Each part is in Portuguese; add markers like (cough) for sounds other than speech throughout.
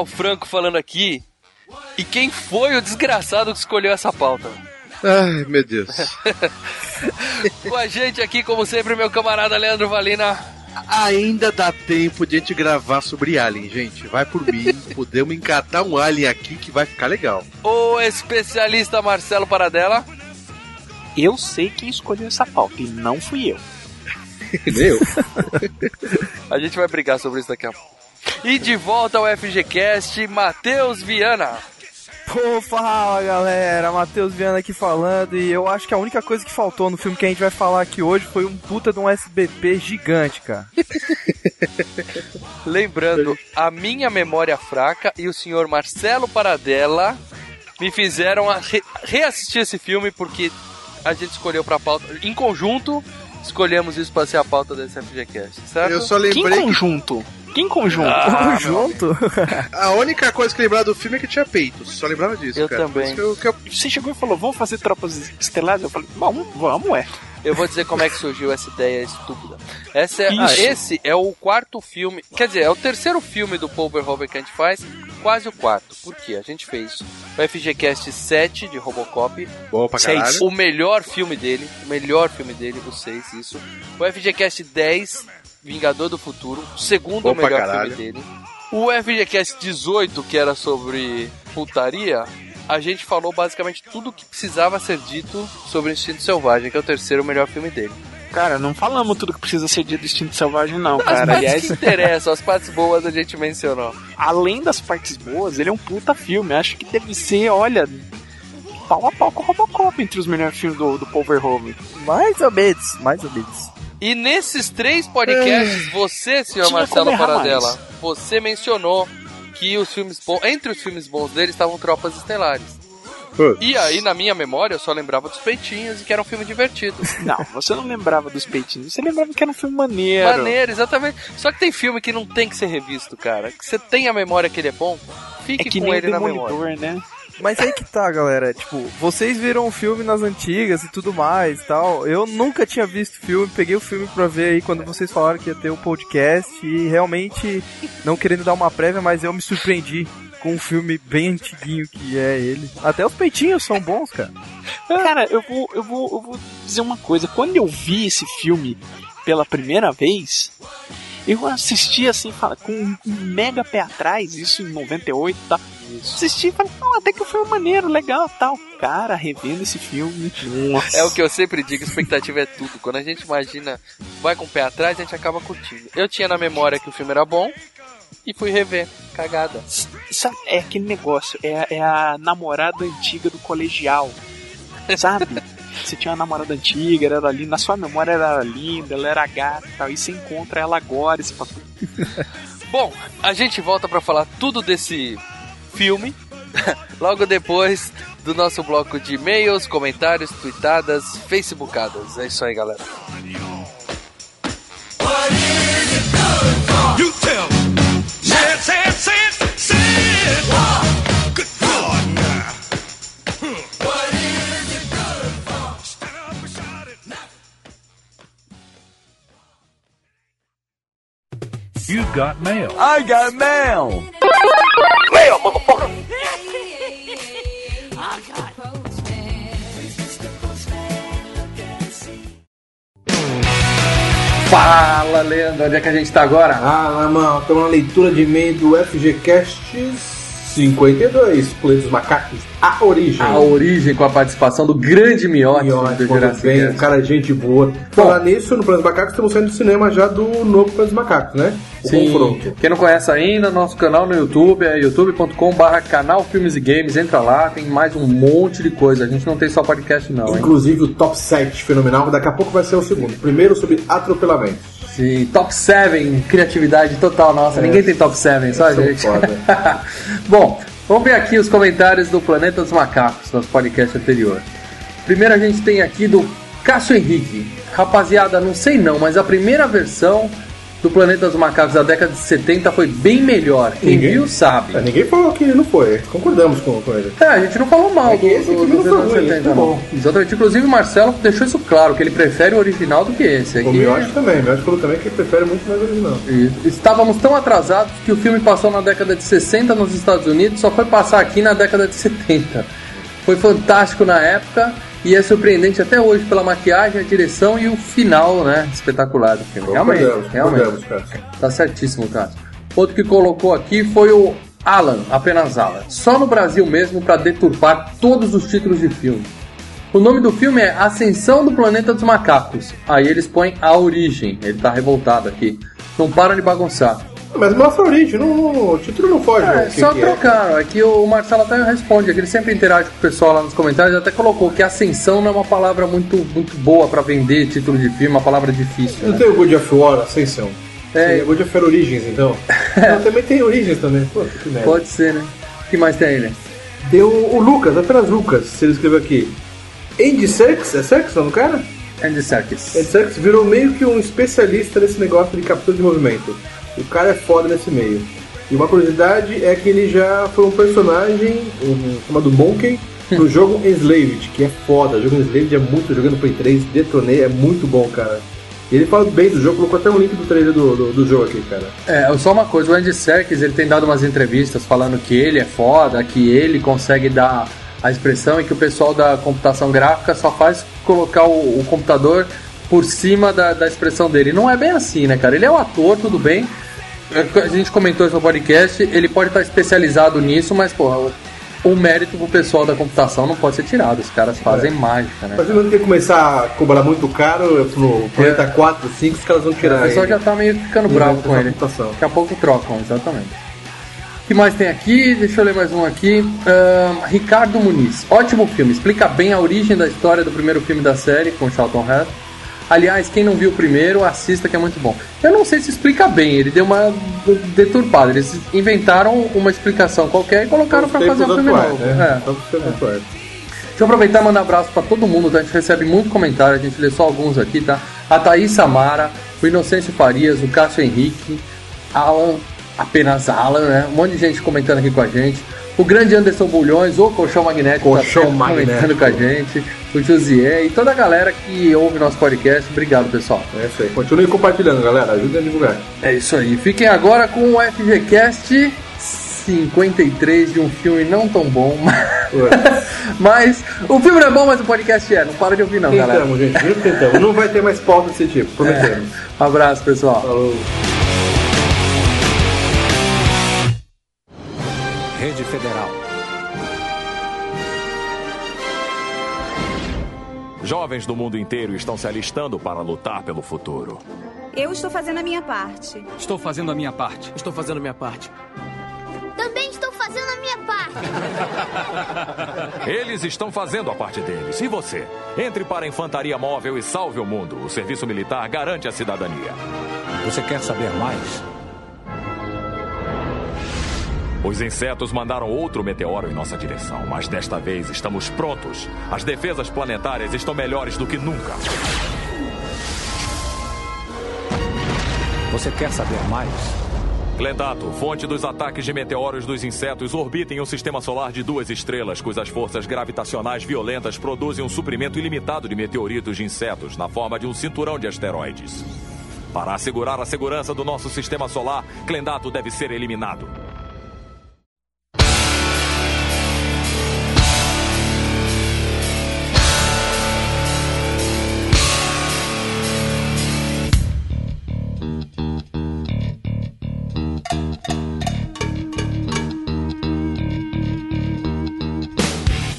Mal Franco falando aqui. E quem foi o desgraçado que escolheu essa pauta? Ai, meu Deus. (laughs) Com a gente aqui, como sempre, meu camarada Leandro Valina. Ainda dá tempo de a gente gravar sobre Alien, gente. Vai por mim. (laughs) Podemos encatar um Alien aqui que vai ficar legal. O especialista Marcelo Paradela. Eu sei quem escolheu essa pauta e não fui eu. (laughs) Meu. A gente vai brigar sobre isso daqui a pouco. E de volta ao FGCast, Matheus Viana. Pô, fala galera, Matheus Viana aqui falando e eu acho que a única coisa que faltou no filme que a gente vai falar aqui hoje foi um puta de um SBP gigante, cara. (laughs) Lembrando, a minha memória fraca e o senhor Marcelo Paradela me fizeram re- reassistir esse filme porque a gente escolheu pra pauta. Em conjunto, escolhemos isso pra ser a pauta desse FGCast, certo? Eu só Que em lembrei que conjunto? Que em conjunto? Ah, (laughs) Junto? a única coisa que eu lembrava do filme é que tinha peitos. Só lembrava disso, Eu cara. também. Que eu- que eu- Você chegou e falou, vamos fazer tropas estelares? Eu falei, vamos, vamos, é. Eu vou dizer como é que surgiu essa ideia estúpida. Essa é, Isso. esse é o quarto filme, quer dizer, é o terceiro filme do Paul Verhoeven que a gente faz, quase o quarto. Por quê? A gente fez o FGCast 7 de Robocop, Bom pra caralho. o melhor filme dele, o melhor filme dele, o 6, isso. O FGCast 10, Vingador do Futuro, o segundo Bom pra melhor filme dele. O FGCast 18, que era sobre putaria, a gente falou basicamente tudo o que precisava ser dito sobre o Instinto Selvagem, que é o terceiro melhor filme dele. Cara, não falamos tudo que precisa ser dito do Instinto Selvagem, não, As cara. partes Aliás, que interessam, as partes boas a gente mencionou. (laughs) além das partes boas, ele é um puta filme. Acho que deve ser, olha, pau a pau com o Robocop entre os melhores filmes do, do Paul Verhoeven. mais ou menos, mais ou menos. E nesses três podcasts, você, senhor Tinha Marcelo Paradela, mais. você mencionou que os filmes bons, entre os filmes bons dele estavam Tropas Estelares. Pô, E aí, na minha memória, eu só lembrava dos peitinhos e que era um filme divertido. (laughs) Não, você não lembrava dos peitinhos, você lembrava que era um filme maneiro. Maneiro, exatamente. Só que tem filme que não tem que ser revisto, cara. Que você tem a memória que ele é bom, É fique que com nem o ele na memória. Né? Mas aí que tá, galera. Tipo, vocês viram o filme nas antigas e tudo mais tal. Eu nunca tinha visto filme, peguei o filme pra ver aí quando vocês falaram que ia ter o podcast e realmente, não querendo dar uma prévia, mas eu me surpreendi com um filme bem antiguinho que é ele. Até os peitinhos são bons, cara. Cara, eu vou, eu vou, eu vou dizer uma coisa. Quando eu vi esse filme pela primeira vez, eu assisti assim, com um mega pé atrás, isso em 98, tá? Assisti e falei, não, até que o filme é maneiro, legal, tal. Cara, revendo esse filme, nossa. É o que eu sempre digo, expectativa é tudo. Quando a gente imagina, vai com o pé atrás, a gente acaba curtindo. Eu tinha na memória que o filme era bom e fui rever. Cagada. Sabe, é aquele negócio, é, é a namorada antiga do colegial, sabe? (laughs) Você tinha uma namorada antiga, ela era ali, na sua memória ela era linda, ela era gata e tal, e você encontra ela agora e você fala, Bom, a gente volta pra falar tudo desse filme (laughs) logo depois do nosso bloco de e-mails, comentários, tweetadas, facebookadas. É isso aí, galera. You tell me. Say say. You've got mail. I got mail! Fala, Leandro, onde é que a gente tá agora? Ah, mano, estamos na leitura de e-mail do FGCast 52, Planeta dos Macacos, A Origem. A origem com a participação do grande Miotti Miotti, do Cast. cara, gente boa. Falar nisso, no Planeta dos Macacos, estamos saindo do cinema já do novo Planeta dos Macacos, né? O Sim. confronto. Quem não conhece ainda, nosso canal no YouTube é youtube.com/barra canal Filmes e Games. Entra lá, tem mais um monte de coisa. A gente não tem só podcast, não, hein? Inclusive o top 7 fenomenal, daqui a pouco vai ser o segundo. Primeiro sobre atropelamentos. Sim, top 7, criatividade total nossa. É. Ninguém tem top 7, só a gente. (laughs) Bom, vamos ver aqui os comentários do Planeta dos Macacos, nosso podcast anterior. Primeiro a gente tem aqui do Cássio Henrique. Rapaziada, não sei não, mas a primeira versão do Planeta dos Macacos da década de 70 foi bem melhor. Quem Ninguém- viu sabe. É, ninguém falou que não foi, concordamos com, com ele. É, a gente não falou mal É do, que esse do, do anos ruim, 70, esse tá não. bom. Exatamente. Inclusive o Marcelo deixou isso claro, que ele prefere o original do que esse. O Aqui, Miotti também, o Miotti falou também que ele prefere muito mais original. E Estávamos tão atrasados que o filme passou na década de 60 nos Estados Unidos, só foi passar aqui na década de 70. Foi fantástico na época e é surpreendente até hoje pela maquiagem, a direção e o final, né? Espetacular do filme. Realmente, Concordamos, realmente. concordamos, cara. Tá certíssimo, cara. Outro que colocou aqui foi o Alan, apenas Alan. Só no Brasil mesmo para deturpar todos os títulos de filme. O nome do filme é Ascensão do Planeta dos Macacos. Aí eles põem a origem. Ele tá revoltado aqui. Não para de bagunçar. Mas mostra a origem, não, não- o título não foge. É, que só que trocaram. É que o Marcelo até responde, é que ele sempre interage com o pessoal lá nos comentários, até colocou que ascensão não é uma palavra muito, muito boa pra vender título de filme, uma palavra difícil. Não Né? tem o God of War, Ascensão. É. Seria God of War Origins, então. (laughs) Não, também tem Origins também. Pô, que merda. Pode ser, né? O que mais tem aí, né? Tem o, o Lucas, apenas Lucas, se ele escreveu aqui. Andy Serkis, é Serkis o nome do cara? Andy Serkis. Andy Serkis virou meio que um especialista nesse negócio de captura de movimento. O cara é foda nesse meio. E uma curiosidade é que ele já foi um personagem um, chamado Monkey no (laughs) jogo Enslaved, que é foda. O jogo Enslaved é muito jogando Play 3, detonei, é muito bom, cara. E ele fala bem do jogo, colocou até um link do trailer do, do, do jogo aqui, cara. É, só uma coisa, o Andy Serkis ele tem dado umas entrevistas falando que ele é foda, que ele consegue dar a expressão e que o pessoal da computação gráfica só faz colocar o, o computador por cima da, da expressão dele. Não é bem assim, né, cara? Ele é um ator, tudo bem. A gente comentou isso no podcast, ele pode estar especializado nisso, mas, porra, o, o mérito pro pessoal da computação não pode ser tirado. Os caras fazem mágica, né? Mas não tem que começar a cobrar muito caro no Planeta 4, 5, os caras vão O tirar. pessoal ele. já tá meio ficando bravo vai com ele. computação. Daqui a pouco trocam, exatamente. O que mais tem aqui? Deixa eu ler mais um aqui. Ahn, Ricardo Muniz. Ótimo filme. Explica bem a origem da história do primeiro filme da série, com Charlton Heston. Aliás, quem não viu o primeiro, assista que é muito bom. Eu não sei se explica bem, ele deu uma deturpada. Eles inventaram uma explicação qualquer e colocaram pra fazer um filme atuais, novo. né? É. Atuais. Deixa eu aproveitar e mandar um abraço pra todo mundo, tá? A gente recebe muito comentário, a gente lê só alguns aqui, tá? A Thaís Samara, o Inocêncio Farias, o Cássio Henrique, Alan, apenas Alan, né? Um monte de gente comentando aqui com a gente. O grande Anderson Bulhões, o Colchão Magnético, Colchão tá Magnético. comentando com a gente. O Josié e toda a galera que ouve nosso podcast. Obrigado, pessoal. É isso aí. Continue compartilhando, galera. Ajudem a divulgar. É isso aí. Fiquem agora com o FGCast 53 de um filme não tão bom, (laughs) mas o filme não é bom, mas o podcast é. Não para de ouvir não, galera. Tentamos, gente. Tentamos. Não vai ter mais pauta desse tipo, prometemos. Um abraço, pessoal. Falou. Rede Federal. Jovens do mundo inteiro estão se alistando para lutar pelo futuro. Eu estou fazendo a minha parte. Estou fazendo a minha parte. Estou fazendo a minha parte. Também estou fazendo a minha parte. (laughs) Eles estão fazendo a parte deles. E você? Entre para a Infantaria Móvel e salve o mundo. O serviço militar garante a cidadania. Você quer saber mais? Os insetos mandaram outro meteoro em nossa direção, mas desta vez estamos prontos. As defesas planetárias estão melhores do que nunca. Você quer saber mais? Clendato, fonte dos ataques de meteoros dos insetos, orbita em um sistema solar de duas estrelas, cujas forças gravitacionais violentas produzem um suprimento ilimitado de meteoritos de insetos na forma de um cinturão de asteroides. Para assegurar a segurança do nosso sistema solar, Clendato deve ser eliminado.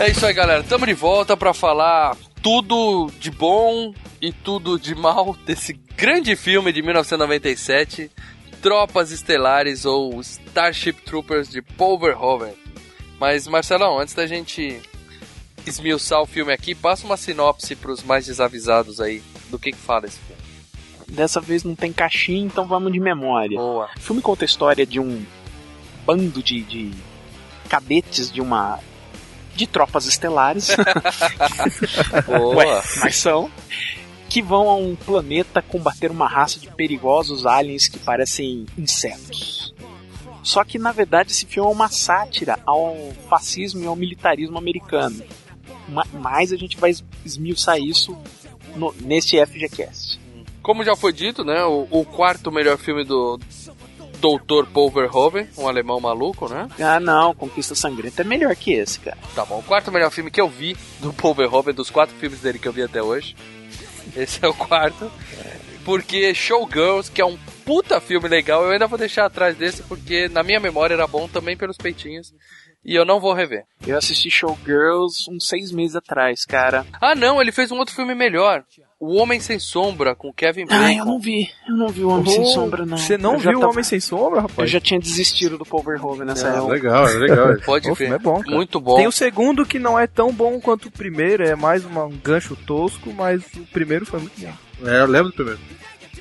É isso aí, galera. Tamo de volta pra falar tudo de bom e tudo de mal (laughs) desse grande filme de 1997, Tropas Estelares ou Starship Troopers de Paul Verhoeven. Mas, Marcelão, antes da gente esmiuçar o filme aqui, passa uma sinopse pros mais desavisados aí do que que fala esse filme. Dessa vez não tem caixinha, então vamos de memória. Boa. O filme conta a história de um bando de, de cadetes de uma. De tropas estelares. (laughs) Boa. Ué, mas são. Que vão a um planeta combater uma raça de perigosos aliens que parecem insetos. Só que na verdade esse filme é uma sátira ao fascismo e ao militarismo americano. Ma- Mas a gente vai es- esmiuçar isso no, nesse FGCast. Como já foi dito, né, o, o quarto melhor filme do Dr. Paul Verhoeven, um alemão maluco, né? Ah não, Conquista Sangrenta é melhor que esse, cara. Tá bom, o quarto melhor filme que eu vi do Paul Verhoeven, dos quatro filmes dele que eu vi até hoje. Esse é o quarto. Porque Showgirls, que é um puta filme legal, eu ainda vou deixar atrás desse, porque na minha memória era bom também pelos peitinhos. E eu não vou rever. Eu assisti Showgirls uns seis meses atrás, cara. Ah não, ele fez um outro filme melhor. O Homem Sem Sombra, com Kevin Bacon. Ah, eu não vi. Eu não vi o Homem Sem Oh, Sombra, não. Você não Eu viu o tava- Homem Sem Sombra, Eu rapaz? já tinha desistido do Paul Verhoeven nessa É, época. legal, é legal. (laughs) Pode O ver. filme é bom, cara. Muito bom. Tem o segundo que não é tão bom quanto o primeiro, é mais uma- um gancho tosco, mas o primeiro foi muito bom. É, eu lembro do primeiro.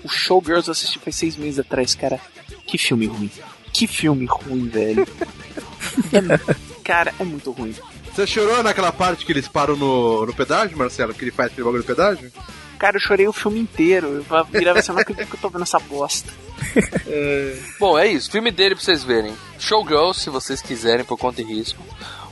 O Showgirls eu assisti faz seis meses atrás, cara. Que filme ruim. Que filme ruim, velho. (laughs) É- cara, é muito ruim. Você chorou naquela parte que eles param no, no pedágio, Marcelo? Que ele faz aquele bagulho no pedágio? Cara, eu chorei o filme inteiro. Eu virava assim, eu não acredito que eu tô vendo essa bosta. (laughs) Bom, é isso. Filme dele pra vocês verem. Showgirls, se vocês quiserem, por conta e risco.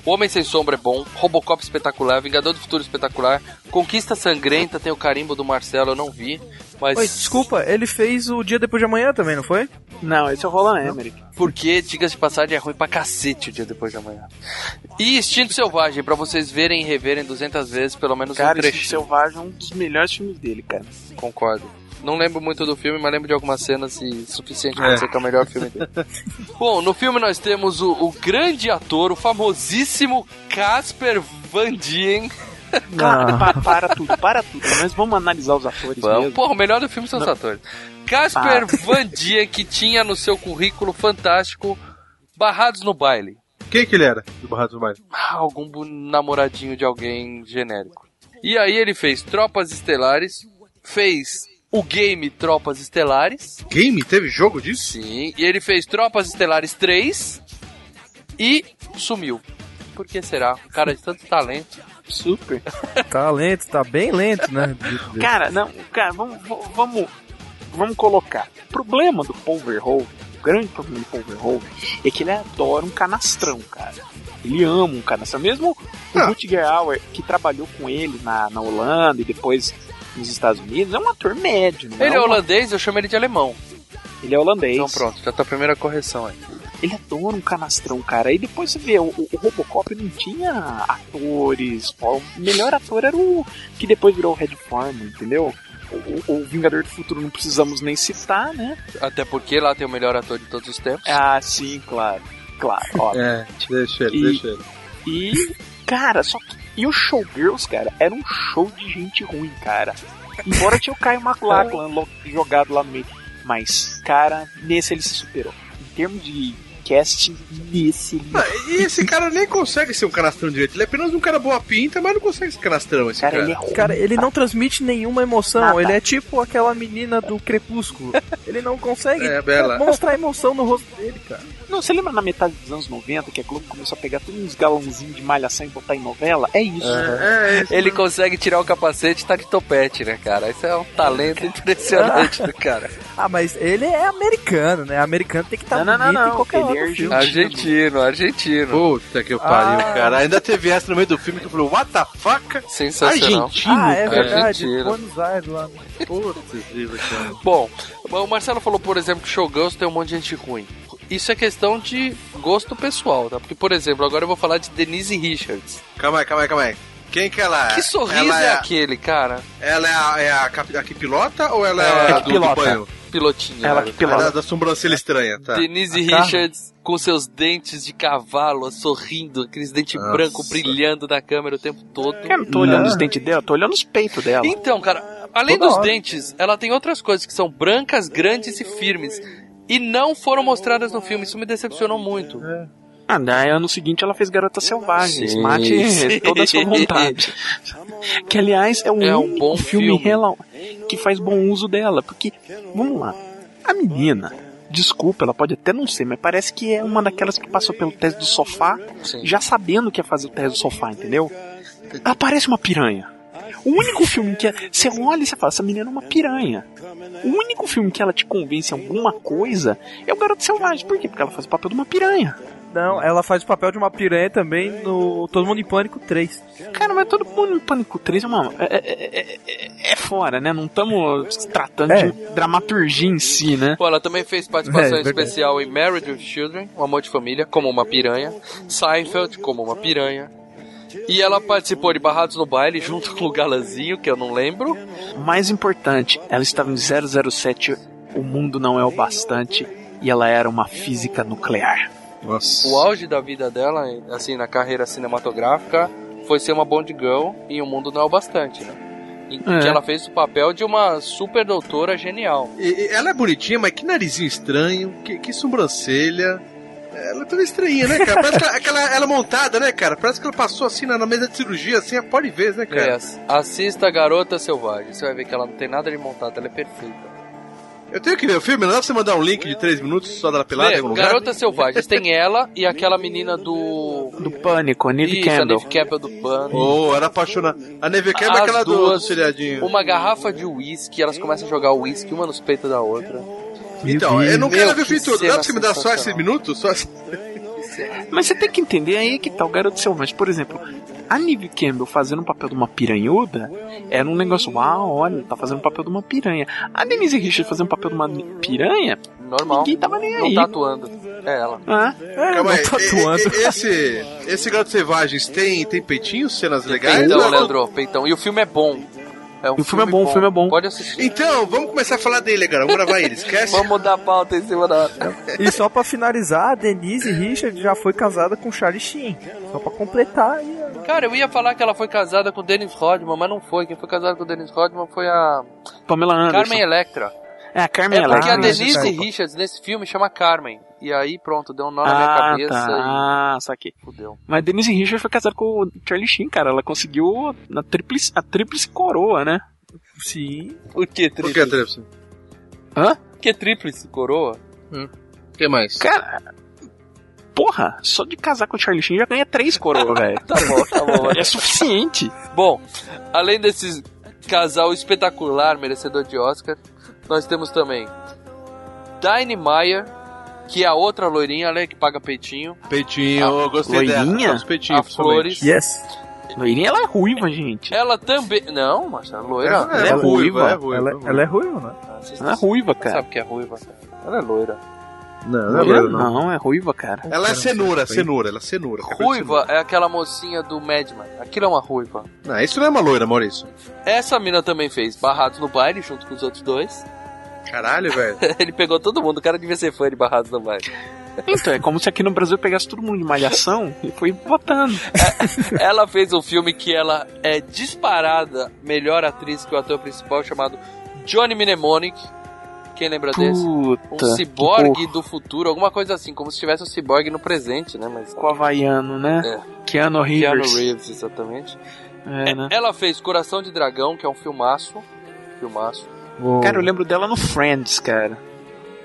O Homem Sem Sombra é bom. Robocop espetacular. Vingador do Futuro espetacular. Conquista Sangrenta tem o carimbo do Marcelo, eu não vi. Mas. Oi, desculpa, ele fez o Dia Depois de Amanhã também, não foi? Não, esse é o Roland Emmerich. Porque, diga-se de passagem, é ruim pra cacete o dia depois de amanhã. E Instinto Selvagem, pra vocês verem e reverem 200 vezes, pelo menos um Cara, trecho. Selvagem é um dos melhores filmes dele, cara. Concordo. Não lembro muito do filme, mas lembro de algumas cenas e suficiente pra É. dizer que é o melhor filme dele. (laughs) Bom, no filme nós temos o, o grande ator, o famosíssimo Casper Van Dien. (laughs) Cara, pa- para tudo, para tudo. Mas vamos analisar os atores Vamos. mesmo. Porra, o melhor do filme são os Não. atores. Casper Van Dien, que tinha no seu currículo fantástico Barrados no Baile. Quem que ele era do Barrados do Baile? Ah, algum namoradinho de alguém genérico. E aí ele fez Tropas Estelares, fez o game Tropas Estelares. Game? Teve jogo disso? Sim, e ele fez Tropas Estelares 3 e sumiu. Por que será? Um cara de tanto talento. Super. (laughs) Tá lento, tá bem lento, né? (laughs) Cara, não, cara, vamos, vamos, vamos colocar. O problema do Paul Verhoeven, o grande problema do Paul Verhoeven, é que ele adora um canastrão, cara. Ele ama um canastrão. Mesmo o Rutger Hauer, que trabalhou com ele na, na Holanda e depois nos Estados Unidos, é um ator médio. Não Ele é holandês, eu chamo ele de alemão. Ele é holandês. Então pronto, já tá a primeira correção aí. Ele adora um canastrão, cara. Aí depois você vê, o, o Robocop não tinha atores. O melhor ator era o que depois virou o Red Foreman, entendeu? O, o- o Vingador do Futuro não precisamos nem citar, né? Até porque lá tem o melhor ator de todos os tempos. Ah, sim, claro. Claro, (laughs) ó. É, deixa ele, E- deixa ele. E, cara, só que. E o Showgirls, cara, era um show de gente ruim, cara. Embora tinha o Caio McLachlan (laughs) lo- jogado lá no meio. Mas, cara, nesse ele se superou. Em termos de casting, nesse. Ah, e esse cara nem consegue ser um canastrão direito. Ele é apenas um cara boa pinta, mas não consegue ser canastrão, esse cara. Cara, ele é ruim. Cara, ele não transmite nenhuma emoção. Nada. Ele é tipo aquela menina do Crepúsculo. Ele não consegue É, Bela. mostrar emoção no rosto dele, cara. Não, você lembra na metade dos anos 90 que a Globo começou a pegar todos uns galãozinhos de malhação e botar em novela? É isso. É, esse- Ele consegue tirar o capacete e tá de topete, né, cara? Isso é um talento impressionante do cara. Ah, mas ele é americano, né? Americano tem que estar Não, não, não, bonito em não. qualquer Ele é filme. Argentino, argentino. Puta que eu pariu, Ah. cara. Ainda teve essa no meio do filme que eu falei, what the fuck? Sensacional. Argentino? Ah, é verdade. Argentino. Buenos Aires lá. Putz, grila, cara. Bom, o Marcelo falou, por exemplo, que Showgirls tem um monte de gente ruim. Isso é questão de gosto pessoal, tá? Porque, por exemplo, agora eu vou falar de Denise Richards. Calma aí, calma aí, calma aí. Quem que ela é? Que sorriso ela é, é, aquele, cara? Ela é a, é a, cap- a que pilota ou ela é, É, a que do, do banho? Pilotinha. Ela né? que pilota. Da, da sobrancelha estranha, tá. Denise A carro. Richards com seus dentes de cavalo sorrindo, aqueles dentes Nossa. brancos brilhando na câmera o tempo todo. Eu não tô olhando os dentes dela, tô olhando os peitos dela. Então, cara, além Toda dos hora. dentes, ela tem outras coisas que são brancas, grandes e firmes. E não foram mostradas no filme. Isso me decepcionou muito. Ah, daí ano seguinte ela fez Garotas Selvagens. Sim, Mate sim. (laughs) toda a sua vontade. que aliás é o É um bom filme, filme. real que faz bom uso dela. Porque, vamos lá, a menina, desculpa, ela pode até não ser, mas parece que é uma daquelas que passou pelo teste do sofá, Sim. já sabendo que ia fazer o teste do sofá, entendeu? Ela parece uma piranha. O único filme que você olha e você fala, essa menina é uma piranha. O único filme que ela te convence em alguma coisa é o Garoto Selvagem. Por quê? Porque ela faz o papel de uma piranha. Não, ela faz o papel de uma piranha também no Todo Mundo em Pânico 3. Cara, mas todo mundo em Pânico 3 é, uma, é, é, é- é- é fora, né? Não estamos tratando É. de dramaturgia em si, né? Pô, ela também fez participação É, especial em Married with Children, Um Amor de Família, como uma piranha. Seinfeld, como uma piranha. E ela participou de Barrados no Baile junto com o Galanzinho, que eu não lembro. Mais importante, ela estava em 007, O Mundo Não É o Bastante, e ela era uma física nuclear. O auge da vida dela, assim, na carreira cinematográfica, foi ser uma Bond Girl e o mundo não é o bastante, né? Em É. que ela fez o papel de uma super doutora genial. E- ela é bonitinha, mas que narizinho estranho, que, que sobrancelha. Ela é toda estranha, né, cara? Parece que ela, aquela, ela é montada, né, cara? Parece que ela passou assim na, na mesa de cirurgia, assim, pode ver, né, cara? Yes. Assista Garota Selvagem, você vai ver que ela não tem nada de montada, ela é perfeita. Eu tenho que ver o filme, não dá pra você mandar um link de 3 minutos só dela pelada em algum lugar? Garotas Selvagens, tem ela e aquela menina do... Do Pânico, a Neve Isso, a. Neve Campbell do Pânico. Oh, era apaixonada. A Neve Campbell é As aquela do, do duas, seriadinho. Uma garrafa de uísque, elas começam a jogar uísque uma nos peitos da outra. Então, eu não Meu, quero ver o que filme todo. Dá pra você me dar só esse sensacional. minuto? Só. Mas você tem que entender aí que tá o Garoto Selvagem. Por exemplo, a Neve Campbell fazendo o papel de uma piranhuda era um negócio, uau, olha, tá fazendo o papel de uma piranha. A Denise Richards fazendo o papel de uma piranha, Normal. ninguém tava nem Não aí. tá atuando. É ela. Ah, Calma aí, tá e- e- esse, esse Garoto Selvagens tem, tem peitinhos, cenas legais? Peitão, Ou- Leandro, peitão. E o filme é bom. É um o filme é bom, o filme é bom. Pode assistir. Então, vamos começar a falar dele agora. Vamos gravar ele, esquece? (laughs) Vamos dar pauta em cima da. E só pra finalizar, a Denise Richard já foi casada com Charlie Sheen. Só pra completar. Cara, eu ia falar que ela foi casada com o Dennis Rodman, mas não foi. Quem foi casada com o Dennis Rodman foi a Pamela Anderson. Carmen Electra. É, a Carmen É porque a Electra. Denise. Richards nesse filme chama Carmen. E aí pronto, deu um nó na minha Ah, cabeça tá. Ah, saquei. e fudeu. Mas Denise Richards foi casada com o Charlie Sheen, cara. Ela conseguiu a tríplice, a tríplice coroa, né? Sim. O que Por que, Tríplice? Hã? Que tríplice coroa? O que mais? Cara, porra, só de casar com o Charlie Sheen já ganha três coroas, velho. (laughs) Tá bom, tá bom. (laughs) É suficiente. Bom, além desse casal espetacular, merecedor de Oscar, nós temos também Dinah Meyer, que é a outra loirinha, né, que paga peitinho. Peitinho, eu gostei Loirinha? dela. Os peitinhos, A Flores. Yes. Loirinha, ela é ruiva, gente. Ela também... Não, mas a loira... Ela é Ela é ruiva, ruiva. é ruiva. Ela, ela é ruiva, né? Ela é ruiva, cara. Sabe que é ruiva? Ela é loira. Não, não é Loira loira, não. não, é ruiva, cara. Ela é cenoura, cenoura, ela é cenoura. Ruiva é aquela mocinha do Madman. Aquilo é uma ruiva. Não, isso não é uma loira, Maurício. Essa mina também fez Barrados no Baile, junto com os outros dois. Caralho, velho. (laughs) Ele pegou todo mundo, o cara devia ser fã de Barrados no Baile. Então, é como se aqui no Brasil pegasse todo mundo de malhação e foi votando. ela fez um filme que ela é disparada melhor atriz que o ator principal, chamado Johnny Mnemonic. Quem lembra desse? Puta. Um ciborgue do futuro, alguma coisa assim, como se tivesse um ciborgue no presente, né? Mas Com o Havaiano, né? É. Keanu Keanu Reeves. Reeves, exatamente. É, né? Ela fez Coração de Dragão, que é um filmaço. Filmaço. Cara, eu lembro dela no Friends, cara.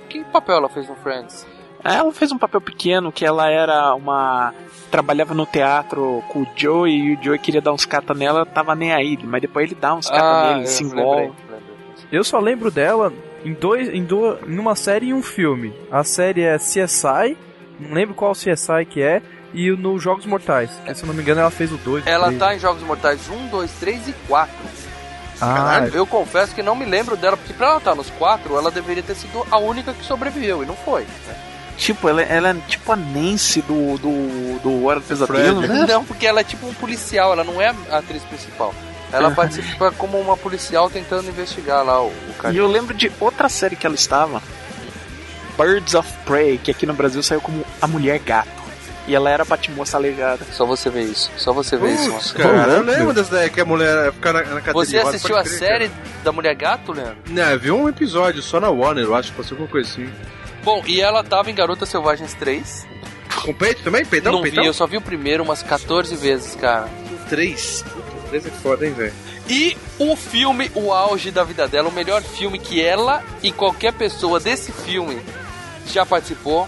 Que papel ela fez no Friends? Ela fez um papel pequeno que ela era uma. Trabalhava no teatro com o Joey e o Joey queria dar uns cata nela, tava nem aí, mas depois ele dá uns cata Ah, nele, eu se envolve. Eu só lembro dela em dois, em duas, em uma série e um filme. A série é CSI, não lembro qual CSI que é, e no Jogos Mortais. Que, se eu não me engano, ela fez o 2. Ela tá em Jogos Mortais 1, 2, 3 e 4. Ah, Eu confesso que não me lembro dela, porque pra ela estar nos quatro, ela deveria ter sido a única que sobreviveu, e não foi. Tipo, ela, ela é tipo a Nancy do, do, do Hora do Pesadelo, né? Não, porque ela é tipo um policial, ela não é a atriz principal. Ela participa como uma policial tentando investigar lá o, o cara. E eu lembro de outra série que ela estava, Birds of Prey, que aqui no Brasil saiu como A Mulher Gato. E ela era Batmoça aleijada. Só você vê isso. Só você vê isso, Putz, Marcelo. cara, eu lembro dessa daí que a mulher fica na, na cadeira Você de rodas, assistiu a crer, série cara. da Mulher Gato, Leandro? Não, eu vi um episódio só na Warner, eu acho que passou alguma coisa assim. Bom, e ela tava em Garotas Selvagens 3. Com peito também? Peitão? Não peitão? vi, eu só vi o primeiro umas 14 vezes, cara. Três. Puta, três é foda, hein, velho. E o filme, o auge da vida dela, o melhor filme que ela e qualquer pessoa desse filme já participou,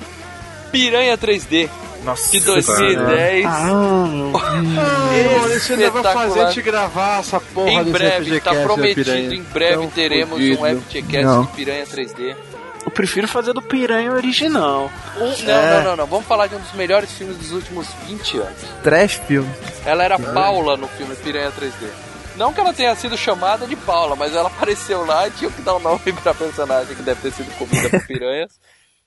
Piranha 3D. Nossa, de 2010. Mano, isso ainda vai fazer a gente gravar essa porra Em breve, tá da prometido, em breve teremos fudido. um FGCast Não. de Piranha 3D. Eu prefiro fazer do Piranha original. Um- não, É. não, não, não. Vamos falar de um dos melhores filmes dos últimos 20 anos. Trash filme. Ela era Paula no filme Piranha 3D. Não que ela tenha sido chamada de Paula, mas ela apareceu lá e tinha que dar um nome pra personagem que deve ter sido comida por (laughs) piranhas.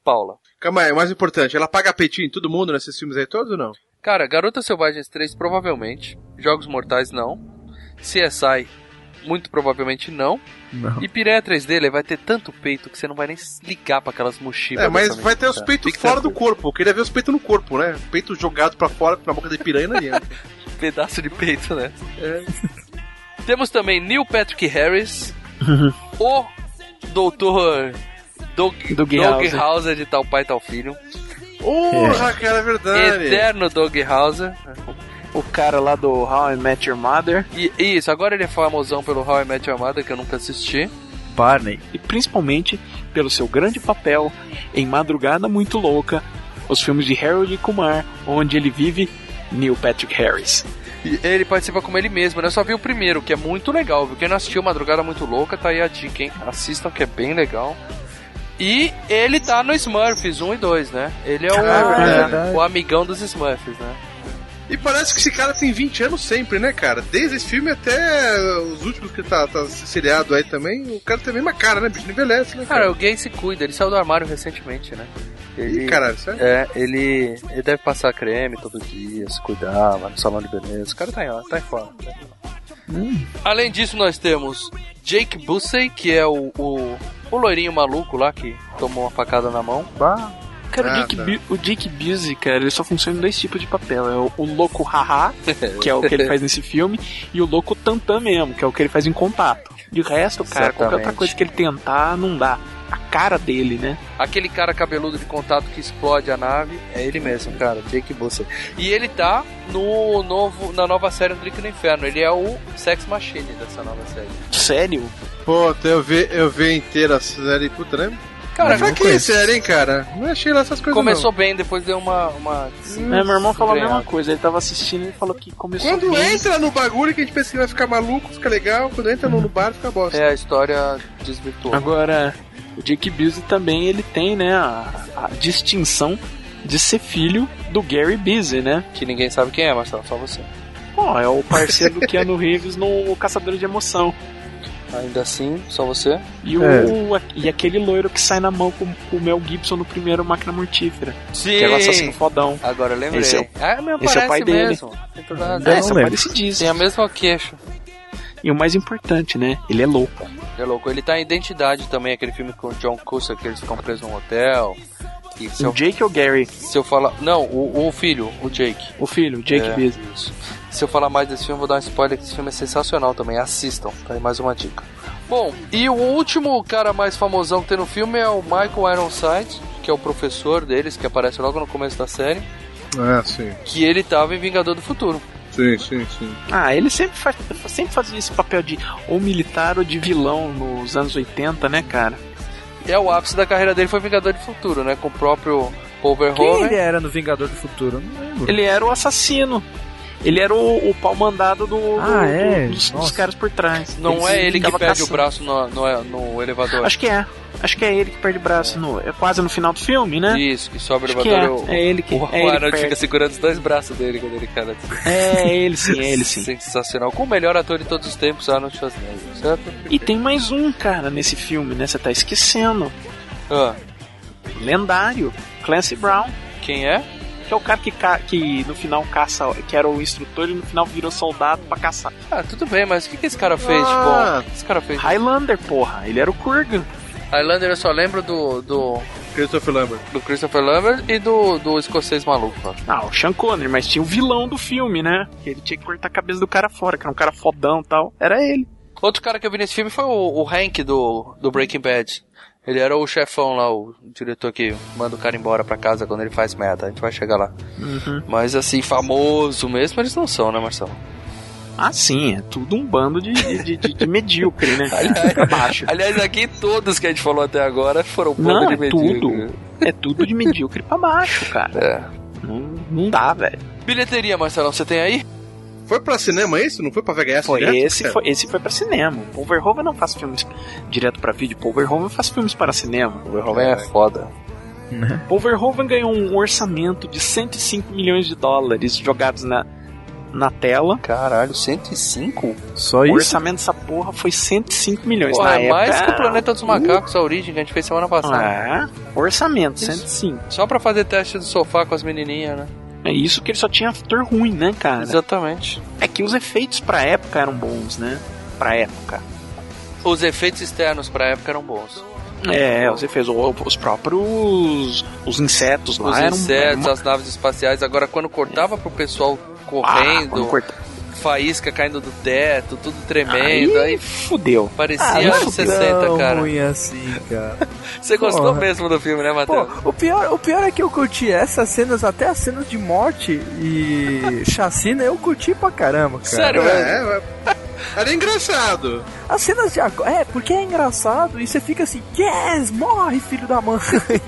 Paula. Calma aí, o mais importante, ela paga peitinho em todo mundo nesses filmes aí todos ou não? Cara, Garotas Selvagens 3 provavelmente. Jogos Mortais não. CSI muito provavelmente não. Não. E Piranha 3D ele vai ter tanto peito que você não vai nem se ligar pra aquelas mochilas. É, mas vai ter os peitos cara. fora do corpo. Eu queria ver os peitos no corpo, né? Peito jogado pra fora na boca de piranha não adianta. (laughs) pedaço de peito, né? Temos também Neil Patrick Harris, (laughs) o doutor Doug Hauser. Hauser de Tal Pai Tal Filho. Porra, cara, é verdade. Eterno Doug Hauser. O cara lá do How I Met Your Mother. E isso, agora ele é famosão pelo How I Met Your Mother, que eu nunca assisti. Barney. E principalmente pelo seu grande papel em Madrugada Muito Louca, os filmes de Harold e Kumar, onde ele vive Neil Patrick Harris. E ele participa como ele mesmo, né? Eu só vi o primeiro, que é muito legal, viu? Quem não assistiu Madrugada Muito Louca, tá aí a dica, hein? Assistam, que é bem legal. E ele tá no Smurfs 1 e 2, né? Ele é o, Ah, é, o amigão dos Smurfs, né? E parece que esse cara tem 20 anos sempre, né, cara? Desde esse filme até os últimos que tá, tá seriado aí também, o cara tem a mesma cara, né, bicho? Não envelhece, né, Cara, cara? o gay se cuida, ele saiu do armário recentemente, né? Ele, Ih, caralho, sério? É, ele, ele deve passar creme todo dia, se cuidar, vai no salão de beleza. O cara tá em, tá em forma. tá em forma. Além disso, nós temos Jake Busey, que é o, o, o loirinho maluco lá que tomou uma facada na mão. Cara, Ah, o Jake, tá. Bu- o Jake Busey, cara, ele só funciona em dois tipos de papel. É o, o louco haha, (laughs) que é o que ele faz nesse filme, e o louco tantã mesmo, que é o que ele faz em contato. De resto, cara, qualquer outra Exatamente. coisa que ele tentar, não dá. Cara dele, né? Aquele cara cabeludo de contato que explode a nave é ele mesmo, cara, Jake Busey. E ele tá no novo, na nova série do Drink no Inferno. Ele é o Sex Machine dessa nova série. Sério? Puta, eu vi, eu vi inteira a série, puta, né? Cara, pra que conheço. série, hein, cara? Não achei lá essas coisas Começou não. bem, depois deu uma. uma É, meu irmão falou a mesma coisa. Ele tava assistindo e falou que começou Quando bem. entra no bagulho que a gente pensa que vai ficar maluco, fica legal. Quando entra no, no bar, fica bosta. É, a história desvirtuou. Agora, o Jake Busey também ele tem, né, a, a distinção de ser filho do Gary Busey, né? Que ninguém sabe quem é, Marcelo, só você. Pô, é o parceiro do Keanu Reeves no Caçador de Emoção. Ainda assim, só você. E, o, É. e aquele loiro que sai na mão com, com o Mel Gibson no primeiro Máquina Mortífera. Sim. Que é o assassino fodão. Agora eu lembrei. Esse é o- ah, meu, esse é o pai dele. mesmo. Tem toda razão. É, esse é o pai desse disco. Tem a mesma queixa. E o mais importante, né? Ele é louco. É louco. Ele tá em Identidade também, aquele filme com o John Cusack, que eles ficam presos num hotel. E se O eu, Jake ou Gary? se eu falar... Não, o, o filho, o Jake. O filho, o Jake É, isso. Se eu falar mais desse filme, eu vou dar um spoiler que esse filme é sensacional também. Assistam, tá aí mais uma dica. Bom, e o último cara mais famosão que tem no filme é o Michael Ironside, que é o professor deles, que aparece logo no começo da série, Ah, sim. que ele tava em Vingador do Futuro. Sim, sim, sim. Ah, ele sempre, faz, sempre fazia esse papel de ou militar ou de vilão nos anos 80, né, cara? É o ápice da carreira dele foi Vingador do Futuro, né? Com o próprio Paul Quem ele era no Vingador do Futuro? Eu Não lembro. Ele era o assassino. Ele era o, o pau mandado do, do- Ah, é? do- dos, dos caras por trás. Não é ele que perde o caçando. braço no, no, no elevador. Acho que é. Acho que é ele que perde o braço. No, é quase no final do filme, né? Isso, que sobe o Acho elevador. é. É ele que- O, é ele o perde. fica segurando os dois braços dele quando ele cai. É ele sim, é ele sim. Sensacional. Com o melhor ator de todos os tempos, Arnold Schwarzenegger, certo? E tem mais um, cara, nesse filme, né? Você tá esquecendo. Ah, Lendário. Clancy Brown. quem é? Que é o cara que, ca... que no final caça, que era o instrutor e no final virou soldado pra caçar. Ah, tudo bem, mas o que, que esse cara fez de Ah. bom? O que esse cara fez? Highlander, porra. Ele era o Kurgan. Highlander eu só lembro do. do. Christopher Lambert. Do Christopher Lambert e do, do escocês maluco. ó. Ah, o Sean Connery, mas tinha o vilão do filme, né? Que ele tinha que cortar a cabeça do cara fora, que era um cara fodão e tal. Era ele. Outro cara que eu vi nesse filme foi o, o Hank do, do Breaking Bad. Ele era o chefão lá, o diretor que manda o cara embora pra casa quando ele faz merda. A gente vai chegar lá. Uhum. Mas assim, famoso mesmo eles não são, né, Marcelo? Ah, sim, é tudo um bando de, de, de, de (laughs) medíocre, né? Aliás, aliás, aqui todos que a gente falou até agora foram um bando Não, de é medíocre. tudo. É tudo de medíocre pra baixo, cara. É. Não, não dá, velho. Bilheteria, Marcelão, você tem aí? Foi pra cinema isso? Não foi pra VHS Foi direto? esse, cara? foi, esse foi pra cinema. O Paul Verhoeven não faz filmes direto pra vídeo. Paul Verhoeven faz filmes para cinema. O Verhoeven é foda. Paul Verhoeven ganhou um orçamento de 105 milhões de dólares jogados na, na tela. Caralho, 105? Só O isso? orçamento dessa porra foi 105 milhões. Pô, na é mais época, que o Planeta dos Macacos, a origem que a gente fez semana passada. É, orçamento, 105. Só pra fazer teste do sofá com as menininhas, né? É isso que ele só tinha ator ruim, né, cara? Exatamente. É que os efeitos pra época eram bons, né? Pra época. Os efeitos externos pra época eram bons. É, os efeitos, os próprios. Os insetos lá Os eram. insetos, eram as naves espaciais. Agora, quando cortava pro pessoal Ah, correndo, quando corta- faísca caindo do teto, tudo tremendo, aí, Aí fudeu. parecia Ah, anos é 60, tão cara. ruim assim, cara. (laughs) Você gostou Porra. mesmo do filme, né, Pô, Matheus? o pior, o pior é que eu curti essas cenas, até as cenas de morte e chacina, eu curti pra caramba, cara. Sério, velho? É, é. Era engraçado. As cenas de agora. É, porque é engraçado e você fica assim, yes, morre, filho da mãe.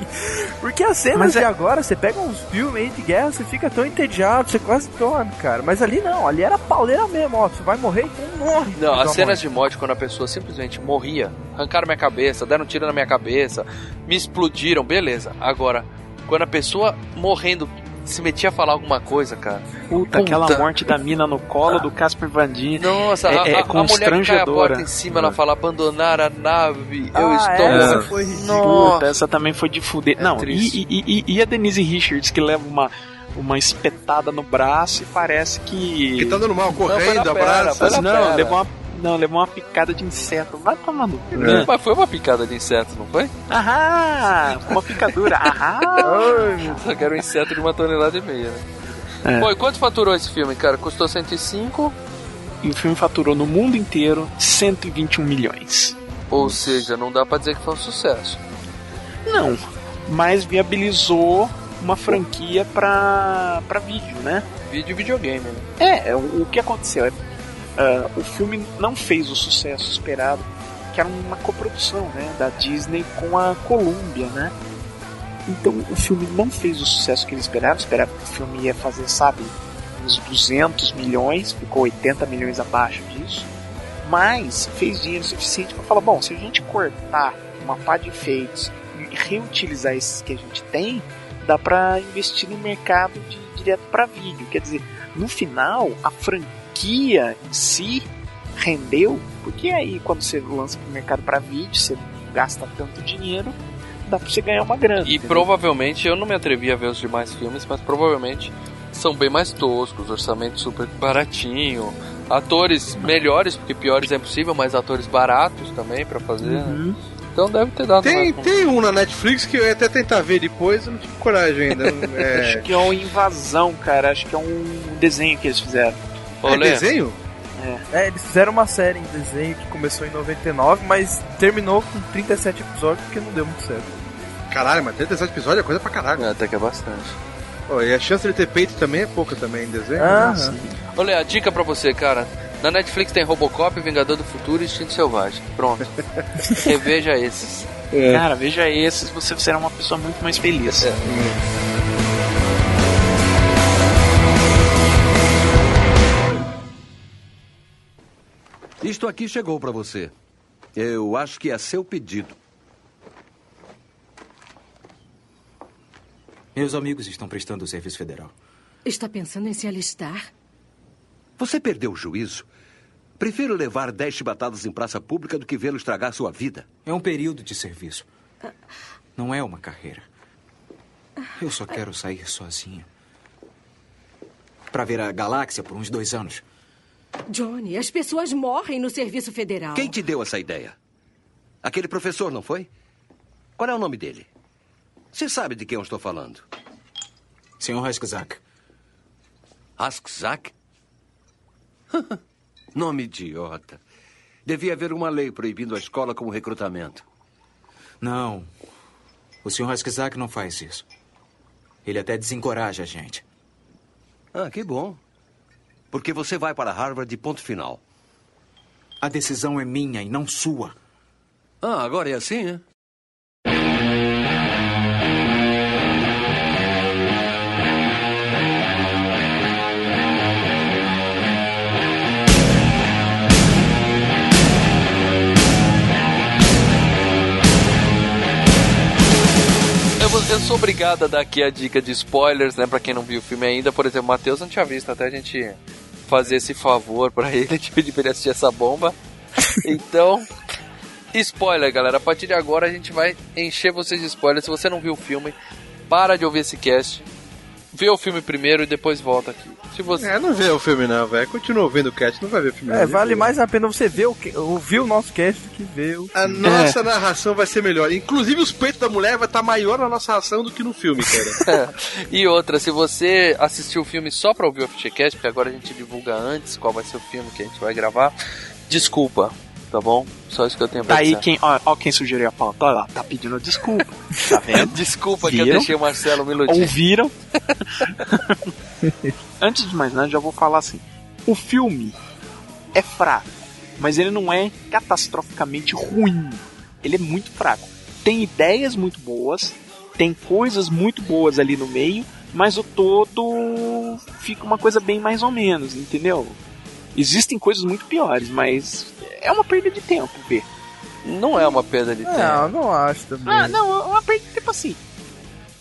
(laughs) porque as cenas Mas é- de agora, você pega uns filmes aí de guerra, você fica tão entediado, você quase dorme, cara. Mas ali não, ali era pauleira mesmo, ó. Você vai morrer, então morre. Não, as cenas mãe. de morte quando a pessoa simplesmente morria, arrancaram minha cabeça, deram um tiro na minha cabeça, me explodiram, beleza. Agora, quando a pessoa morrendo se metia a falar alguma coisa, cara. Puta, aquela morte da mina no colo (laughs) do Casper Van Dien. Nossa, é, a, é a- a mulher que cai a constrangedora. porta em cima, ela fala abandonar a nave, eu Ah, estou... essa foi. Puta, essa também foi de fuder. É Não, e, e- e- e a Denise Richards que leva uma, uma espetada no braço e parece que. Que tá dando mal, correndo, abraço. não, perna. levou uma, não, levou uma picada de inseto. Vai tomando. cu, É. né? Mas foi uma picada de inseto, não foi? Ahá! Uma picadura. Ahá! Só que era um inseto de uma tonelada e meia, né? É. Pô, e quanto faturou esse filme, cara? Custou 105, E o filme faturou no mundo inteiro 121 milhões. ou seja, não dá pra dizer que foi um sucesso. Não, mas viabilizou uma franquia pra, pra vídeo, né? Vídeo e videogame, né? É, o, o que aconteceu é ah, o filme não fez o sucesso esperado, que era uma coprodução, né, da Disney com a Columbia, né? Então o filme não fez o sucesso que eles esperavam, esperavam que o filme ia fazer, sabe, uns 200 milhões, ficou 80 milhões abaixo disso, mas fez dinheiro suficiente para falar, bom, se a gente cortar uma pá de efeitos e reutilizar esses que a gente tem, dá para investir no mercado de direto para vídeo, quer dizer, no final a franquia em si rendeu, porque aí quando você lança pro mercado para vídeo, você gasta tanto dinheiro, dá pra você ganhar uma grana. E entendeu? provavelmente, eu não me atrevi a ver os demais filmes, mas provavelmente são bem mais toscos, orçamento super baratinho, atores melhores, porque piores é impossível, mas atores baratos também pra fazer. né? Uhum. Então deve ter dado Tem, tem um na Netflix que eu ia até tentar ver depois, eu não tive coragem ainda. (laughs) É, Acho que é uma invasão, cara. Acho que é um desenho que eles fizeram. Ô, é desenho? É, eles fizeram uma série em desenho que começou em 99, mas terminou com 37 episódios porque não deu muito certo. Caralho, mas 37 episódios é coisa pra caralho. Até que é bastante. Pô, e a chance de ter peito também é pouca também em desenho. Ah, né? Olha, a dica pra você, cara. Na Netflix tem Robocop, Vingador do Futuro e Instinto Selvagem. Pronto. (laughs) Reveja esses. É. Cara, veja esses, você será uma pessoa muito mais feliz. É. Isto aqui chegou para você. Eu acho que é seu pedido. Meus amigos estão prestando o serviço federal. Está pensando em se alistar? Você perdeu o juízo? Prefiro levar dez chibatadas em praça pública do que vê-lo estragar sua vida. É um período de serviço. Não é uma carreira. Eu só quero sair sozinho. Pra ver a galáxia por uns dois anos. Johnny, as pessoas morrem no serviço federal. Quem te deu essa ideia? Aquele professor, não foi? Qual é o nome dele? Você sabe de quem eu estou falando? Senhor Haskzak. Haskzak? (laughs) nome idiota. Devia haver uma lei proibindo a escola como recrutamento. Não. O Sr. Haskzak não faz isso. Ele até desencoraja a gente. Ah, que bom. Porque você vai para Harvard de ponto final. A decisão é minha e não sua. Ah, agora é assim, é? Eu, sou obrigado a dar aqui a dica de spoilers, né? Pra quem não viu o filme ainda. Por exemplo, o Matheus não tinha visto, até a gente fazer esse favor pra (laughs) ele, de pedir pra ele assistir essa bomba. Então, spoiler, galera. A partir de agora a gente vai encher vocês de spoilers. Se você não viu o filme, para de ouvir esse cast. Vê o filme primeiro e depois volta aqui. Se você... É, não vê o filme não, velho. Continua vendo o cast, não vai ver o filme É, não. vale mais a pena você ver o, que- ouvir o nosso cast do que ver o. A nossa narração vai ser melhor. Inclusive os peitos da mulher vai estar maior na nossa ação do que no filme, cara. (laughs) e outra, se você assistiu o filme só pra ouvir o FGCast, porque agora a gente divulga antes qual vai ser o filme que a gente vai gravar, desculpa, tá bom? Só isso que eu tenho pra Tá aí dizer. quem, ó, ó quem sugeriu a pauta, olha lá, tá pedindo desculpa. Tá vendo? (laughs) Desculpa que eu Viram? deixei o Marcelo me iludir. Ouviram? (laughs) Antes de mais nada, já vou falar assim. O filme é fraco, mas ele não é catastroficamente ruim. Ele é muito fraco. Tem ideias muito boas, tem coisas muito boas ali no meio, mas o todo fica uma coisa bem mais ou menos, entendeu? Existem coisas muito piores, mas é uma perda de tempo ver. Não é uma perda de Não, É, não acho também. Ah, não, é uma perda de tempo assim.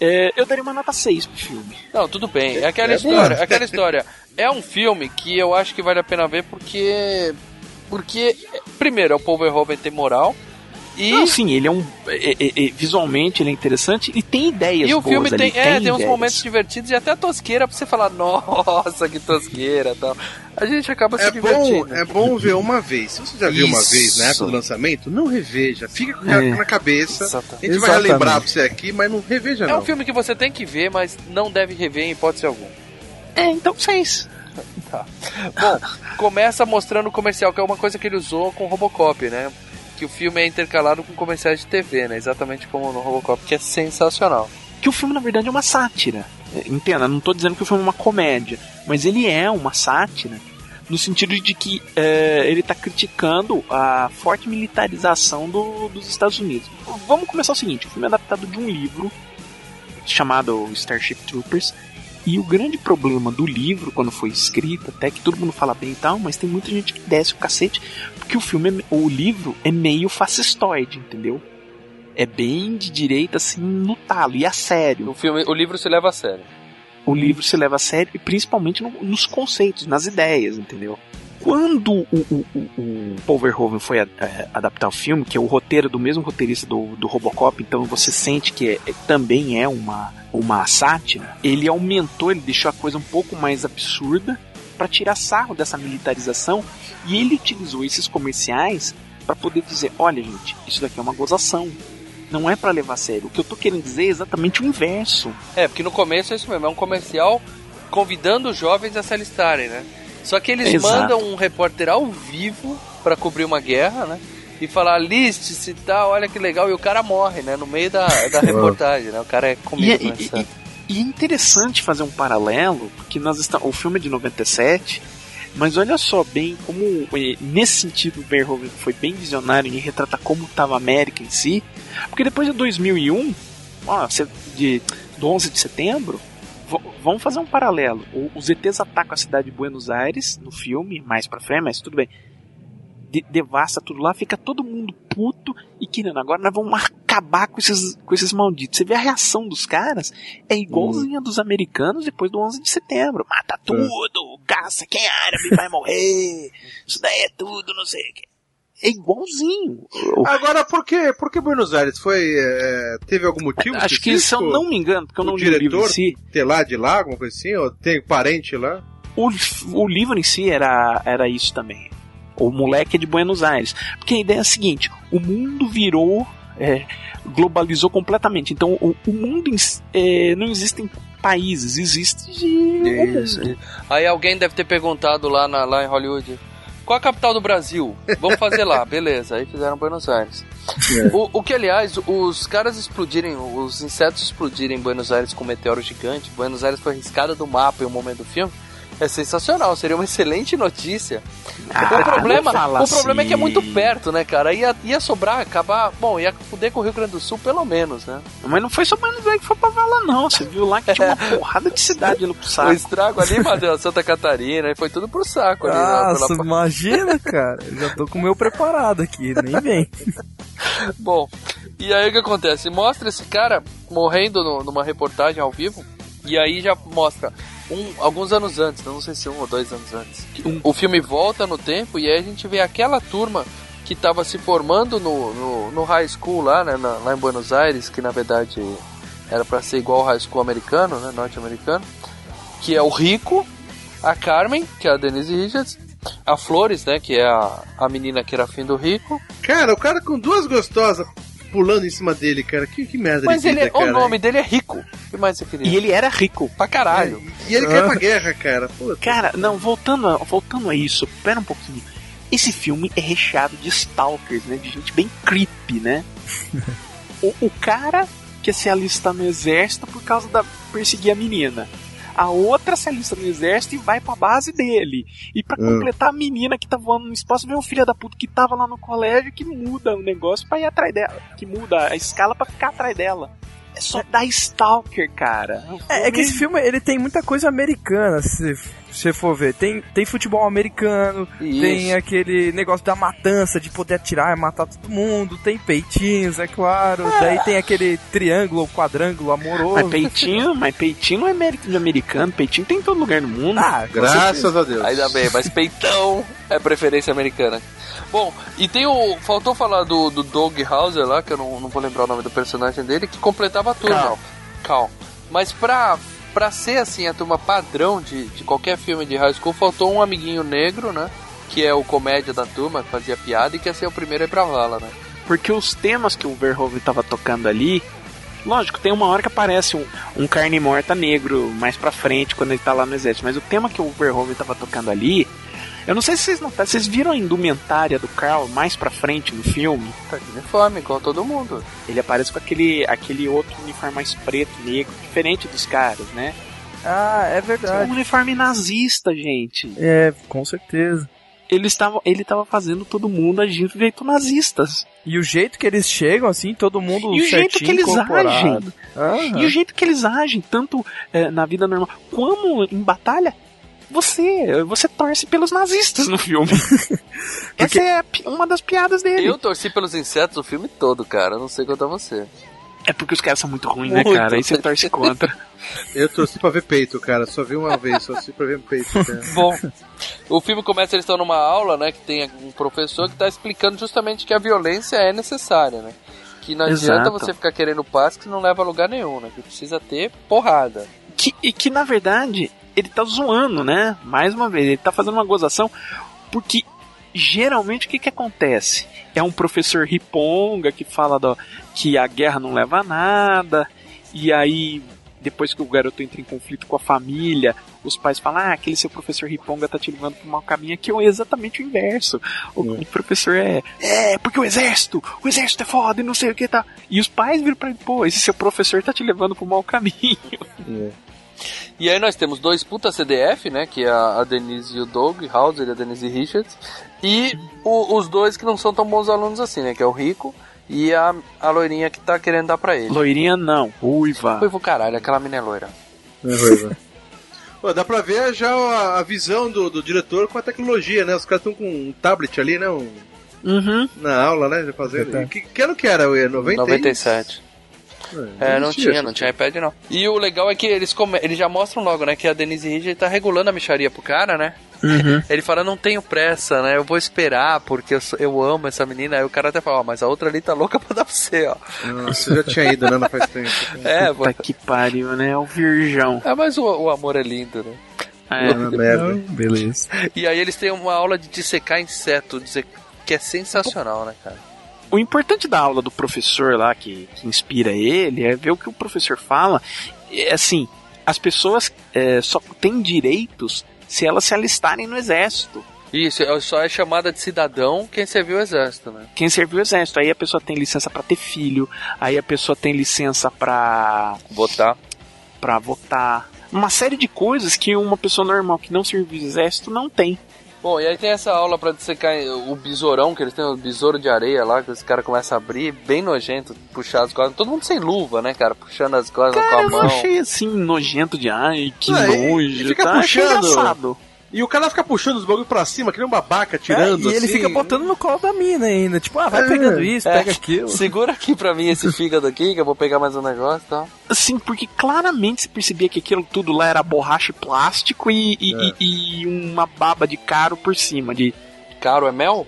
É, eu daria uma nota 6 pro filme. Não, tudo bem. É aquela É história, bom. é aquela história. É um filme que eu acho que vale a pena ver porque porque primeiro, é o Paul Verhoeven tem moral e Não, sim, ele é um. é- é- é- visualmente ele é interessante e tem ideias E o boas filme ali, tem, é, tem uns ideias. momentos divertidos e até tosqueira pra você falar, nossa, que tosqueira e tal. A gente acaba se É divertindo. bom, é bom ver uma vez. Se você já viu uma vez na época do lançamento, não reveja. Fica com É. na cabeça. Exato. A gente vai Exatamente. relembrar pra você aqui, mas não reveja É não. um filme que você tem que ver, mas não deve rever em hipótese alguma. É, então seis. Tá. Bom, começa mostrando o comercial, que é uma coisa que ele usou com o Robocop, né? Que o filme é intercalado com comerciais de TV, né? Exatamente como no Robocop, que é sensacional. Que o filme, na verdade, é uma sátira. Entenda, não tô dizendo que o filme é uma comédia, mas ele é uma sátira no sentido de que é, ele tá criticando a forte militarização do- dos Estados Unidos. Vamos começar o seguinte: o filme é adaptado de um livro chamado Starship Troopers. E o grande problema do livro, quando foi escrito, até que todo mundo fala bem e tal, mas tem muita gente que desce o cacete, porque o filme, é me- o livro é meio fascistoide, entendeu? É bem de direita, assim, no talo, e a sério. O, filme, o livro se leva a sério. O livro se leva a sério, e principalmente no- nos conceitos, nas ideias, entendeu? Quando o, o, o, Paul Verhoeven foi a- é, adaptar o filme, que é o roteiro do mesmo roteirista do, do Robocop, então você sente que é- é- também é uma, uma sátira, ele aumentou, ele deixou a coisa um pouco mais absurda para tirar sarro dessa militarização e ele utilizou esses comerciais para poder dizer, olha gente, isso daqui é uma gozação. Não é para levar a sério. O que eu tô querendo dizer é exatamente o inverso. É, porque no começo é isso mesmo, é um comercial convidando os jovens a se alistarem, né? Só que eles Exato. mandam um repórter ao vivo pra cobrir uma guerra, né? E falar, aliste-se e tal, olha que legal, e o cara morre, né? No meio da, da (laughs) reportagem, né? O cara é E, comigo, é- né? e-? E- é interessante fazer um paralelo, porque nós estamos, o filme é de 97, mas olha só bem como, eh, nesse sentido, o Verhoeven foi bem visionário em retratar como estava a América em si, porque depois de 2001, ó, de, do 11 de setembro, vamos fazer um paralelo. Os ETs atacam a cidade de Buenos Aires, no filme, mais pra frente, mas tudo bem. De- devasta tudo lá, fica todo mundo puto e querendo. Agora nós vamos acabar com esses, com esses malditos. Você vê a reação dos caras, é igualzinha dos americanos depois do 11 de setembro. Mata tudo, caça quem é árabe vai morrer, (laughs) isso daí é tudo, não sei o que. É igualzinho. Agora, por que, por que Buenos Aires? Foi, é, teve algum motivo Acho que, se eu não me engano, porque eu não li o livro diretor em si, ter lá de lá, alguma coisa assim? Ou tem parente lá? o, o livro em si era, era isso também. O moleque é de Buenos Aires. Porque a ideia é a seguinte: o mundo virou. é, globalizou completamente. Então o, o mundo é, não existem países, existe Isso. mundo. Aí alguém deve ter perguntado lá, na- lá em Hollywood. Qual a capital do Brasil? Vamos fazer lá, (laughs) beleza. Aí fizeram Buenos Aires. O, o que, aliás, os caras explodirem, os insetos explodirem em Buenos Aires com um meteoro gigante, Buenos Aires foi riscada do mapa em um momento do filme, é sensacional, seria uma excelente notícia. Ah, o problema, o problema é que é assim. muito perto, né, cara? Ia, ia sobrar, acabar. Bom, ia fuder com o Rio Grande do Sul, pelo menos, né? Mas não foi só Buenos Aires que foi pra lá, não. Você viu lá que tinha uma (laughs) porrada de cidade no O saco. estrago ali, Matheus, Santa Catarina, e foi tudo pro saco ali. né, Nossa, pela- imagina, cara. Já tô com o meu preparado aqui, nem vem. (laughs) Bom, e aí o que acontece? Mostra esse cara morrendo no- numa reportagem ao vivo, e aí já mostra um, alguns anos antes, não sei se um ou dois anos antes. O filme volta no tempo e aí a gente vê aquela turma que estava se formando no, no, no high school lá, né, na- lá em Buenos Aires, que na verdade era para ser igual ao high school americano, né, norte-americano, que é o Rico, a Carmen, que é a Denise Richards, a Flores, né, que é a, a menina que era afim do Rico, Cara, o cara com duas gostosas pulando em cima dele, cara. Que, que merda Mas ele, vida, o cara. nome dele é Rico. O que mais você queria? E ele era rico. Pra caralho. E ele quer ir pra guerra, cara. Puta. Cara, não, voltando a, voltando a isso, pera um pouquinho. Esse filme é recheado de stalkers, né? De gente bem creepy, né? (laughs) o, o cara quer se alistar no exército por causa da perseguir a menina. A outra se alista no exército e vai pra base dele. E pra Hum. completar a menina que tá voando no espaço, vem o filho da puta que tava lá no colégio que muda o negócio pra ir atrás dela. Que muda a escala pra ficar atrás dela. É só dar stalker, cara. É, é que esse filme ele tem muita coisa americana, se você for ver. Tem, tem futebol americano, Isso. tem aquele negócio da matança, de poder atirar e matar todo mundo, tem peitinhos, é claro. Daí tem aquele triângulo ou quadrângulo amoroso. Mas peitinho, mas peitinho não é mérito de americano, peitinho tem em todo lugar no mundo. Ah, Graças a Deus. Ainda bem, mas peitão é preferência americana. Bom, e tem o. Faltou falar do, do Doug Hauser lá, que eu não, não vou lembrar o nome do personagem dele, que completava a turma. Cal. Cal. Mas pra, pra ser assim, a turma padrão de, de qualquer filme de high school, faltou um amiguinho negro, né? Que é o comédia da turma, que fazia piada e que ia ser o primeiro a ir pra vala, né? Porque os temas que o Verhoeven tava tocando ali, lógico, tem uma hora que aparece um, um carne morta negro mais pra frente quando ele tá lá no exército, mas o tema que o Verhoeven tava tocando ali, eu não sei se vocês notaram, vocês viram a indumentária do Carl mais pra frente no filme? Tá de uniforme, igual todo mundo. Ele aparece com aquele, aquele outro uniforme mais preto, negro, diferente dos caras, né? Ah, é É um verdade. uniforme nazista, gente. É, com certeza. Ele estava, ele tava fazendo todo mundo agir do jeito nazistas. E o jeito que eles chegam, assim, todo mundo E o jeito que eles incorporado. agem. Aham. E o jeito que eles agem, tanto eh, na vida normal como em batalha, você você torce pelos nazistas no filme. (laughs) Essa é uma das piadas dele. Eu torci pelos insetos o filme todo, cara. Não sei quanto a você. É porque os caras são muito ruins, né, cara? Aí você torce contra. Eu torci pra ver peito, cara. Só vi uma vez, só torci pra ver peito, cara. (laughs) Bom, o filme começa, eles estão numa aula, né? Que tem um professor que tá explicando justamente que a violência é necessária, né? Que não adianta Exato. você ficar querendo paz que não leva a lugar nenhum, né? Que precisa ter porrada. Que, e que na verdade ele tá zoando, né? Mais uma vez, ele tá fazendo uma gozação, porque geralmente o que, que acontece? É um professor riponga que fala do, que a guerra não leva a nada, e aí depois que o garoto entra em conflito com a família, os pais falam: Ah, aquele seu professor riponga tá te levando pro mau caminho. Aqui é exatamente o inverso. O, o professor é: É, porque o exército, o exército é foda e não sei o que tá. E os pais viram pra ele: Pô, esse seu professor tá te levando pro mau caminho. E aí nós temos dois puta CDF, né? Que é a a Denise e o Doug Hauser e a Denise Richards. E o- os dois que não são tão bons alunos assim, né? Que é o Rico e a, a loirinha que tá querendo dar pra ele. Loirinha não, ruiva. Ruivo caralho, aquela mina é loira. É ruiva. (laughs) Pô, dá pra ver já a, a visão do, do diretor com a tecnologia, né? Os caras estão com um tablet ali, né? Um- Uhum. na aula, né? Já fazendo. Que, que ano que era? É 90 e- 97. É, não existia, tinha, não tinha iPad não. E o legal é que eles, come... eles já mostram logo, né, que a Denise Ridge tá regulando a micharia pro cara, né? Uhum. (laughs) Ele fala, não tenho pressa, né? Eu vou esperar porque eu, sou- eu amo essa menina. Aí o cara até fala, ó, mas a outra ali tá louca pra dar pra você, ó. Nossa, já tinha ido, né? Não faz tempo. (laughs) É, Puta que pariu, né? O virgão. É, mas o, o amor é lindo, né? É, Puta (laughs) merda. Beleza. E aí eles têm uma aula de dissecar inseto, dizer que é sensacional, né, cara? O importante da aula do professor lá, que, que inspira ele, é ver o que o professor fala. É assim, as pessoas é, só têm direitos se elas se alistarem no exército. Isso, é- só é chamada de cidadão quem serviu o exército, né? Quem serviu o exército, aí a pessoa tem licença pra ter filho, aí a pessoa tem licença pra Votar. para votar, uma série de coisas que uma pessoa normal que não serviu o exército não tem. Bom, e aí tem essa aula pra dissecar o besourão, que eles têm o besouro de areia lá, que os caras começam a abrir, bem nojento, puxar as cordas. Todo mundo sem luva, né, cara? Puxando as cordas com Cara, a eu não mão. achei assim nojento de ai, que e- nojo, fica tá? Puxando. engraçado. E o cara fica puxando os bagulho pra cima, que nem um babaca, tirando É, e ele assim. fica botando no colo da mina ainda. Tipo, ah, vai É. pegando isso, É, pega aquilo. (laughs) Segura aqui pra mim esse fígado aqui, que eu vou pegar mais um negócio e tal. Assim, porque claramente se percebia que aquilo tudo lá era borracha e plástico e, e, É. e- e uma baba de caro por cima. De... Caro é mel?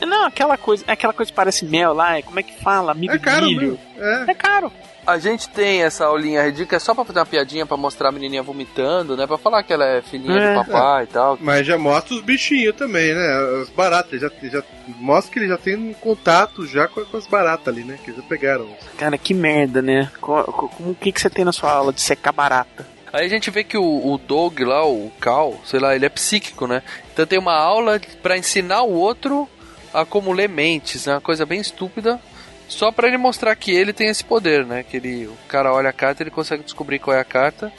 Não, aquela coisa, é aquela coisa que parece mel lá, é- como é que fala? Amigo É caro, de milho. É. É caro. A gente tem essa aulinha ridícula é só pra fazer uma piadinha, pra mostrar a menininha vomitando, né? Pra falar que ela é filhinha É. de papai e tal. Mas já mostra os bichinhos também, né? As baratas. Já, já mostra que ele já tem um contato já com, com as baratas ali, né? Que já pegaram. Cara, que merda, né? O que, que você tem na sua aula de secar barata? Aí a gente vê que o, o Doug lá, o Cal, sei lá, ele é psíquico, né? Então tem uma aula pra ensinar o outro a como ler mentes, né? Uma coisa bem estúpida. Só pra ele mostrar que ele tem esse poder, né? Que ele, o cara olha a carta, ele consegue descobrir qual é a carta.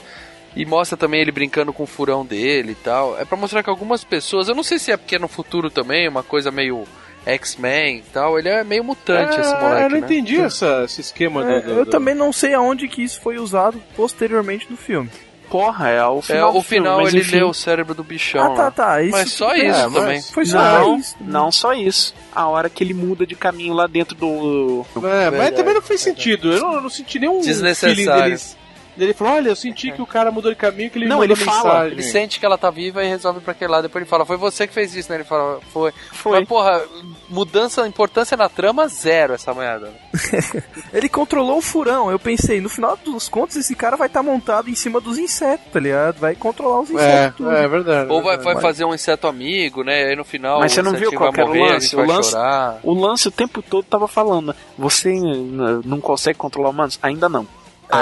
E mostra também ele brincando com o furão dele e tal. É pra mostrar que algumas pessoas, eu não sei se é porque é no futuro também, uma coisa meio X-Men e tal. Ele é meio mutante, esse Ah, moleque, eu não né? entendi essa, esse esquema É, do, do- eu também não sei aonde que isso foi usado posteriormente no filme. Porra, é o É, final. do o filme, final mas ele enfim. lê o cérebro do bichão. Ah, tá, lá. tá. Isso, Mas só é, isso mas também. Foi só Não, isso. não só isso. A hora que ele muda de caminho lá dentro do. É, mas Verdade, também não fez sentido. Eu não, eu não senti nenhum Desnecessário. feeling deles. Ele falou, olha, eu senti que o cara mudou de caminho, que ele Não, ele fala, mensagem. Ele sente que ela tá viva e resolve pra aquele lado. Depois ele fala, foi você que fez isso, né? Ele fala, foi. Foi. Mas, porra, mudança, importância na trama, zero essa merda. (laughs) Ele controlou o furão. Eu pensei, no final dos contos, esse cara vai estar montado em cima dos insetos, tá ligado? Vai controlar os É, insetos. tudo. é verdade. Ou vai, verdade. vai fazer um inseto amigo, né? Aí no final Mas você não viu qual era o morrer, lance? O vai lance- chorar. O lance o tempo todo tava falando. Você n- não consegue controlar humanos? Ainda não.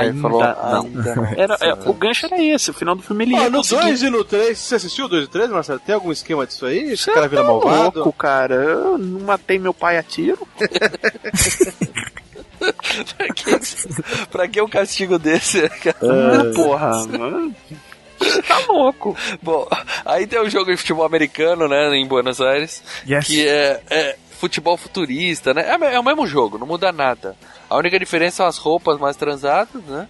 É, ainda falou, não. ainda não. (laughs) Era, é, o gancho era esse. O final do filme ele Ó, ia no conseguir- 2 e no 3, você assistiu o 2 e 3, Marcelo? Tem algum esquema disso aí? Esse Você cara vira tá malvado? louco, cara. Eu não matei meu pai a tiro. (laughs) pra, que, pra que um castigo desse, (laughs) cara? Ah, porra, mano. Tá louco. Bom, aí tem um jogo de futebol americano, né, em Buenos Aires, Yes. que é, é futebol futurista, né? É, é o mesmo jogo, não muda nada. A única diferença são as roupas mais transadas, né?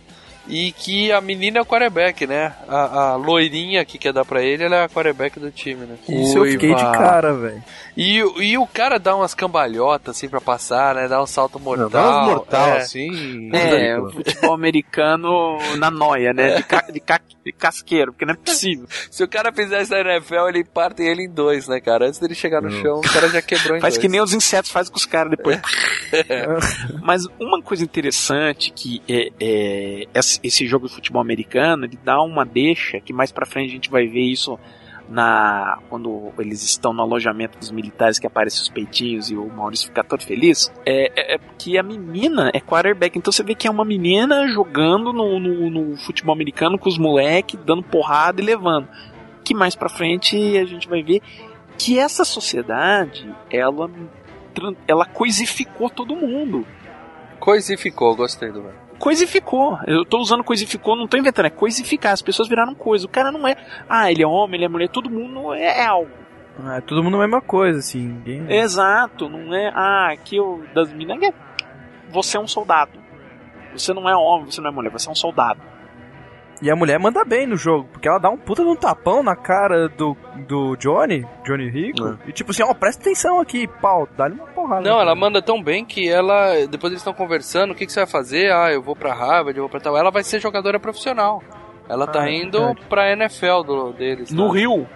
E que a menina é o quarterback, né? A, a loirinha que quer dar pra ele, ela é a quarterback do time, né? Isso eu fiquei de Uiva. cara, velho. E, o- e o cara dá umas cambalhotas assim pra passar, né? Dá um salto mortal. Não, dá uns mortal, é. assim. É, o futebol americano na noia, né? De, ca- de, ca- de casqueiro, porque não é possível. (laughs) Se o cara fizesse na NFL, ele parte ele em dois, né, cara? Antes dele chegar no chão, o cara já quebrou em Faz dois. que nem os insetos fazem com os caras depois. (laughs) Mas uma coisa interessante que é, é esse esse jogo de futebol americano, ele dá uma deixa que mais pra frente a gente vai ver isso na quando eles estão no alojamento dos militares que aparecem os peitinhos e o Maurício fica todo feliz, é, é, é que a menina é quarterback, então você vê que é uma menina jogando no, no, no futebol americano com os moleques, dando porrada e levando. Que mais pra frente a gente vai ver que essa sociedade, ela ela coisificou todo mundo. Coisificou, gostei do nome. Coisificou. Eu tô usando coisificou, não tô inventando, é coisificar. As pessoas viraram coisa. O cara não é, ah, ele é homem, ele é mulher, todo mundo é, é algo. Ah, todo mundo a mesma coisa, assim. Ninguém... Exato, não é, ah, aqui o das meninas é, você é um soldado. Você não é homem, você não é mulher, você é um soldado. E a mulher manda bem no jogo, porque ela dá um puta de um tapão na cara do, do Johnny, Johnny Rico, e tipo assim, ó, presta atenção aqui, pau, dá-lhe uma porrada. Não, ela manda tão bem que ela. Depois eles estão conversando, o que, que você vai fazer? Ah, eu vou pra Harvard, eu vou pra tal. Ela vai ser jogadora profissional. Ela tá Ah, indo verdade. pra NFL do, deles. No tá? Rio.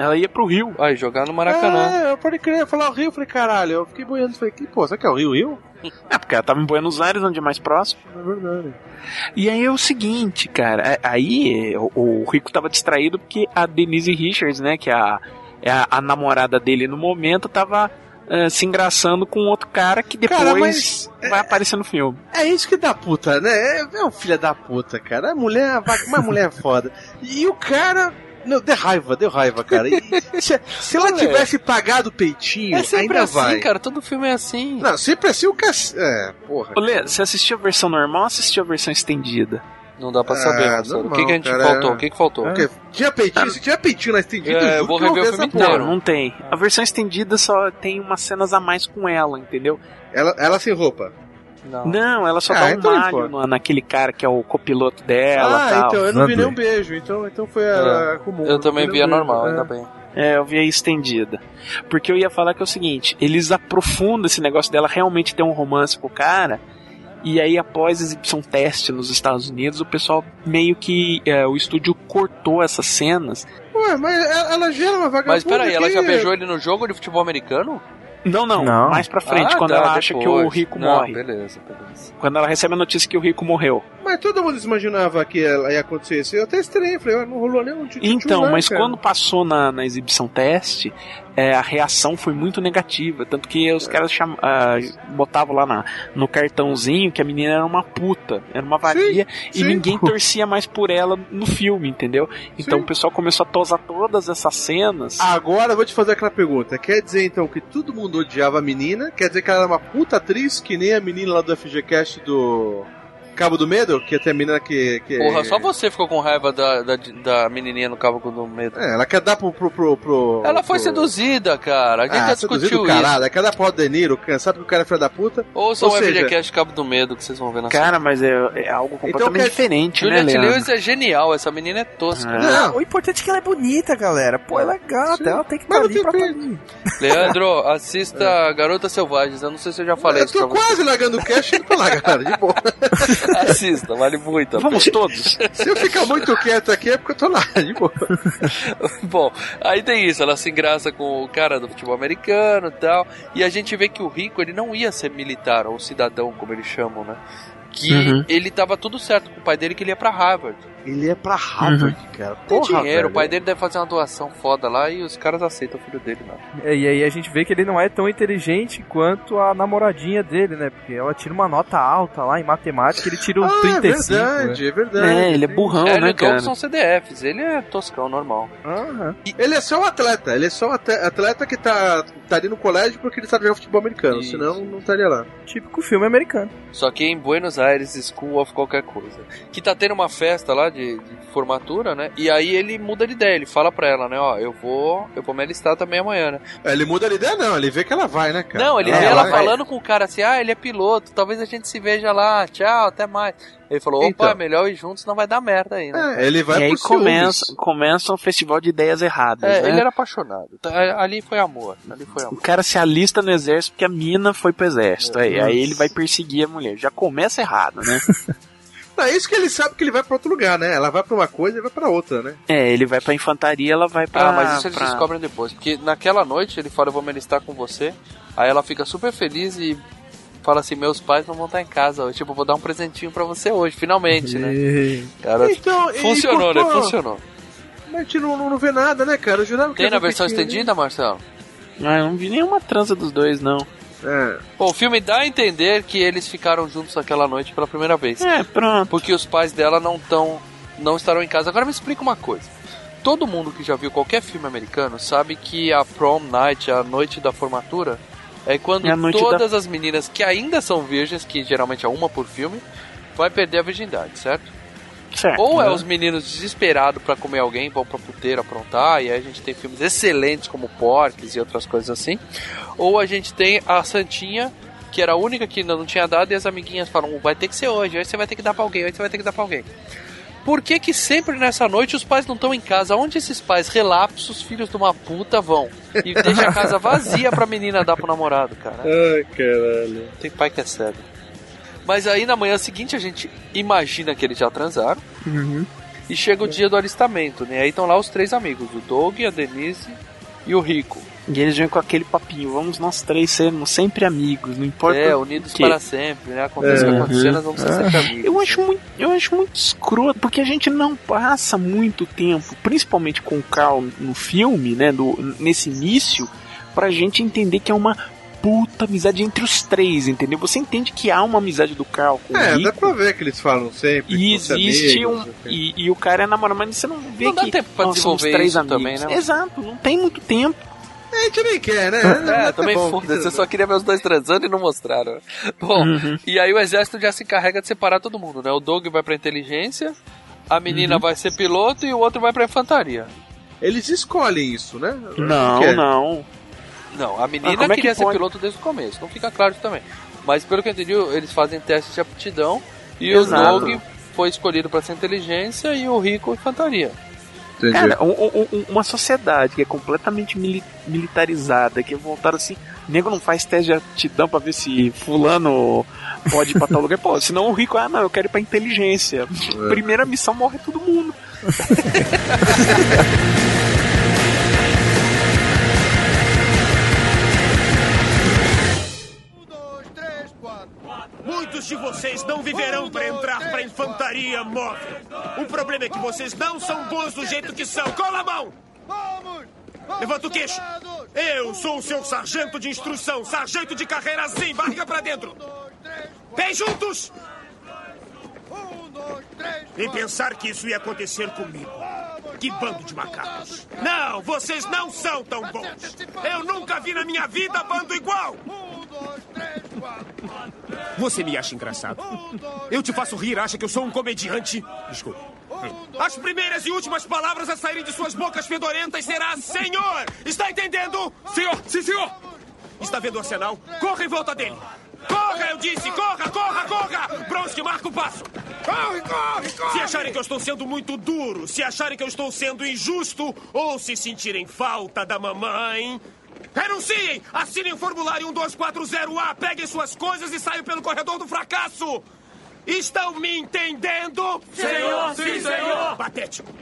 Ela ia pro Rio. Aí, jogar no Maracanã. É, eu pode crer, falar o Rio, eu falei, caralho, eu fiquei boiando, falei, que, pô, será que é o Rio, Rio? (laughs) É, porque ela tava em Buenos Aires, onde é mais próximo. É verdade. E aí é o seguinte, cara, é- aí o, o Rico tava distraído porque a Denise Richards, né, que é a, é a, a namorada dele no momento, tava eh, se engraçando com outro cara que depois Cara, mas vai aparecer no filme. É isso que dá puta, né? É, é um filho da puta, cara. A mulher, uma mulher foda. E o cara. Não, deu raiva, deu raiva, cara. E (laughs) se, se ela Olha, tivesse pagado o peitinho, É sempre ainda assim, vai. cara. Todo filme é assim. Não, sempre assim o cara. É, porra. Ô, Lê, você assistiu a versão normal ou assistiu a versão estendida? Não dá pra saber, Ah, Marcelo. O que, que a gente cara, faltou? é. O que, que faltou? Porque tinha peitinho, se tiver peitinho na estendida, É, eu vou que rever o filme porra. Não, não tem. A versão estendida só tem umas cenas a mais com ela, entendeu? Ela, ela sem roupa. Não. Não, ela só Ah, dá um então não malho naquele cara que é o copiloto dela ah, tal. então eu não vi nenhum beijo, então, então foi a, É. comum. Eu também vi a normal, beijo, ainda é. bem. É, eu vi a estendida. Porque eu ia falar que é o seguinte, eles aprofundam esse negócio dela realmente ter um romance com o cara, e aí após a exibição teste nos Estados Unidos, o pessoal meio que, é, o estúdio cortou essas cenas. Ué, mas ela, ela gera uma vagabunda Mas peraí, ela que- já beijou ele no jogo de futebol americano? Não, não, Não. mais pra frente, Ah, quando tá, ela acha que o depois. Rico Não, morre. Beleza, beleza. Quando ela recebe a notícia que o Rico morreu. Mas todo mundo imaginava que ela ia acontecer isso. Eu até estranhei, falei, ah, não rolou nenhum tchutchu Então, mas quando passou na, na exibição teste, é, a reação foi muito negativa. Tanto que os caras cham, ah, botavam lá na, no cartãozinho que a menina era uma puta, era uma vadia, e sim. ninguém (laughs) torcia mais por ela no filme, entendeu? Então Sim. o pessoal começou a tosar todas essas cenas. Agora eu vou te fazer aquela pergunta. Quer dizer então que todo mundo odiava a menina? Quer dizer que ela era uma puta atriz, que nem a menina lá do FGCast do Cabo do Medo? Que tem a menina que. que... Porra, só você ficou com raiva da, da, da menininha no Cabo do Medo. É, ela quer dar pro. pro, pro, pro- Ela foi pro- seduzida, cara. A gente Ah, já discutiu do isso. caralho. Ela quer dar pro De Niro, que sabe que o cara é filho da puta. Ouçam Ou o seja- FGCast Cabo do Medo que vocês vão ver na Cara, mas é, é algo completamente quer- diferente, né, Juliette? Lewis é genial, essa menina é tosca. Não, o importante é que ela é bonita, galera. Pô, ela é gata, ela tem que estar não ali pra tá. (laughs) Leandro, assista (laughs) Garotas Selvagens. Eu não sei se eu já falei Eu isso pra tô quase largando o cast indo pra lá, (laughs) cara, de boa. Assista, vale muito. Vamos todos. Se eu ficar muito quieto aqui é porque eu tô lá, de boa. (laughs) Bom, aí tem isso, ela se engraça com o cara do futebol americano e tal, e a gente vê que o Rico, ele não ia ser militar, ou cidadão, como eles chamam, né? Que Uhum. ele tava tudo certo com o pai dele, que ele ia pra Harvard. Ele é pra Harvard, cara. Tem Porra, dinheiro, velho. o pai dele deve fazer uma doação foda lá e os caras aceitam o filho dele lá. É, e aí a gente vê que ele não é tão inteligente quanto a namoradinha dele, né? Porque ela tira uma nota alta lá em matemática, ele tira um Ah, 35. é verdade, né? é verdade. É, ele é burrão, é, né, ele cara? são CDFs, ele é toscão, normal. Aham. Ele é só um atleta, ele é só um atleta que tá, tá ali no colégio porque ele sabe jogar futebol americano, Isso. senão não estaria lá. Típico filme americano. Só que em Buenos Aires, School of qualquer coisa. Que tá tendo uma festa lá de, de formatura, né? E aí ele muda de ideia, ele fala pra ela, né? Ó, eu vou, eu vou me alistar também amanhã, né? É, Ele muda a ideia, não, ele vê que ela vai, né, cara? Não, ele É, vê ela vai. falando com o cara assim, ah, ele é piloto, talvez a gente se veja lá, tchau, até mais. Ele falou, opa, Então. é melhor ir juntos, não vai dar merda aí, né? É, ele vai e aí ciúmes. começa, começa um festival de ideias erradas. É, né? ele era apaixonado. Tá, Ali foi amor, ali foi O amor. cara se alista no exército porque a mina foi pro exército. Aí, aí ele vai perseguir a mulher. Já começa errado, né? (laughs) Não, é isso que ele sabe que ele vai pra outro lugar, né? Ela vai pra uma coisa e vai pra outra, né? é, ele vai pra infantaria, ela vai pra. Ah, mas isso eles pra- descobrem depois. Porque naquela noite ele fala, eu vou me alistar com você. Aí ela fica super feliz e fala assim, meus pais não vão estar em casa hoje. Tipo, eu vou dar um presentinho pra você hoje, finalmente, né? E- (laughs) Cara, Então, e funcionou, né? Funcionou. Mas a gente não, não, não vê nada, né, cara? Eu jurava que Tem na ver versão peitinho, estendida, Marcelo? Ah, eu não vi nenhuma transa dos dois, não. É. Bom, o filme dá a entender que eles ficaram juntos aquela noite pela primeira vez. É, pronto. Porque os pais dela não tão, não estarão em casa. Agora me explica uma coisa. Todo mundo que já viu qualquer filme americano sabe que a prom night, a noite da formatura, é quando É todas as meninas que ainda são virgens, que geralmente é uma por filme, vai perder a virgindade, certo? Certo. Ou é né? os meninos desesperados pra comer alguém, vão pra puteiro aprontar, e aí a gente tem filmes excelentes como Porques e outras coisas assim. Ou a gente tem a Santinha, que era a única que ainda não tinha dado, e as amiguinhas falam, vai ter que ser hoje, hoje você vai ter que dar pra alguém, hoje você vai ter que dar pra alguém. Por que que sempre nessa noite os pais não estão em casa? Onde esses pais relapsos, filhos de uma puta, vão? E deixa a casa vazia pra menina dar pro namorado, cara. Ai, caralho. Tem pai que é cego. Mas aí na manhã seguinte a gente imagina que eles já transaram. Uhum. E chega o dia do alistamento, né? Aí estão lá os três amigos, o Doug, a Denise e o Rico. E eles vêm com aquele papinho, vamos nós três sermos sempre amigos, não importa É, o unidos quê. para sempre, né? Aconteça o que É. acontecer, nós vamos ser sempre amigos. Eu acho muito, eu acho muito escroto, porque a gente não passa muito tempo, principalmente com o Carl no filme, né, do, nesse início, pra gente entender que é uma puta amizade entre os três, entendeu? Você entende que há uma amizade do Carl com É, o Rico, dá pra ver que eles falam sempre. e existe amigos, um. E, e o cara é namorado, mas você não vê Não dá que tempo pra nós somos desenvolver três amigos. também, né? Exato, não tem muito tempo. A gente nem quer, né? (laughs) É, também foda-se, eu só queria ver os dois transando e não mostraram. Bom, Uhum. e aí o exército já se encarrega de separar todo mundo, né? O Doug vai pra inteligência, a menina Uhum. vai ser piloto e o outro vai pra infantaria. Eles escolhem isso, né? Não, é? não. Não, a menina Ah, é que queria ser pode? piloto desde o começo, não fica claro isso também. Mas pelo que eu entendi, eles fazem testes de aptidão e Exato. o Doug foi escolhido pra ser inteligência e o Rico infantaria. Cara, um- um- um- uma sociedade que é completamente mili- militarizada, que é voltada assim, nego não faz teste de aptidão pra ver se fulano pode ir pra tal lugar. Pô, (laughs) senão o rico, ah não, eu quero ir pra inteligência. Primeira missão morre todo mundo. (laughs) Muitos de vocês não viverão para entrar para infantaria móvel. O problema é que vocês não são bons do jeito que são. Cola a mão! Levanta o queixo. Eu sou o seu sargento de instrução, sargento de carreira assim, barriga pra dentro. Pés juntos! E pensar que isso ia acontecer comigo. Que bando de macacos. Não, vocês não são tão bons. Eu nunca vi na minha vida bando igual. Você me acha engraçado? Eu te faço rir, acha que eu sou um comediante? Desculpe. As primeiras e últimas palavras a saírem de suas bocas fedorentas será Senhor! Está entendendo? Senhor! Sim, senhor! Está vendo o arsenal? Corra em volta dele! Corra, eu disse! Corra, corra, corra! Bronze, marca o passo! Corre, corre, corre! Se acharem que eu estou sendo muito duro, se acharem que eu estou sendo injusto, ou se sentirem falta da mamãe, renunciem! Assinem o formulário 1240A, peguem suas coisas e saiam pelo corredor do fracasso! Estão me entendendo? Senhor, sim, senhor! Patético!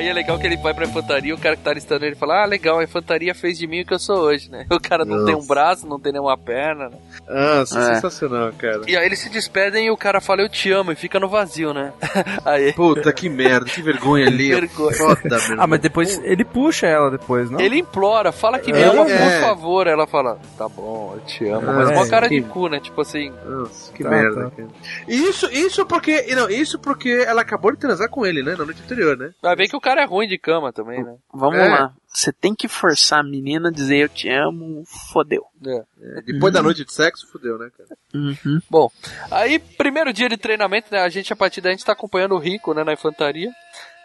Aí é legal que ele vai pra infantaria, o cara que tá listando ele fala: Ah, legal, a infantaria fez de mim o que eu sou hoje, né? (laughs) O cara não tem um Nossa. braço, não tem nenhuma perna, né? Nossa, É. sensacional, cara. E aí eles se despedem e o cara fala, eu te amo, e fica no vazio, né? (laughs) aí... Puta, que merda, que vergonha ali. Vergonha. Foda, (laughs) Ah, mas depois ele puxa ela depois, não? Ele implora, fala que me É, ama, é. por favor. Ela fala, tá bom, eu te amo. Ah, Mas uma é, cara que- de cu, né? Tipo assim. Nossa, que Tá, merda, tá. cara. Isso, isso porque. Não, isso porque ela acabou de transar com ele, né? Na noite anterior, né? Vai ver que o cara é ruim de cama também, né? Vamos É. lá. Você tem que forçar a menina a dizer eu te amo, fodeu. É. Depois da noite de sexo, fudeu, né, cara? Uhum. Bom, aí, primeiro dia de treinamento, né? A gente, a partir daí, a gente tá acompanhando o Rico, né? Na infantaria.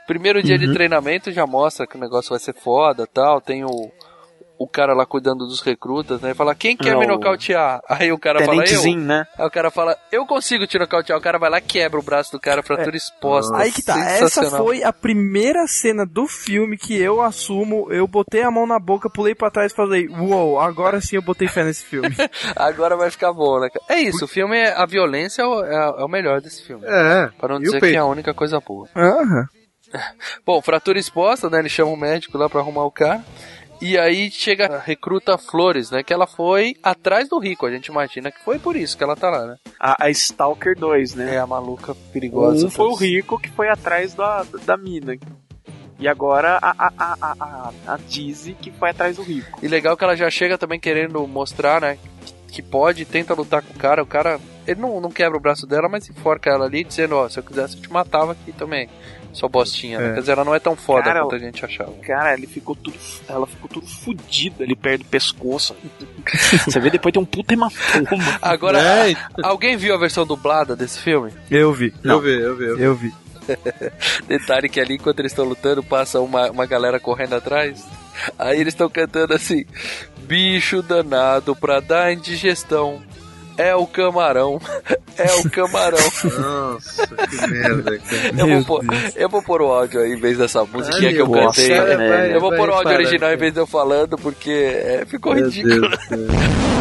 Primeiro dia de Uhum. treinamento já mostra que o negócio vai ser foda tal. Tem o, o cara lá cuidando dos recrutas, né? Fala, quem quer É, me o nocautear? Aí o cara fala, eu. Né? Aí o cara fala, eu consigo te nocautear. O cara vai lá, quebra o braço do cara, fratura exposta. Aí que tá, essa foi a primeira cena do filme que eu assumo, eu botei a mão na boca, pulei pra trás e falei, uou, agora sim eu botei fé nesse filme. (laughs) Agora vai ficar bom, né? É isso, o filme, é, a violência é o, é- é o melhor desse filme. É. Pra não E dizer que é a única coisa boa. Aham. (laughs) Bom, fratura exposta, né? Ele chama o médico lá pra arrumar o cara. E aí chega a recruta Flores, né? Que ela foi atrás do Rico. A gente imagina que foi por isso que ela tá lá, né? A, a Stalker 2, né? É a maluca perigosa. Um foi o rico que foi atrás da, da mina. E agora a, a, a, a, a, Dizzy que foi atrás do rico. E legal que ela já chega também querendo mostrar, né? Que pode, tenta lutar com o cara. O cara, ele não, não quebra o braço dela, mas enforca ela ali, dizendo: Ó, se eu quisesse, eu te matava aqui também. Sua bostinha, né? É. Quer dizer, ela não é tão foda Cara, quanto a gente achava. Cara, ele ficou tudo. Ela ficou tudo fodida ali perto do pescoço. (laughs) Você vê depois tem um puta hematoma. Agora, É. alguém viu a versão dublada desse filme? Eu vi. Eu vi, eu vi. Eu vi. (laughs) Detalhe que ali, enquanto eles estão lutando, passa uma, uma galera correndo atrás. Aí eles estão cantando assim: bicho danado pra dar indigestão. É o camarão. (laughs) É o camarão. Nossa, que merda, cara. Eu vou, pôr, eu vou pôr o áudio aí em vez dessa musiquinha Ai, que eu cantei. Deus. Vai, vai, eu vou pôr o áudio para, original em cara. vez de eu falando, porque é, ficou Meu ridículo. Deus do (laughs)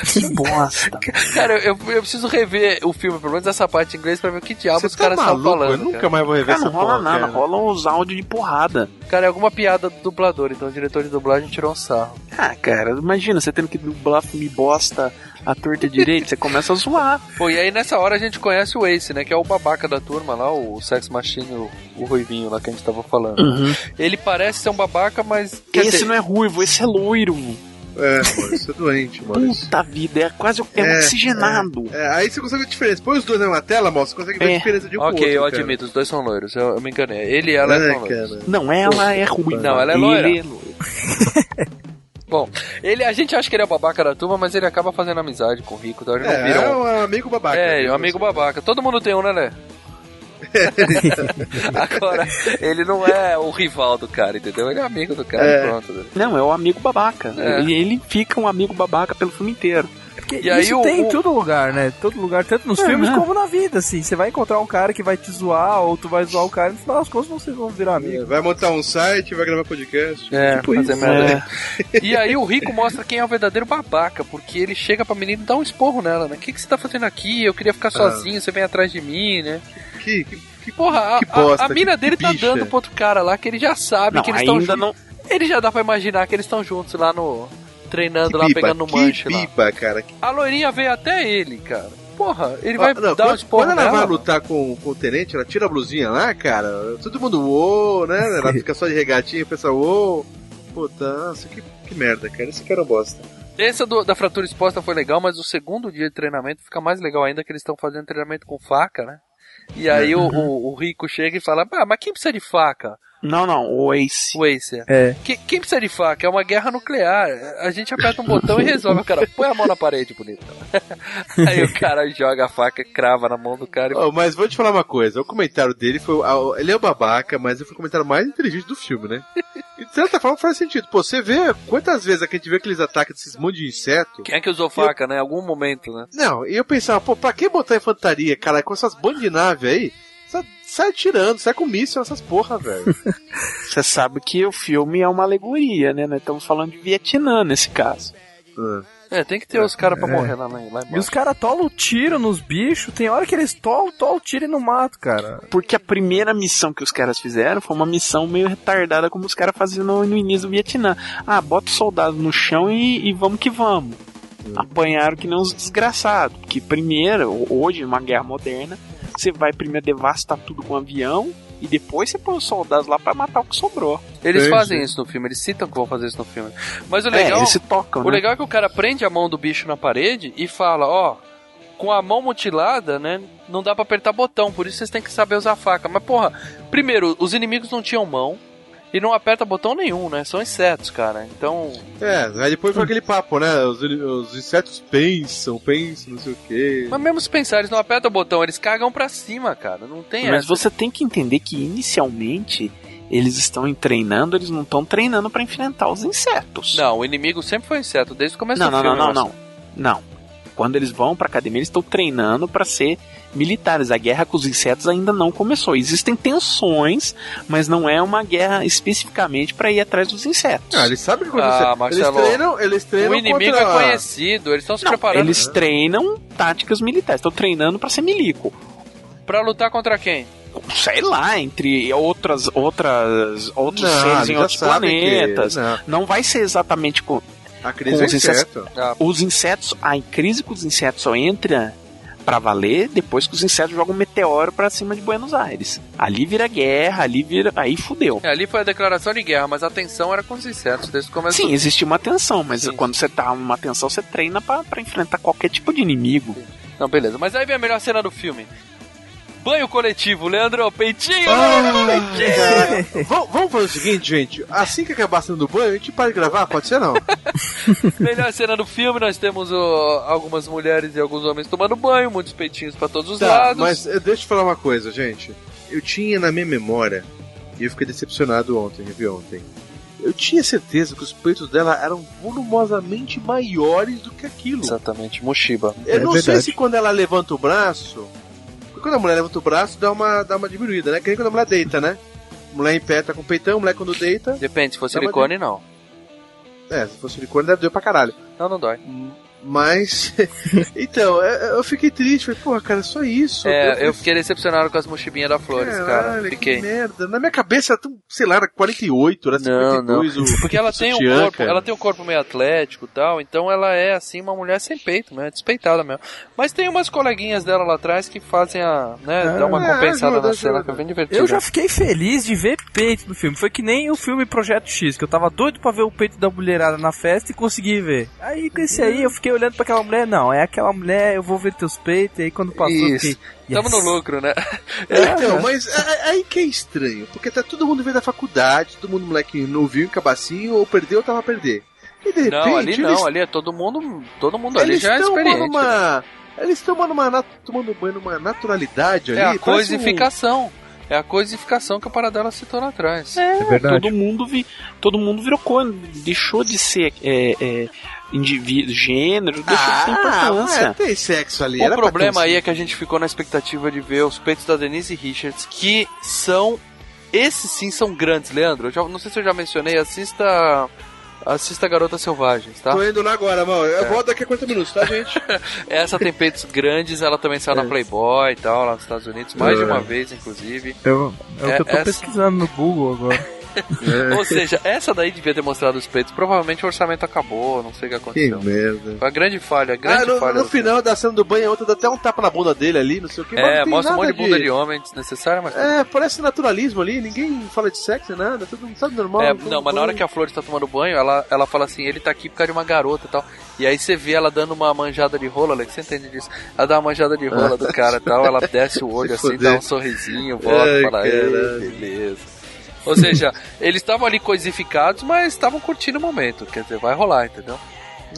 (laughs) Que bosta. Cara, eu, eu preciso rever o filme, pelo menos essa parte em inglês, pra ver o que diabo Você os tá caras estão falando. Eu nunca cara. mais vou rever Cara, não essa rola porra, nada, cara. rolam os áudios de porrada. Cara, é alguma piada do dublador, então o diretor de dublagem tirou um sarro. Ah, cara, imagina, você tendo que dublar filme bosta a torta direito, você começa a zoar. (laughs) Pô, e aí nessa hora a gente conhece o Ace, né? Que é o babaca da turma lá, o Sex Machine, o, o Ruivinho lá que a gente tava falando. Uhum. Ele parece ser um babaca, mas. quer Esse dizer, não é ruivo, esse é loiro. É, isso é doente, mano. Puta vida, é quase é, oxigenado. É, aí você consegue ver a diferença. Põe os dois na tela, moço, você consegue ver É. a diferença de um Ok, eu outro, cara. admito, os dois são loiros, eu, eu me enganei. Ele e ela É, são loiros. cara. Não, ela é ruiva. Não, ela é loira. Ele é loiro. (laughs) Bom, ele, a gente acha que ele é o babaca da turma, mas ele acaba fazendo amizade com o Rico, então ele não É, vira é um... um amigo babaca. É, né? um amigo babaca. Todo mundo tem um, né, Lé? (laughs) Agora, ele não é o rival do cara, entendeu? Ele é amigo do cara, É. pronto. Não, é o amigo babaca. É. E ele fica um amigo babaca pelo filme inteiro. Porque E aí isso o- tem o- em todo lugar, né? Todo lugar, tanto nos É, filmes né? como na vida, assim. Você vai encontrar um cara que vai te zoar, ou tu vai zoar o cara, e no final das contas vocês vão virar amigos. É, Vai montar um site, vai gravar podcast. É, Tipo fazer isso. merda. E aí o Rico mostra quem é o verdadeiro babaca, porque ele chega pra menina e dá um esporro nela, né? O que, que você tá fazendo aqui? Eu queria ficar sozinho, você vem atrás de mim, né? Que, que, que, Porra, a, que bosta, a, a mina que dele tá bicha. dando pro outro cara lá que ele já sabe Não, que eles estão não. Ele já dá pra imaginar que eles estão juntos lá no. Treinando lá, pipa, pegando no que manche lá. pipa, cara. A loirinha veio até ele, cara. Porra, ele Ó, vai não, dar um quando, quando ela nela. vai lutar com, com o tenente, ela tira a blusinha lá, cara. Todo mundo, uou, né? Ela fica só de regatinha, pensa, uou. Puta, nossa, que, que merda, cara. Esse cara é um bosta. Essa do- da fratura exposta foi legal, mas o segundo dia de treinamento fica mais legal ainda que eles estão fazendo treinamento com faca, né? E aí o, o- o Rico chega e fala, ah, mas quem precisa de faca? Não, não, o Ace. O Acer. É. Que- quem precisa de faca? É uma guerra nuclear. A gente aperta um botão e resolve. O cara põe a mão na parede, bonito. (laughs) Aí o cara joga a faca, crava na mão do cara e Oh, mas vou te falar uma coisa, o comentário dele foi. Ele é o babaca, mas foi o comentário mais inteligente do filme, né? E de certa forma faz sentido. Pô, você vê quantas vezes a gente vê aqueles ataques desses monte de inseto. Quem é que usou faca, né? Em algum momento, né? Não, e eu pensava, pô, pra que botar infantaria, cara, com essas bandas de nave aí? Sa- Sai tirando, sai com míssil nessas porra, velho. (laughs) Você sabe que o filme é uma alegoria, né? Nós estamos falando de Vietnã nesse caso. É, tem que ter os caras pra É. morrer lá, lá E embaixo. os caras tolam tiro nos bichos, tem hora que eles tolam, tolam tiro e não matam, cara. Porque a primeira missão que os caras fizeram foi uma missão meio retardada, como os caras faziam no, no início do Vietnã. Ah, bota os soldados no chão e, e vamos que vamos. Apanharam que nem uns desgraçados. Porque primeiro, hoje, numa guerra moderna, você vai primeiro devastar tudo com um avião e depois você põe os soldados lá pra matar o que sobrou. Eles Sim, fazem isso no filme, eles citam que vão fazer isso no filme. Mas o É, legal, eles se tocam, o né? legal é que o cara prende a mão do bicho na parede e fala, ó, com a mão mutilada, né, não dá pra apertar botão, por isso vocês têm que saber usar a faca. Mas porra, primeiro, os inimigos não tinham mão e não aperta botão nenhum, né? São insetos, cara. Então, É, aí depois foi aquele papo, né? Os, os insetos pensam, pensam, não sei o quê. mas mesmo se pensar, eles não apertam botão, eles cagam pra cima, cara. Não tem Mas essa. você tem que entender que inicialmente eles estão treinando, eles não estão treinando pra enfrentar os insetos. Não, o inimigo sempre foi inseto, desde o começo não, do não, filme. não, não, não. acho. Não. Quando eles vão pra academia, eles estão treinando pra ser militares. A guerra com os insetos ainda não começou. Existem tensões, mas não é uma guerra especificamente pra ir atrás dos insetos. Ah, eles sabem o que Ah. Marcelo, eles treinam, eles treinam O inimigo contra... é conhecido, eles estão se Não, preparando eles treinam táticas militares, estão treinando pra ser milico. pra lutar contra quem? Sei lá, entre outras outras outros Não, seres em outros sabem que- planetas. não. Não vai ser exatamente com A crise com é os insetos. inseto. Ah, Os insetos, a crise com os insetos só entra pra valer depois que os insetos jogam um meteoro pra cima de Buenos Aires. Ali vira guerra, ali vira. Aí fudeu. É, ali foi a declaração de guerra, mas a tensão era com os insetos desde o começo. Sim, existe uma tensão, mas Sim. quando você tá numa tensão, você treina pra, pra enfrentar qualquer tipo de inimigo. Não, beleza. Mas aí vem a melhor cena do filme. Banho coletivo, Leandro, peitinho! Ah, cara, vamos, vamos fazer o seguinte, gente. Assim que acabar sendo banho, a gente para de gravar, pode ser não? (laughs) Melhor cena do filme, nós temos ó, algumas mulheres e alguns homens tomando banho, muitos peitinhos pra todos os Tá, lados. mas eh, deixa eu falar uma coisa, gente. Eu tinha na minha memória, e eu fiquei decepcionado ontem, revi ontem. Eu tinha certeza que os peitos dela eram volumosamente maiores do que aquilo. Exatamente, Mushiba. Eu É não sei verdade. se quando ela levanta o braço. Quando a mulher levanta o braço, dá uma, dá uma diminuída, né? Que nem quando a mulher deita, né? A mulher em pé tá com o peitão, a mulher quando deita. Depende, se for Dá uma silicone, não. É, se fosse silicone deve doer pra caralho. Não, não dói. Mas. (laughs) então, é, eu fiquei triste. Falei, porra, cara, é só isso. É, eu fiquei decepcionado com as mochibinhas da Flores, cara. Caralho, Fiquei. que merda. Na minha cabeça era tão, sei lá, era 48, era Não, não. 52 o Porque ela tem um corpo, cara. ela tem um corpo meio atlético e tal, então ela é assim uma mulher sem peito, né? Despeitada mesmo. Mas tem umas coleguinhas dela lá atrás que fazem a, né, Ah, dá uma é, compensada ajuda, na cena ajuda. que é bem divertida. Eu já fiquei feliz de ver peito no filme. Foi que nem o filme Projeto X, que eu tava doido pra ver o peito da mulherada na festa e consegui ver. Aí com esse aí eu fiquei olhando pra aquela mulher, não, é aquela mulher, eu vou ver teus peitos, e aí quando passou Isso. fiquei. Tamo yes. no lucro, né? É, então, É. mas é- é aí que é estranho, porque tá todo mundo veio da faculdade, todo mundo moleque novinho, cabacinho, ou perdeu ou tava a perder. E de repente. Não, ali eles, não, ali é todo mundo, todo mundo ali eles já é estão experiente. numa. Eles estão numa, nat- tomando banho numa naturalidade ali. É a parece um- coisificação. É a coisificação que a Paradela citou lá atrás. É, verdade. Todo mundo, vi, todo mundo virou coisa, deixou de ser é, é, indivíduo, gênero, deixou de ter Ah, importância. é, tem sexo ali. O problema aí é que a gente ficou na expectativa de ver os peitos da Denise Richards, que são. Esses sim são grandes, Leandro. Eu já, não sei se eu já mencionei, assista. Assista Garotas Selvagens, tá? Tô indo lá agora, mano. Eu É. volto daqui a 40 minutos, tá, gente? (laughs) Essa tem peitos grandes, ela também saiu na Playboy e tal, lá nos Estados Unidos, mais de É. uma vez, inclusive. Eu, é o É, que eu tô essa- pesquisando no Google agora. Ou seja, essa daí devia ter mostrado os peitos. Provavelmente o orçamento acabou, não sei o que Que aconteceu. merda. Foi a grande falha, a grande Ah, no, falha. no final da cena do banho, a outra dá até um tapa na bunda dele ali, não sei o que. mas É, mostra um monte de bunda de homem desnecessária, mas. É, parece naturalismo ali, ninguém fala de sexo, nada, tudo sabe normal. É, não, mas na hora que a Flores tá tomando banho, ela, ela fala assim, ele tá aqui por causa de uma garota e tal. E aí você vê ela dando uma manjada de rola, Alex, você entende disso? Ela dá uma manjada de rola do (laughs) cara e tal, ela desce o olho assim, dá um sorrisinho, volta e fala, "Ei, caralho. beleza. Ou seja, (laughs) eles estavam ali coisificados, mas estavam curtindo o momento. Quer dizer, vai rolar, entendeu?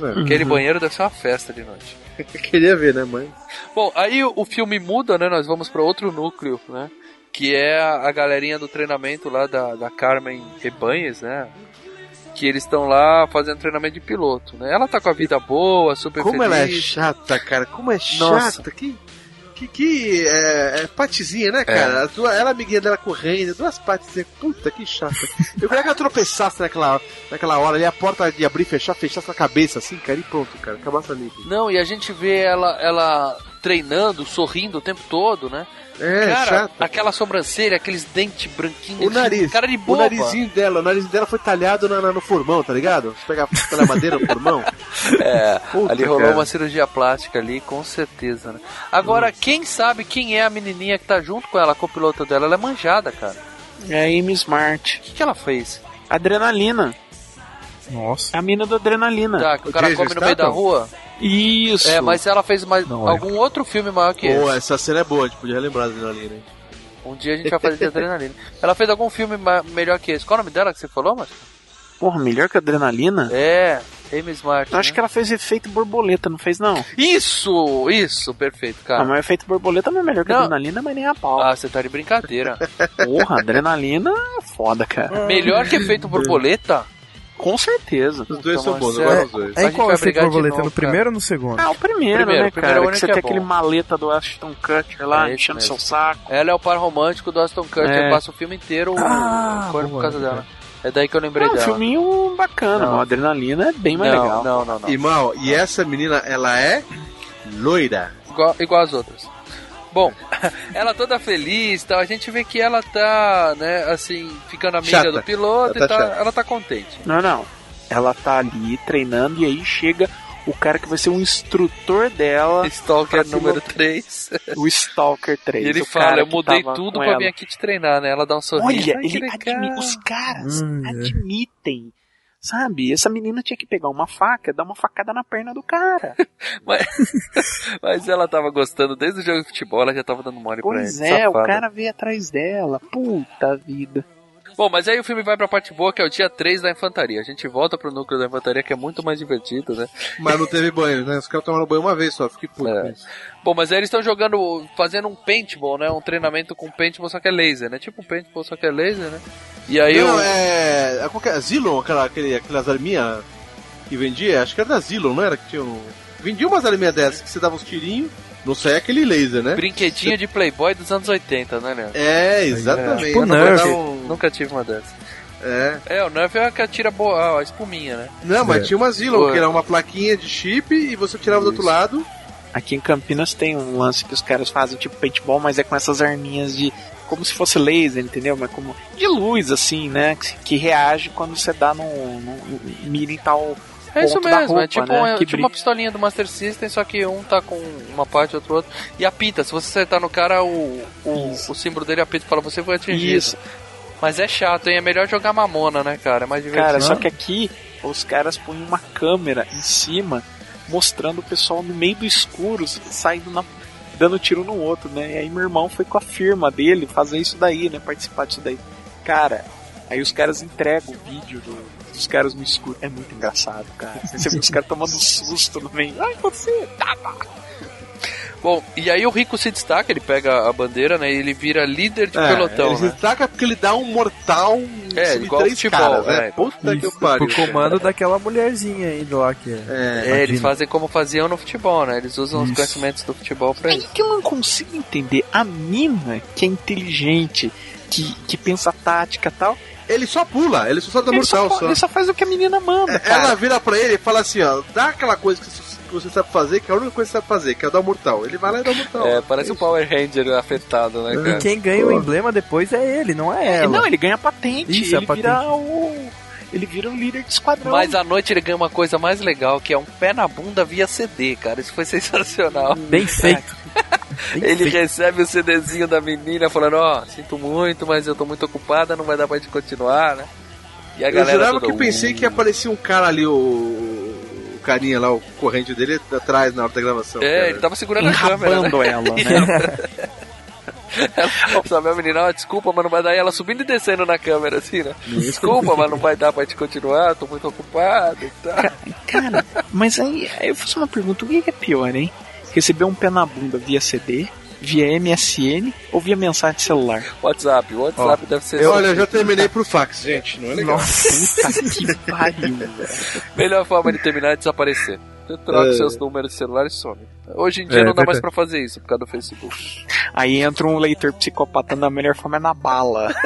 É. Aquele Uhum. banheiro deve ser uma festa de noite. (laughs) Queria ver, né, mãe? Bom, aí o, o filme muda, né? Nós vamos para outro núcleo, né? Que é a, a galerinha do treinamento lá da, da Carmen Rebanhes, né? Que eles estão lá fazendo treinamento de piloto, né? Ela tá com a vida boa, super Como feliz. ela é chata, cara, como é Nossa. chata, que... Que, que é, é patizinha, né, cara? As duas- ela, a amiguinha dela correndo, duas patizinhas, puta que chata. Eu queria que ela tropeçasse naquela, naquela hora ali, a porta de abrir e fechar, fechasse na cabeça, assim, cara, e pronto, cara, acabasse ali. Não, e a gente vê ela, ela treinando, sorrindo o tempo todo, né? É, cara, chata. aquela sobrancelha, aqueles dentes branquinhos. O nariz, Cara de o boba. narizinho dela, o narizinho dela foi talhado na- na- no formão, tá ligado? Você pega a madeira no formão. (laughs) É, Puta, ali rolou cara. uma cirurgia plástica ali, com certeza, né? Agora, quem sabe quem é a menininha que tá junto com ela, com o piloto dela? Ela é manjada, cara. É a Amy Smart. O que, que ela fez? Adrenalina. Nossa. É a mina do Adrenalina. Tá, que o cara come no meio da rua? Isso. É, mas ela fez mais Não, é. algum outro filme maior que Pô, esse. essa cena é boa, a gente podia relembrar da adrenalina, hein? Um dia a gente vai fazer de adrenalina. Ela fez algum filme melhor que esse. Qual o nome dela que você falou, Márcio? Porra, melhor que Adrenalina? É, Amy Smart. Eu acho né? que ela fez efeito borboleta, não fez não? Isso, isso, perfeito, cara. Ah, mas efeito borboleta não é melhor que Não. Adrenalina, mas nem a pau. Ah, você tá de brincadeira. Porra, Adrenalina é foda, cara. melhor que efeito borboleta? Com certeza. Os dois Então, são bons, Marcelo, eu gosto dos dois. A É em qual de borboleta? novo, no primeiro ou no segundo? Ah, o primeiro, Primeiro, né, o primeiro cara? é o que você único tem que é aquele maleta do Ashton Kutcher lá, É enchendo mesmo. seu saco. Ela é o par romântico do Aston Kutcher, É. passa o filme inteiro Ah, o corpo por causa dela. É daí que eu lembrei É um dela. filminho bacana, Não. Adrenalina é bem mais não, legal. não, não, não. E mal, e essa menina, ela é loira. Igual, igual as outras. Bom, (laughs) ela toda feliz, tal, a gente vê que ela tá, né, assim, ficando amiga Chata. do piloto Ela e tá chata. ela tá contente. Não, não. Ela tá ali treinando e aí chega o cara que vai ser o instrutor dela. Stalker número pilotar. 3. O Stalker (laughs) 3. E ele fala, eu mudei tudo com pra ela. vir aqui te treinar, né? Ela dá um sorriso. Olha, Ai, ele admi- os caras Hum, admitem Sabe? Essa menina tinha que pegar uma faca, dar uma facada na perna do cara. (laughs) Mas, (laughs) mas ela tava gostando desde o jogo de futebol, ela já tava dando mole Pois pra ele. é, o safada. cara veio atrás dela. Puta vida. Bom, mas aí o filme vai pra parte boa, que é o dia 3 da infantaria. A gente volta pro núcleo da infantaria, que é muito mais divertido, né? Mas não teve banho, né? Os caras tomaram banho uma vez só, fiquei puto É. com isso. Bom, mas aí eles estão jogando, fazendo um paintball, né? Um treinamento com paintball, só que é laser, né? Tipo um paintball, só que é laser, né? E aí não, o... é. é qual que é? Zilon, aquela, aquele, aquelas arminhas que vendia? Acho que era da Zilon, não era? Que tinha um... Vendia umas arminhas dessas que você dava uns tirinhos, não sai aquele laser, né? Brinquedinho de Playboy dos anos 80, né, Leandro? É, exatamente. Tipo Eu não Nerf. um- Nunca tive uma dessas. É. É, o Nerf é a que atira boa, a espuminha, né? Não, mas É. tinha uma Zilon, que era uma plaquinha de chip e você tirava do outro lado. Aqui em Campinas tem um lance que os caras fazem tipo paintball, mas é com essas arminhas de. Como se fosse laser, entendeu? Mas como. de luz, assim, né? Que, que reage quando você dá no. no mira em tal. É isso ponto da mesmo, é roupa, tipo, né? é tipo uma pistolinha do Master System, só que um tá com uma parte, outro outro. E apita, se você acertar no cara, o, o, o símbolo dele apita e fala, você foi atingido. Isso. Mas é chato, hein? É melhor jogar mamona, né, cara? É mais divertido. Cara, só que aqui os caras põem uma câmera em cima mostrando o pessoal no meio do escuro saindo na dando tiro no outro, né? E aí meu irmão foi com a firma dele fazer isso daí, né? Participar disso daí. Cara, aí os caras entregam o vídeo do- dos caras no escuro. É muito engraçado, cara. Você vê os caras tomando (laughs) susto no meio. Ai, você, tá, tá. Bom, e aí o Rico se destaca, ele pega a bandeira, né? E ele vira líder de É, pelotão, ele se né? destaca porque ele dá um mortal É, igual três futebol, caras, né? é. Puta que pariu. Por comando daquela mulherzinha ainda lá que é. É, eles fazem como faziam no futebol, né? Eles usam os Isso. conhecimentos do futebol pra É isso. que eu não consigo entender. A mina que é inteligente, que, que pensa tática e tal. Ele só pula, ele só ele mortal só, só. ele só faz o que a menina manda, cara. Ela vira pra ele e fala assim, ó, dá aquela coisa que você que você sabe fazer, que é a única coisa que você sabe fazer, que é o dar mortal. Ele vai lá e dá o mortal. É, parece um Power Ranger afetado, né, E cara? quem ganha o emblema depois é ele, não é ela. Não, ele ganha patente. Isso, é ele a vira patente. o. Ele vira o líder de esquadrão. Mas à noite ele ganha uma coisa mais legal, que é um pé na bunda via CD, cara. Isso foi (laughs) sensacional. Bem feito. (laughs) Ele recebe o CDzinho da menina falando, ó, sinto muito, mas eu tô muito ocupada, não vai dar pra gente continuar, né? E a Eu galera jurava toda, que pensei "Uh". que aparecia um cara ali, o, o carinha lá, o corrente dele, atrás na hora da gravação. É, cara. ele tava segurando a câmera, né? Enrabando ela, né? (laughs) Ela sabe a menina, ó, desculpa, mas não vai dar. E ela subindo e descendo na câmera, assim, né? Desculpa, mas não vai dar pra gente continuar, tô muito ocupado e tal. Cara, mas aí, aí eu faço uma pergunta: o que é pior, hein? Receber um pé na bunda via CD, via MSN ou via mensagem de celular? WhatsApp, o WhatsApp deve ser. Eu, olha, eu já terminei pro fax, gente, não é legal. Puta (laughs) que pariu, velho. Melhor forma de terminar é desaparecer. Você troca É. seus números de celular e some. Hoje em dia É, não dá mais pra fazer isso por causa do Facebook. Aí entra um leitor psicopata na melhor forma é na bala. (laughs)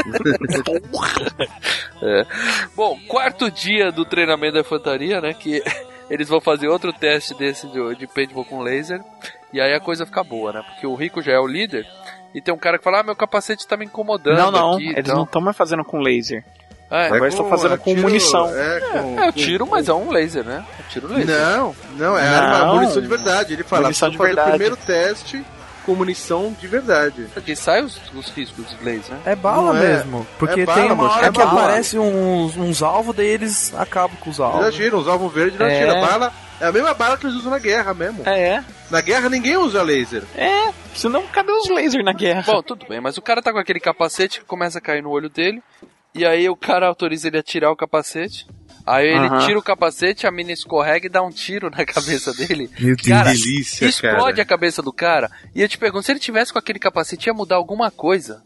É. Bom, quarto dia do treinamento da infantaria, né? Que eles vão fazer outro teste desse de, de paintball com laser. E aí a coisa fica boa, né? Porque o Rico já é o líder. E tem um cara que fala: Ah, meu capacete tá me incomodando. não, não, aqui, eles tal." não estão mais fazendo com laser. É, Agora eles estão fazendo com tiro- munição. É, com, É, eu tiro, mas é um laser, né? Eu tiro laser. Não, não, é Não. arma, munição de verdade. Ele fala, Munição "Vou de fazer verdade." o primeiro teste com munição de verdade. Aqui sai os, os riscos de laser, né? É bala Não é. mesmo. Porque É bala, tem uma hora é que bala. aparece uns, uns alvos, daí eles acabam com os Eles alvos. atiram, os alvos verdes não É. atiram. Bala é a mesma bala que eles usam na guerra mesmo. É, Na guerra ninguém usa laser. é. Senão, cadê os lasers na guerra? Bom, tudo bem, mas o cara tá com aquele capacete que começa a cair no olho dele. E aí o cara autoriza ele a tirar o capacete. Aí ele tira o capacete, a mina escorrega e dá um tiro na cabeça dele. (laughs) Meu Deus, cara, delícia, explode cara. a cabeça do cara. E eu te pergunto, se ele tivesse com aquele capacete, ia mudar alguma coisa?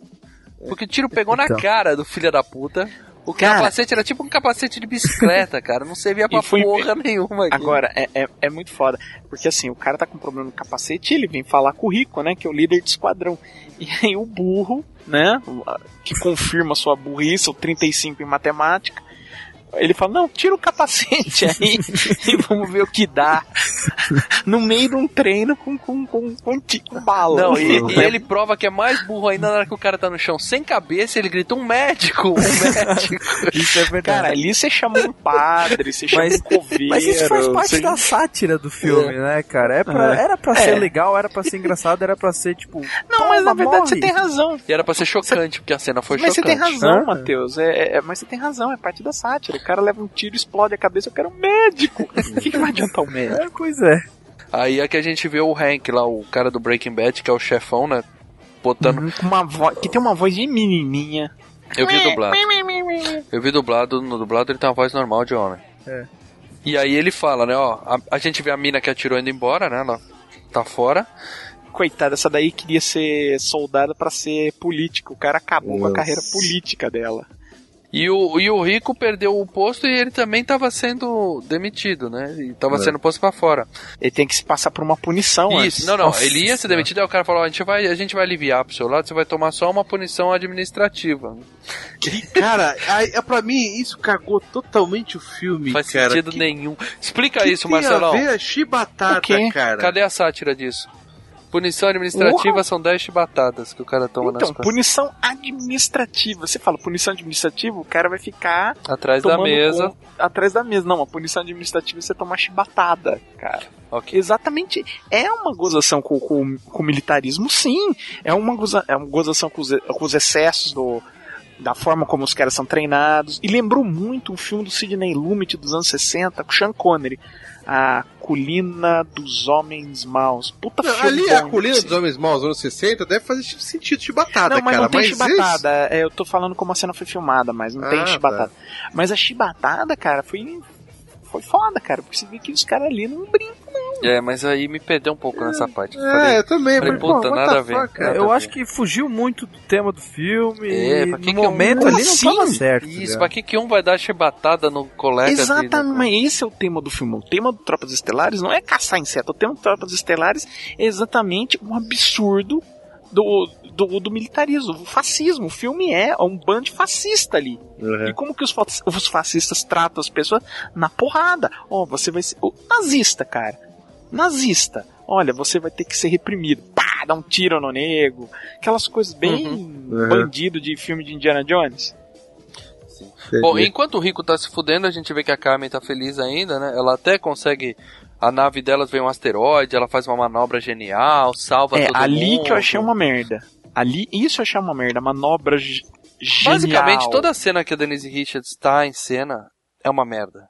Porque o tiro pegou Então. na cara do filho da puta. O Cara. capacete era tipo um capacete de bicicleta, (laughs) cara. Não servia pra foi- porra nenhuma. aqui. Agora, é, é, é muito foda. Porque assim, o cara tá com problema no capacete e ele vem falar com o Rico, né? Que é o líder de esquadrão. E aí o burro, né? Que confirma sua burrice, o 35 em matemática. Ele fala, não, tira o capacete aí e vamos ver o que dá. No meio de um treino com, com, com, com, com bala. Não, e, e ele prova que é mais burro ainda na hora que o cara tá no chão sem cabeça, ele grita um médico, um médico. (laughs) Isso é verdade. Cara, ali você chama um padre, você chama Mas- um coveiro. Mas isso faz parte você- da sátira do filme, né, cara? É pra, É. Era pra É. ser legal, era pra ser engraçado, era pra ser tipo. Não, mas na verdade morre. você tem razão. E era pra ser chocante, porque a cena foi Mas você chocante. tem razão, Hã? Matheus. É, é- mas você tem razão, é parte da sátira. O cara leva um tiro, explode a cabeça, eu quero um médico. (laughs) O que, que vai adiantar o médico? É, pois é. Aí é que a gente vê o Hank lá, o cara do Breaking Bad, que é o chefão, né? Botando. Uhum, com uma voz, que tem uma voz de menininha. Eu vi dublado. Eu vi dublado, no dublado ele tem uma voz normal de homem. É. E aí ele fala, né, ó, a, a gente vê a mina que atirou indo embora, né? Ela tá fora. Coitada, essa daí queria ser soldada pra ser política. O cara acabou com a Nossa. carreira política dela. E o, e o Rico perdeu o posto e ele também tava sendo demitido, né? E tava É. sendo posto pra fora. Ele tem que se passar por uma punição Isso, antes. não, não. Nossa. Ele ia ser demitido, aí o cara falou: ó, a gente, vai, a gente vai aliviar pro seu lado, você vai tomar só uma punição administrativa. Cara, aí, é, pra mim isso cagou totalmente o filme, Faz cara. sentido Que- nenhum. Explica que isso, tem Marcelão. a ver a quê? cara? Cadê a sátira disso? Punição administrativa Porra. são 10 chibatadas que o cara toma nas Então, costas. punição administrativa. Você fala punição administrativa, o cara vai ficar Atrás da mesa. atrás da mesa. Não, a punição administrativa é você tomar chibatada, cara. Exatamente. É uma gozação com, com, com o militarismo, sim. É uma, goza, é uma gozação com os, com os excessos do, da forma como os caras são treinados. E lembrou muito um filme do Sidney Lumet dos anos 60, com Sean Connery. A Colina dos Homens Maus. Puta Não, ali bom, a colina dos homens maus, anos 60, deve fazer sentido chibatada, não, mas cara. não tem mas chibatada. É, eu tô falando como a cena foi filmada, mas não Ah, tem tá. chibatada. Mas a chibatada, cara, foi. Foi foda, cara. Porque você vê que os caras ali não brincam, não. É, mas aí me perdeu um pouco nessa parte. É, eu também, Falei, falei, puta, pô, nada a ver. fuck, nada eu acho que fugiu muito do tema do filme. É, e pra que no que um- momento Como ali não tava assim? certo. Isso, né? pra que, que um vai dar chibatada no colega dele? Exatamente, esse é o tema do filme. O tema do Tropas Estelares não é caçar inseto. O tema do Tropas Estelares é exatamente um absurdo do, do, do militarismo, do fascismo. O filme é um bando fascista ali. E como que os, os fascistas tratam as pessoas? Na porrada. Ó, você vai ser. O nazista, cara. Nazista. Olha, você vai ter que ser reprimido. Pá, dá um tiro no nego. Aquelas coisas bem Uhum. bandido de filme de Indiana Jones. Bom, enquanto o Rico tá se fudendo, a gente vê que a Carmen tá feliz ainda, né? Ela até consegue. A nave delas vem um asteroide, ela faz uma manobra genial, salva É, todo ali mundo. que eu achei uma merda. Ali, isso eu achei uma merda. Manobra ge- genial. Basicamente, toda a cena que a Denise Richards tá em cena é uma merda.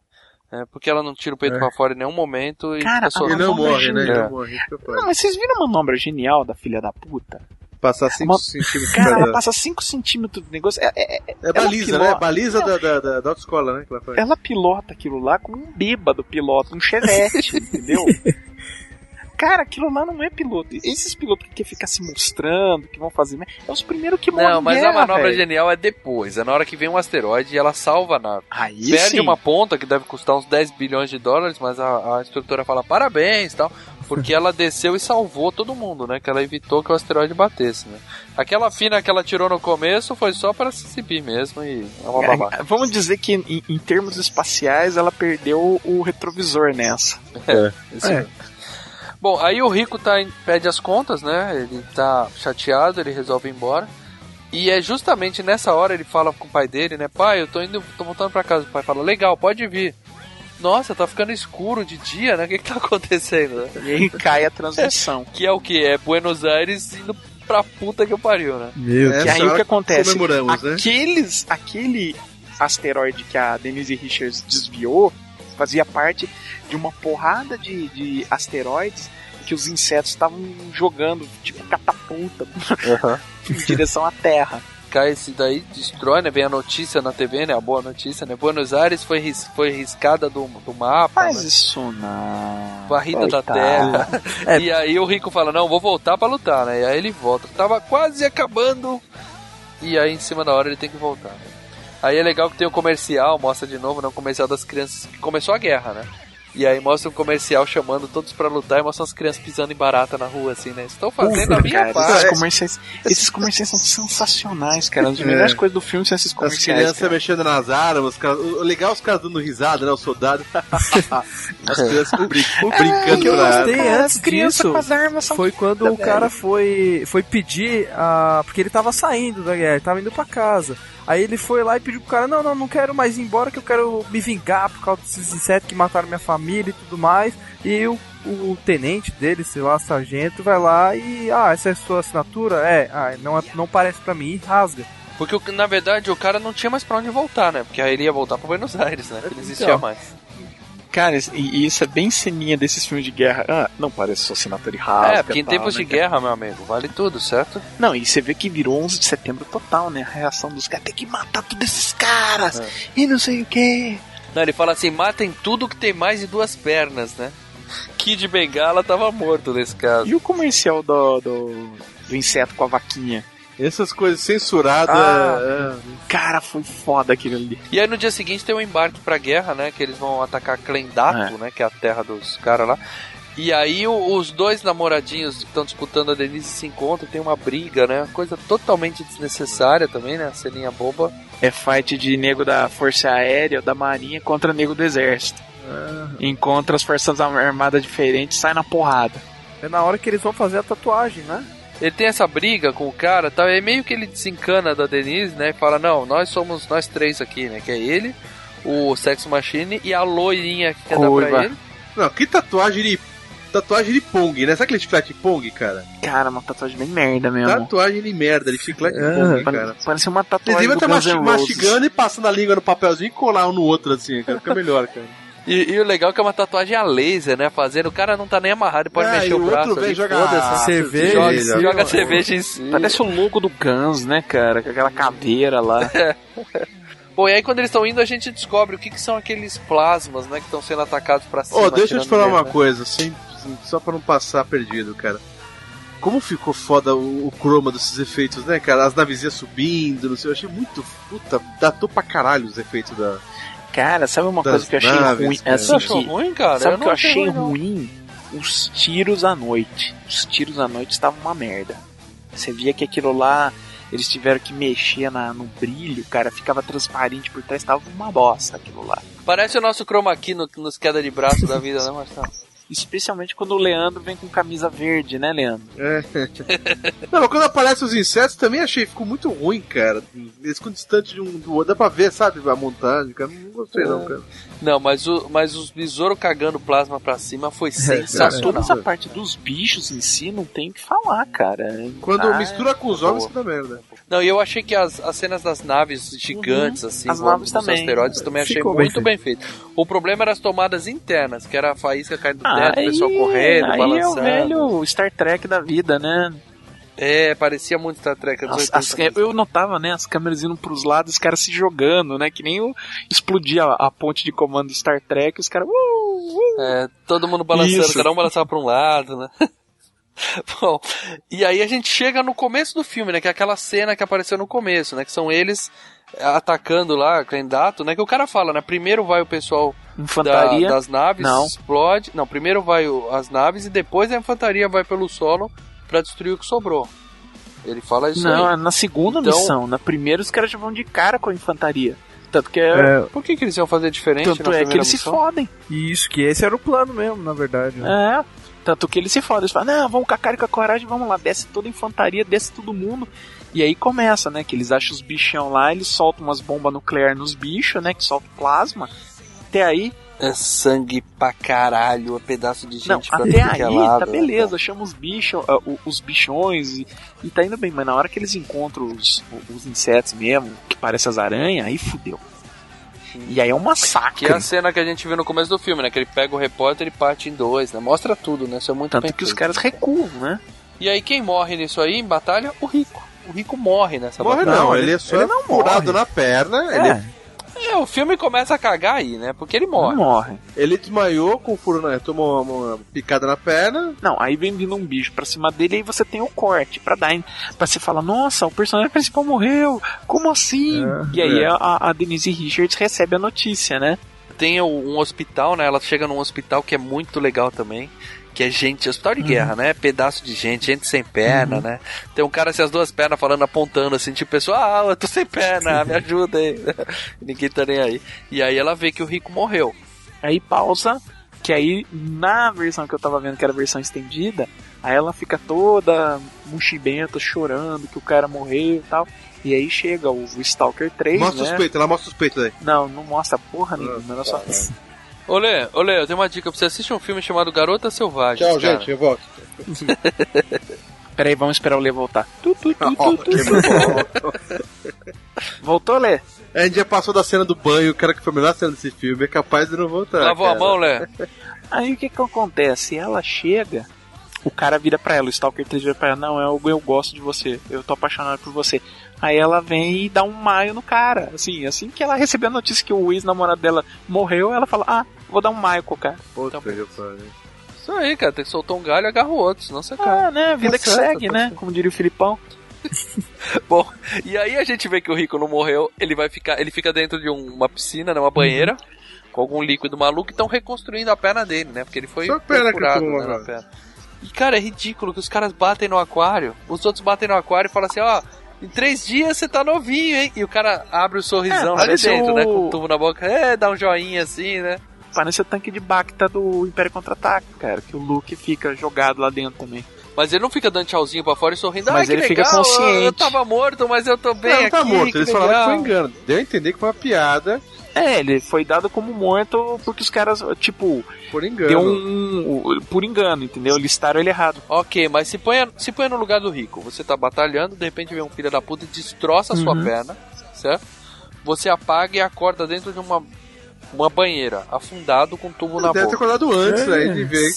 É, porque ela não tira o peito É. pra fora em nenhum momento e Cara, fica só- a manobra genial. É. Não, mas vocês viram a manobra genial da filha da puta? Passar 5 Uma- centímetros Cara, ela passa 5 centímetros do negócio. É, é, é- É ela baliza, pilota- né? Baliza da, da, da, da autoescola, né? Que ela faz. Ela pilota aquilo lá como um bêbado pilota um chevette, (laughs) entendeu? Cara, aquilo lá não é piloto. Esses pilotos que querem ficar se mostrando, que vão fazer. merda, É os primeiros que morrem Não, mas guerra, a manobra velho. genial é depois. É na hora que vem um asteroide e ela salva a nave. Aí Perde sim. uma ponta que deve custar uns 10 bilhões de dólares, mas a, a instrutora fala parabéns e tal. Porque ela desceu e salvou todo mundo, né? Que ela evitou que o asteroide batesse, né? Aquela fina que ela tirou no começo foi só para se exibir mesmo e é uma babaca. É, Vamos dizer que em, em termos espaciais ela perdeu o retrovisor nessa. É, isso mesmo. Bom, aí o Rico tá em, pede as contas, né? Ele tá chateado, ele resolve ir embora. E é justamente nessa hora ele fala com o pai dele, né? Pai, eu tô indo, tô voltando pra casa. O pai fala, legal, pode vir. Nossa, tá ficando escuro de dia, né? O que que tá (laughs) acontecendo? E aí cai a transmissão. (laughs) que é o que? É Buenos Aires indo pra puta que pariu, né? Meu que aí o que acontece? comemoramos, né? Aqueles, aquele asteroide que a Denise Richards desviou fazia parte de uma porrada de, de asteroides que os insetos estavam jogando, tipo catapulta, (laughs) em direção à Terra. Cai esse daí, destrói, né? Vem a notícia na TV, né? A boa notícia, né? Buenos Aires foi, ris foi riscada do, do mapa. Faz né? isso não. Varrida da terra. E aí o Rico fala, não, vou voltar pra lutar, né? E aí ele volta. Tava quase acabando. E aí em cima da hora ele tem que voltar. né? Aí é legal que tem o comercial, mostra de novo, né? O comercial das crianças que começou a guerra, né? E aí mostra um comercial chamando todos pra lutar e mostra as crianças pisando em barata na rua, assim, né? Estou fazendo a minha cara, parte. esses comerciais, esses comerciais são sensacionais, cara. Uma das melhores É. coisas do filme são esses As comerciais. crianças cara. mexendo nas armas, o legal é os caras dando risada, né? Os soldados. (laughs) As crianças brin- O brincando que eu pra gostei antes disso foi quando o cara foi, foi pedir a. Porque ele tava saindo da guerra, ele tava indo pra casa. Aí ele foi lá e pediu pro cara: Não, não, não quero mais ir embora, que eu quero me vingar por causa desses insetos que mataram minha família e tudo mais. E o, o tenente dele, sei lá, sargento, vai lá e. Ah, essa é a sua assinatura? É, ah, não, é- não parece pra mim e rasga. Porque, na verdade, o cara não tinha mais pra onde voltar, né? Porque aí ele ia voltar pra Buenos Aires, né? Que não existia Então. mais. Cara, e isso é bem ceninha desses filmes de guerra. Ah, não parece só assinatura errada. é, porque em tempos de guerra, meu amigo, vale tudo, certo? Não, e você vê que virou 11 de setembro total, né? A reação dos caras tem que matar todos esses caras É. e não sei o que. Não, ele fala assim, matem tudo que tem mais de duas pernas, né? Kid Bengala tava morto nesse caso. E o comercial do, do, do inseto com a vaquinha? Essas coisas censuradas. Ah. é, Cara, foi foda aquilo ali. E aí no dia seguinte tem um embarque pra guerra, né? Que eles vão atacar Clendato, né? Que é a terra dos caras lá. E aí os dois namoradinhos que estão disputando a Denise se encontram, tem uma briga, né? Coisa totalmente desnecessária também, né? Ceninha boba. É fight de nego da Força Aérea, da Marinha contra nego do Exército. Encontra as forças armadas diferentes, sai na porrada. É na hora que eles vão fazer a tatuagem, né? Ele tem essa briga com o cara, tá? E meio que ele desencana da Denise, né? E fala, não, nós somos nós três aqui, né? Que é ele, o Sex Machine e a loirinha que quer dar pra ele. Não, que tatuagem de. Tatuagem de Pong, né? Sabe aquele chiclete Pong, cara? Cara, uma tatuagem bem merda mesmo. Tatuagem de merda, de chiclete É, Pong, pare- cara. Parece uma tatuagem devem do estar mastigando e passando a língua no papelzinho e colar um no outro, assim, cara. Fica melhor, cara. E, e o legal é que é uma tatuagem a laser, né? Fazendo, o cara não tá nem amarrado, ele pode É, mexer e o o braço outro vem jogar foda-se. cerveja joga, em cima. joga cerveja em si. Parece o logo do Guns, né, cara? Com aquela caveira lá. (laughs) Bom, e aí quando eles estão indo, a gente descobre o que, que são aqueles plasmas, né? Que estão sendo atacados pra cima. Ô, deixa eu te falar uma né? coisa, assim, assim, só pra não passar perdido, cara. Como ficou foda o, o croma desses efeitos, né, cara? As navezinhas subindo, não sei, eu achei muito. Puta, datou pra caralho os efeitos da. Cara, sabe uma Das coisa que eu achei naves, ruim? cara. Assim, Você achou que- ruim, cara? Sabe o que eu achei ruim, ruim? Os tiros à noite. Os tiros à noite estavam uma merda. Você via que aquilo lá, eles tiveram que mexer na, no brilho, cara, ficava transparente por trás, tava uma bosta aquilo lá. Parece o nosso chroma key no, nos queda de braço da vida, né, Marcelo? Especialmente quando o Leandro vem com camisa verde, né, Leandro? É. (laughs) Não, mas quando aparecem os insetos também achei, ficou muito ruim, cara. Eles ficam distantes de um do outro. Dá pra ver, sabe, a montagem, cara. Não gostei, não, cara. Não, mas, o, mas os besouros cagando plasma pra cima foi Cara, sensacional. toda essa parte dos bichos em si não tem o que falar, cara. Quando Ah, mistura com os homens, fica merda. Não, e eu achei que as, as cenas das naves gigantes, assim, As voando naves também. asteroides, também achei Ficou bem muito bem feito. O problema era as tomadas internas, que era a faísca caindo do Ah, teto, o pessoal correndo, aí é o balançando. velho Star Trek da vida, né? É, parecia muito Star Trek As- 80 as- eu notava, né, as câmeras indo pros lados, os caras se jogando, né? Que nem o, explodia a, a ponte de comando do Star Trek, os caras. Uh, uh. É, todo mundo balançando, Isso. cada um balançava pra um lado, né? (laughs) Bom, e aí a gente chega no começo do filme, né? Que é aquela cena que apareceu no começo, né? Que são eles atacando lá, Clendato, né? Que o cara fala, né? Primeiro vai o pessoal Infantaria. da- das naves, Não. explode. Não, primeiro vai o- as naves e depois a infantaria vai pelo solo pra destruir o que sobrou. Ele fala isso Não, aí. é na segunda Então- missão. Na primeira os caras já vão de cara com a infantaria. Tanto que é. É, Por que, que eles iam fazer diferente tanto na é que eles se missão? fodem. isso, que esse era o plano mesmo, na verdade. né? É. Tanto que eles se fodem. Eles falam, não, vamos com a cara e com a coragem, vamos lá. Desce toda a infantaria, desce todo mundo. E aí começa, né? Que eles acham os bichão lá, eles soltam umas bombas nucleares nos bichos, né? Que soltam plasma. Até aí. É sangue pra caralho, é pedaço de gente Não, pra até que aí, é lado, tá né, beleza, chama os bichos, ah, o- os bichões e, e tá indo bem, mas na hora que eles encontram os, os insetos mesmo, que parecem as aranhas, aí fudeu. E aí é um massacre. Que é a cena que a gente viu no começo do filme, né? Que ele pega o repórter e parte em dois, né? Mostra tudo, né? Isso é muito Tanto bem que os feito. caras recuam, né? E aí quem morre nisso aí, em batalha? O Rico. O Rico morre nessa Morre batalha. não, ele é só ele não furado morre. na perna. Ele, É, É, o filme começa a cagar aí, né? Porque ele morre. não morre. ele desmaiou com furo na. Tomou uma, uma picada na perna. Não, aí vem vindo um bicho pra cima dele aí você tem o corte pra dar, pra você falar, nossa, o personagem principal morreu, como assim? e aí é. a, a Denise Richards recebe a notícia, né? Tem o- um hospital, né? Ela chega num hospital que é muito legal também. Que é gente, hospital de guerra, né? Pedaço de gente, gente sem perna, né? Tem um cara sem as duas pernas falando, apontando assim, tipo, pessoal, ah, eu tô sem perna, me (laughs) ajuda aí. (laughs) Ninguém tá nem aí. E aí ela vê que o rico morreu. Aí pausa, que aí na versão que eu tava vendo, que era a versão estendida, aí ela fica toda mochibenta, chorando que o cara morreu e tal. E aí chega o, o Stalker 3, mostra né? os peitos, ela mostra os peitos aí. Não, não mostra porra nenhuma, ela só... Olê, olê, eu tenho uma dica pra você. Assiste um filme chamado Garota Selvagem. Tchau, gente, eu volto. (laughs) Peraí, vamos esperar o Lê voltar. Tu, tu, tu, tu. (laughs) Voltou, Lê? A gente já passou da cena do banho, o cara que foi a melhor cena desse filme é capaz de não voltar. Lavou a cara. mão, Lé? Aí o que que acontece? Ela chega, o cara vira pra ela, o Stalker 3 vira pra ela, não, eu, eu gosto de você, eu tô apaixonado por você. Aí ela vem e dá um maio no cara. Assim, assim que ela recebeu a notícia que o ex-namorado dela morreu, ela fala, ah, vou dar um o cara. Puta que pariu. Isso aí, cara. Tem que soltar um galho e agarra o outro, senão você cai. Ah, né? Vida Tá que certo, segue, tá né? certo. Como diria o Filipão. (laughs) Bom, e aí a gente vê que o Rico não morreu, ele vai ficar, ele fica dentro de um- uma piscina, né, uma banheira, com algum líquido maluco e estão reconstruindo a perna dele, né? Porque ele foi Só a perna que procurado, tomou né, perna. E cara, é ridículo que os caras batem no aquário, os outros batem no aquário e falam assim, ó, em três dias você tá novinho, hein? E o cara abre o sorrisão É, lá parece dentro, o- né? Com o tubo na boca, é, dá um joinha assim, né? Parece o tanque de Bacta do Império Contra-Ataque, cara, que o Luke fica jogado lá dentro também. Mas ele não fica dando tchauzinho pra fora e sorrindo, Mas ah, que ele fica legal, consciente. eu tava morto, mas eu tô bem Não, não tá aqui, morto. que Eles falaram que foi legal." engano. Deu a entender que foi uma piada. É, ele foi dado como morto porque os caras, tipo, Por engano. deu um. por engano, entendeu? Listaram ele errado. Ok, mas se põe, se põe no lugar do rico. Você tá batalhando, de repente vem um filho da puta e destroça a sua Uhum. perna, certo? Você apaga e acorda dentro de uma, uma banheira, afundado com tubo na Deve ter boca. acordado antes, É. aí de ver.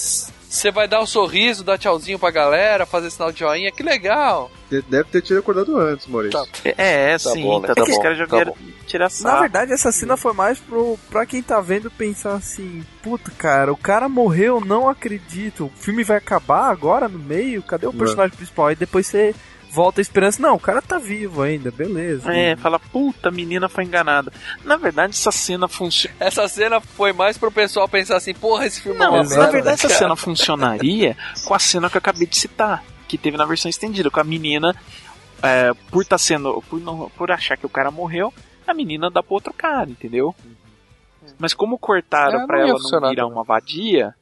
Você vai dar um sorriso, dar tchauzinho pra galera, fazer sinal de joinha, que legal. Deve ter tido acordado antes, Maurício. É, é, Tá sim. bom, né? Tá que os bom, caras já tá vieram bom. tirar Na verdade, essa cena foi mais pro, pra quem tá vendo pensar assim: puta, cara, o cara morreu, não acredito. O filme vai acabar agora no meio? Cadê o Não. personagem principal? Aí depois você volta a esperança: não, o cara tá vivo ainda, beleza. É, fala, puta, a menina foi enganada. Na verdade, essa cena funciona. Essa cena foi mais pro pessoal pensar assim, porra, esse filme é Não, uma na verdade, essa cara. (laughs) cena funcionaria com a cena que eu acabei de citar, que teve na versão estendida, com a menina, é, por tá sendo. Por, não, por achar que o cara morreu, a menina dá pro outro cara, entendeu? Mas como cortaram É, pra ela não virar também. uma vadia,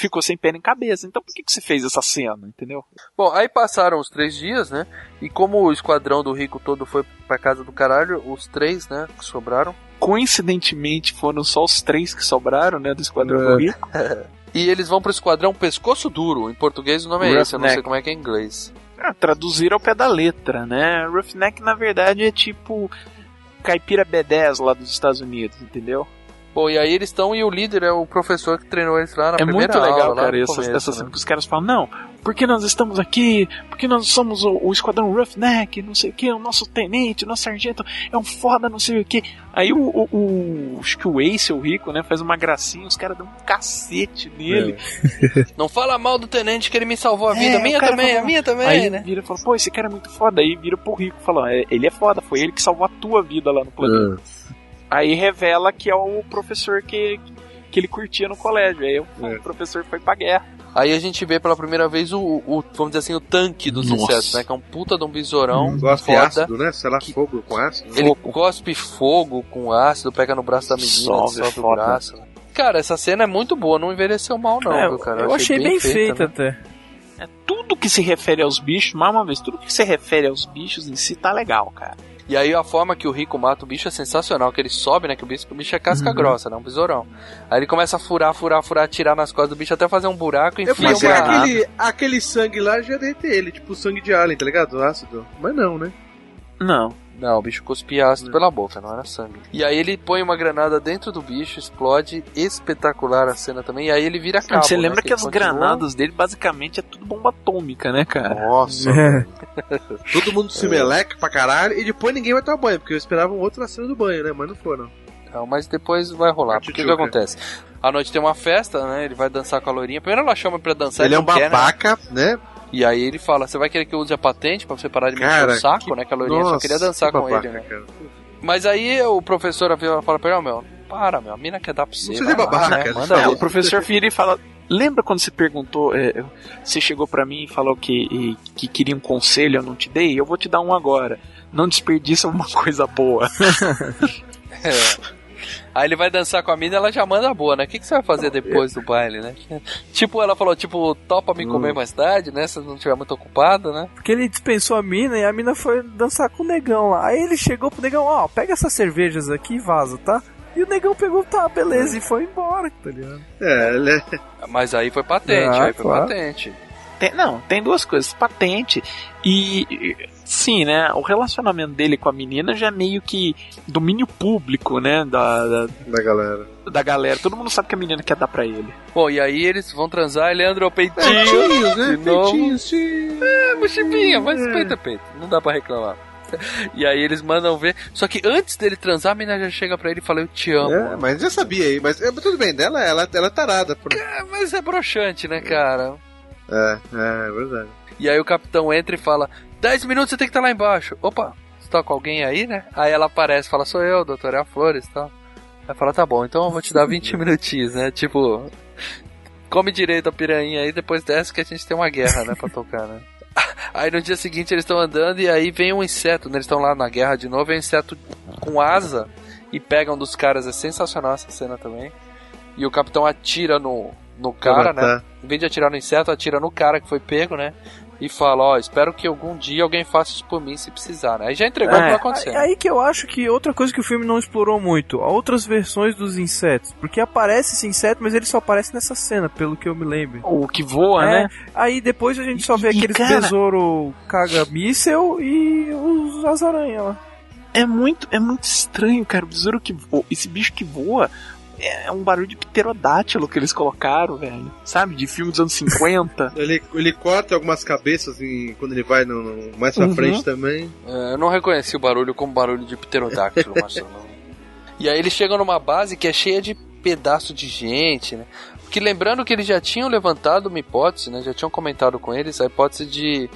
ficou sem pé nem cabeça. Então por que, que você fez essa cena, entendeu? Bom, aí passaram os três dias, né? E como o esquadrão do rico todo foi pra casa do caralho, os três, né, que sobraram. Coincidentemente foram só os três que sobraram, né, do Esquadrão do Rico. (laughs) E eles vão pro esquadrão pescoço duro. Em português o nome é esse, eu não sei como é que é em inglês. Ah, traduzir ao pé da letra, né? Roughneck, na verdade, é tipo caipira B10 lá dos Estados Unidos, entendeu? Bom, e aí eles estão e o líder é o professor que treinou eles lá na é primeira muito legal, aula, cara, essa, começo, essa né? cena que os caras falam, não, porque nós estamos aqui, porque nós somos o, o Esquadrão Roughneck, não sei o que, o nosso tenente, o nosso sargento é um foda, não sei o que. Aí o, o, o- acho que o Ace, o rico, né, faz uma gracinha, os caras dão um cacete nele. (laughs) Não fala mal do tenente que ele me salvou a vida. É, minha também, fala- a minha também, Aí né? vira e fala, pô, esse cara é muito foda. Aí vira pro rico e fala, "É, ele é foda, foi ele que salvou a tua vida lá no planeta. Aí revela que é o professor que, que ele curtia no colégio. Aí o, É. o professor foi pra guerra. Aí a gente vê pela primeira vez o, o- vamos dizer assim, o tanque dos Nossa. insetos, né? Que é um puta de um besourão Gosta de foda. ácido, né? Sei lá, fogo com ácido. Ele cospe fogo com ácido, pega no braço da menina, Dissolve, dissolve o braço. Cara, essa cena é muito boa, não envelheceu mal não, É, viu, cara? eu achei bem feita né? até. É, tudo que se refere aos bichos, mais uma vez, tudo que se refere aos bichos em si tá legal, cara. E aí a forma que o Rico mata o bicho é sensacional, que ele sobe, né? Que o bicho, o bicho é casca Uhum. grossa, né? Um besourão. Aí ele começa a furar, furar, furar, tirar nas costas do bicho até fazer um buraco e Eu enfia pensei uma... que aquele, aquele sangue lá já ia derreter ele, tipo o sangue de alien, tá ligado? O ácido. Mas não, né? Não. Não, o bicho cuspia ácido pela boca, não era sangue. E aí ele põe uma granada dentro do bicho, explode, espetacular a cena também, e aí ele vira cabo, Você né, lembra que, ele as continua- granadas dele basicamente é tudo bomba atômica, né, cara? Nossa. É. (laughs) Todo mundo se meleca pra caralho e depois ninguém vai tomar banho, porque eu esperava um outro na cena do banho, né? Mas não foram. Não, mas depois vai rolar. Porque o que tchutchuca. acontece? À noite tem uma festa, né? Ele vai dançar com a loirinha. Primeiro ela chama pra dançar. Ele é um não quer, né? babaca, né? E aí ele fala: Você vai querer que eu use a patente pra você parar de mexer Cara, o saco, que- né? Que a loirinha só Nossa, queria dançar que com babaca, ele, né? cara. Mas aí o professor fala pra ele: Ó, meu, para, meu, a mina quer dar pra você. vai lá, babaca, né? Manda É, ver. o professor vira e fala. Lembra quando você perguntou, é, você chegou pra mim e falou que, que queria um conselho, eu não te dei? Eu vou te dar um agora. Não desperdiça uma (laughs) coisa boa. (laughs) (laughs) É. Aí ele vai dançar com a mina ela já manda boa, né? O que, que você vai fazer depois do baile, né? (laughs) Tipo, ela falou, tipo, topa me comer mais tarde, né? Se não estiver muito ocupado, né? Porque ele dispensou a mina e a mina foi dançar com o negão lá. Aí ele chegou pro negão, ó, pega essas cervejas aqui e vaza, tá? E o negão pegou, tá, beleza, e foi embora, tá ligado? É, ele é... Mas aí foi patente, Ah, aí foi claro. patente. Tem, não, tem duas coisas. Patente e. Sim, né? O relacionamento dele com a menina já é meio que domínio público, né? Da, da, Da galera. da galera. Todo mundo sabe que a menina quer dar pra ele. Bom, e aí eles vão transar e Leandro é o peitinho. Peitinhos, né? Peitinhos, sim. É, mochipinha, mas peito é peito. Não dá pra reclamar. (laughs) E aí eles mandam ver. Só que antes dele transar, a menina já chega pra ele e fala, eu te amo. É, mas já sabia aí, mas é, tudo bem, dela, ela, ela é tarada. Por... É, mas é broxante, né, cara? É, é, é verdade. E aí o capitão entra e fala: 10 minutos você tem que estar lá embaixo. Opa, você tá com alguém aí, né? Aí ela aparece e fala: Sou eu, doutor, é a Flores e tal. Aí fala: Tá bom, então eu vou te dar 20 (laughs) minutinhos, né? Tipo, come direito a piranha aí, depois desce que a gente tem uma guerra, né, pra tocar, né? (laughs) Aí no dia seguinte eles estão andando e aí vem um inseto, né? Eles estão lá na guerra de novo, é um inseto com asa e pega um dos caras. É sensacional essa cena também. E o capitão atira no, no cara, né? Em vez de atirar no inseto, atira no cara que foi pego, né? E fala, ó, espero que algum dia alguém faça isso por mim se precisar, né? Aí já entregou o que vai acontecer. É aí que eu acho que outra coisa que o filme não explorou muito, outras versões dos insetos. Porque aparece esse inseto, mas ele só aparece nessa cena, pelo que eu me lembro. O que voa, É, né? Aí depois a gente só vê E, aqueles cara- besouro caga míssel e os as aranhas lá. É muito, é muito estranho, cara. O besouro que voa, esse bicho que voa é um barulho de pterodátilo que eles colocaram, velho. Sabe? De filme dos anos 50. (laughs) Ele, ele corta algumas cabeças em- quando ele vai no, no- mais pra Uhum. frente também. É, eu não reconheci o barulho como barulho de pterodáctilo, (laughs) Marcelo. não. E aí eles chegam numa base que é cheia de pedaço de gente, né? Porque lembrando que eles já tinham levantado uma hipótese, né? Já tinham comentado com eles a hipótese de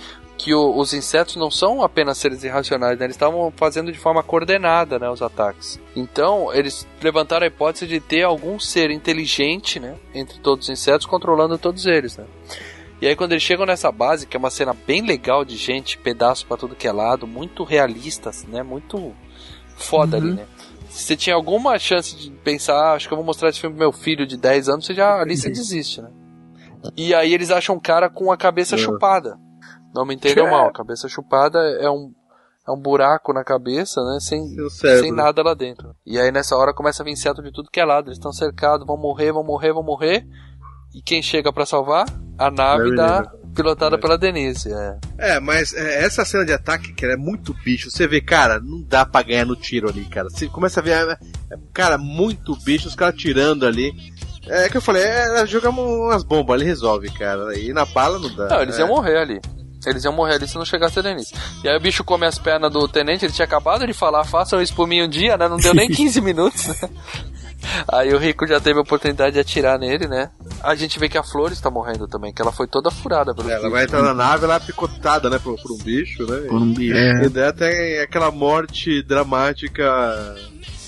que o- os insetos não são apenas seres irracionais, né? Eles estavam fazendo de forma coordenada, né, os ataques. Então, eles levantaram a hipótese de ter algum ser inteligente, né, entre todos os insetos, controlando todos eles, né? E aí quando eles chegam nessa base, que é uma cena bem legal de gente, pedaço pra tudo que é lado, muito realista, né? Muito foda ali, né? Se você tinha alguma chance de pensar, ah, acho que eu vou mostrar esse filme pro meu filho de 10 anos, você já ali você desiste, né? E aí eles acham um cara com a cabeça chupada. Não me entendam mal, a cabeça chupada é um é um buraco na cabeça, né? Sem, sem nada lá dentro. E aí nessa hora começa a vir inseto de tudo que é lado. Eles estão cercados, vão morrer, vão morrer, vão morrer. E quem chega pra salvar? A nave da pilotada pela Denise. É. É, mas é, essa cena de ataque, que é muito bicho, você vê, cara, não dá pra ganhar no tiro ali, cara. Você começa a ver, é, é, cara, muito bicho, os caras tirando ali. É que eu falei, é, jogamos umas bombas, ele resolve, cara. E na bala não dá. Não, eles é. iam morrer ali. Eles iam morrer ali se não chegasse a Denise. E aí o bicho come as pernas do tenente, ele tinha acabado de falar, façam isso por mim um dia, né? Não deu nem (laughs) 15 minutos, né? Aí o Rico já teve a oportunidade de atirar nele, né? A gente vê que a Flores tá morrendo também, que ela foi toda furada pelo Ela bicho. vai entrar na nave, ela é picotada, né, por, por um bicho, né? Por um bicho. E daí tem aquela morte dramática.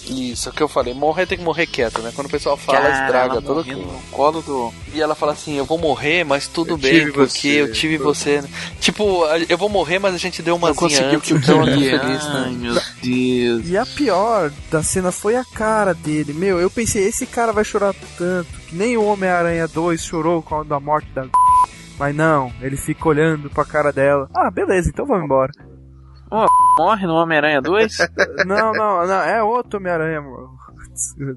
Isso, é o que eu falei, morrer tem que morrer quieto, né? Quando o pessoal fala, Cara, estraga todo no colo do. E ela fala assim, eu vou morrer, mas tudo Eu bem, tive porque você. eu tive você. né? Tipo, eu vou morrer, mas a gente deu uma Eu consegui o que eu então eu tô queria. feliz, né? Ai, meu Deus. E a pior da cena foi a cara dele. Meu, eu pensei, esse cara vai chorar tanto, que nem o Homem-Aranha 2 chorou com a morte da. Mas não, ele fica olhando pra cara dela. Ah, beleza, então vamos embora. Ó, (laughs) morre no Homem-Aranha 2? (laughs) Não, não, não, é outro Homem-Aranha,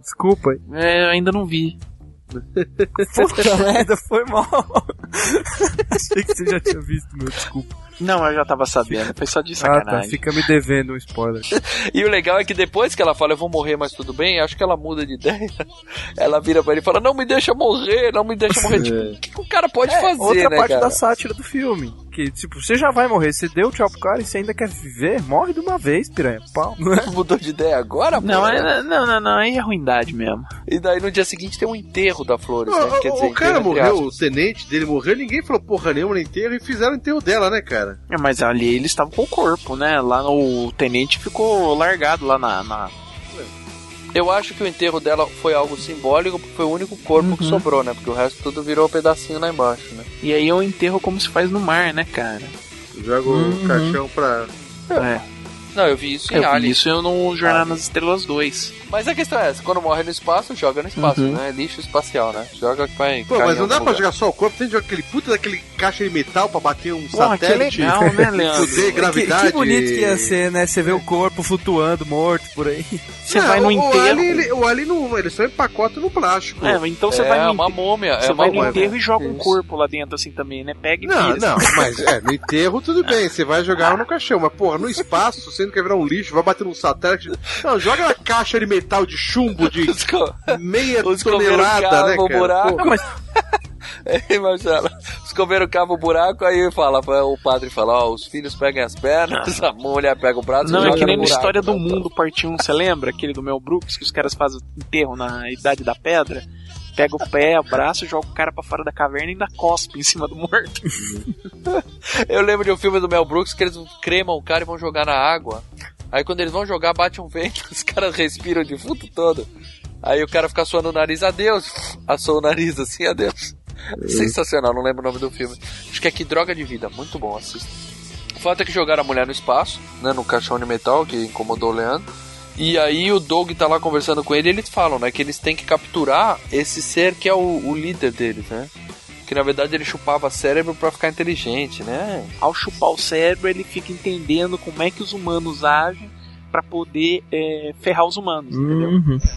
Desculpa. É, eu ainda não vi. (laughs) Puta merda, foi mal. Achei que você já tinha visto, meu, desculpa. Não, eu já tava sabendo. Foi só de Ah, sacanagem. tá, fica me devendo um spoiler. E o legal é que depois que ela fala, eu vou morrer, mas tudo bem, acho que ela muda de ideia. Ela vira pra ele e fala, não me deixa morrer, não me deixa morrer. Tipo, o que, que o cara pode É, fazer, outra né, parte cara? da sátira do filme. Que, tipo, você já vai morrer, você deu tchau pro cara e você ainda quer viver, morre de uma vez, piranha. Pau. (laughs) Mudou de ideia agora, Não, pô? é, não, não, não, aí é ruindade mesmo. E daí no dia seguinte tem um enterro da Flores, né? Quer ó, dizer, o cara morreu, o tenente dele morreu, ninguém falou porra nenhuma no enterro e fizeram o enterro dela, né, cara? É, mas ali eles estavam com o corpo, né? Lá no o tenente ficou largado lá na. na- Eu acho que o enterro dela foi algo simbólico, porque foi o único corpo que Uhum. sobrou, né? Porque o resto tudo virou um pedacinho lá embaixo, né? E aí é um enterro como se faz no mar, né, cara? Joga Uhum. o caixão pra. É. Não, eu vi isso em Eu vi Alien. isso eu no Jornada nas Estrelas 2. Mas a questão é essa, quando morre no espaço, joga no espaço, Uhum. né? Lixo espacial, né? Joga que vai. Pô, mas não dá algum pra lugar. jogar só o corpo, tem que jogar aquele puta daquele caixa de metal pra bater um Porra, que satélite. legal, né, (laughs) Leandro? Fuder, Que, gravidade. que bonito que ia ser, né? Você vê o corpo flutuando, morto por aí. Você Não, vai no o enterro. Alien, ele, o Alien não, ele só empacota no plástico. É, então você É vai no uma múmia, é Você uma vai no enterro e joga um corpo lá dentro assim também, né? Pega e Não, vira. não, mas é, no enterro tudo bem, você vai jogar no caixão, mas porra, no (laughs) espaço, não quer virar um lixo, vai bater num satélite. Não, joga na caixa de metal de chumbo de (laughs) meia tonelada, né, o cara? buraco. Pô, (laughs) Ei, Marcelo, comeram cava o buraco, aí fala, o padre fala, ó, os filhos pegam as pernas, a mulher pega o braço Não, é que nem na. História do Mundo, parte 1, você lembra? Aquele do Mel Brooks, que os caras fazem enterro na Idade da Pedra? Pega o pé, o braço, joga o cara pra fora da caverna e ainda cospe em cima do morto. (laughs) Eu lembro de um filme do Mel Brooks que eles cremam o cara e vão jogar na água. Aí quando eles vão jogar, bate um vento, (laughs) os caras respiram de fundo todo. Aí o cara fica suando o nariz, adeus. Assou o nariz assim, adeus. Sensacional, não lembro o nome do filme. Acho que é Que Droga de Vida, muito bom, assista. O fato é que jogaram a mulher no espaço, né, no caixão de metal que incomodou o Leandro. E aí o Doug tá lá conversando com ele e eles falam, né, que eles têm que capturar esse ser que é o, o líder deles, né? Que na verdade ele chupava cérebro pra ficar inteligente, né? Ao chupar o cérebro, ele fica entendendo como é que os humanos agem pra poder é, ferrar os humanos, entendeu?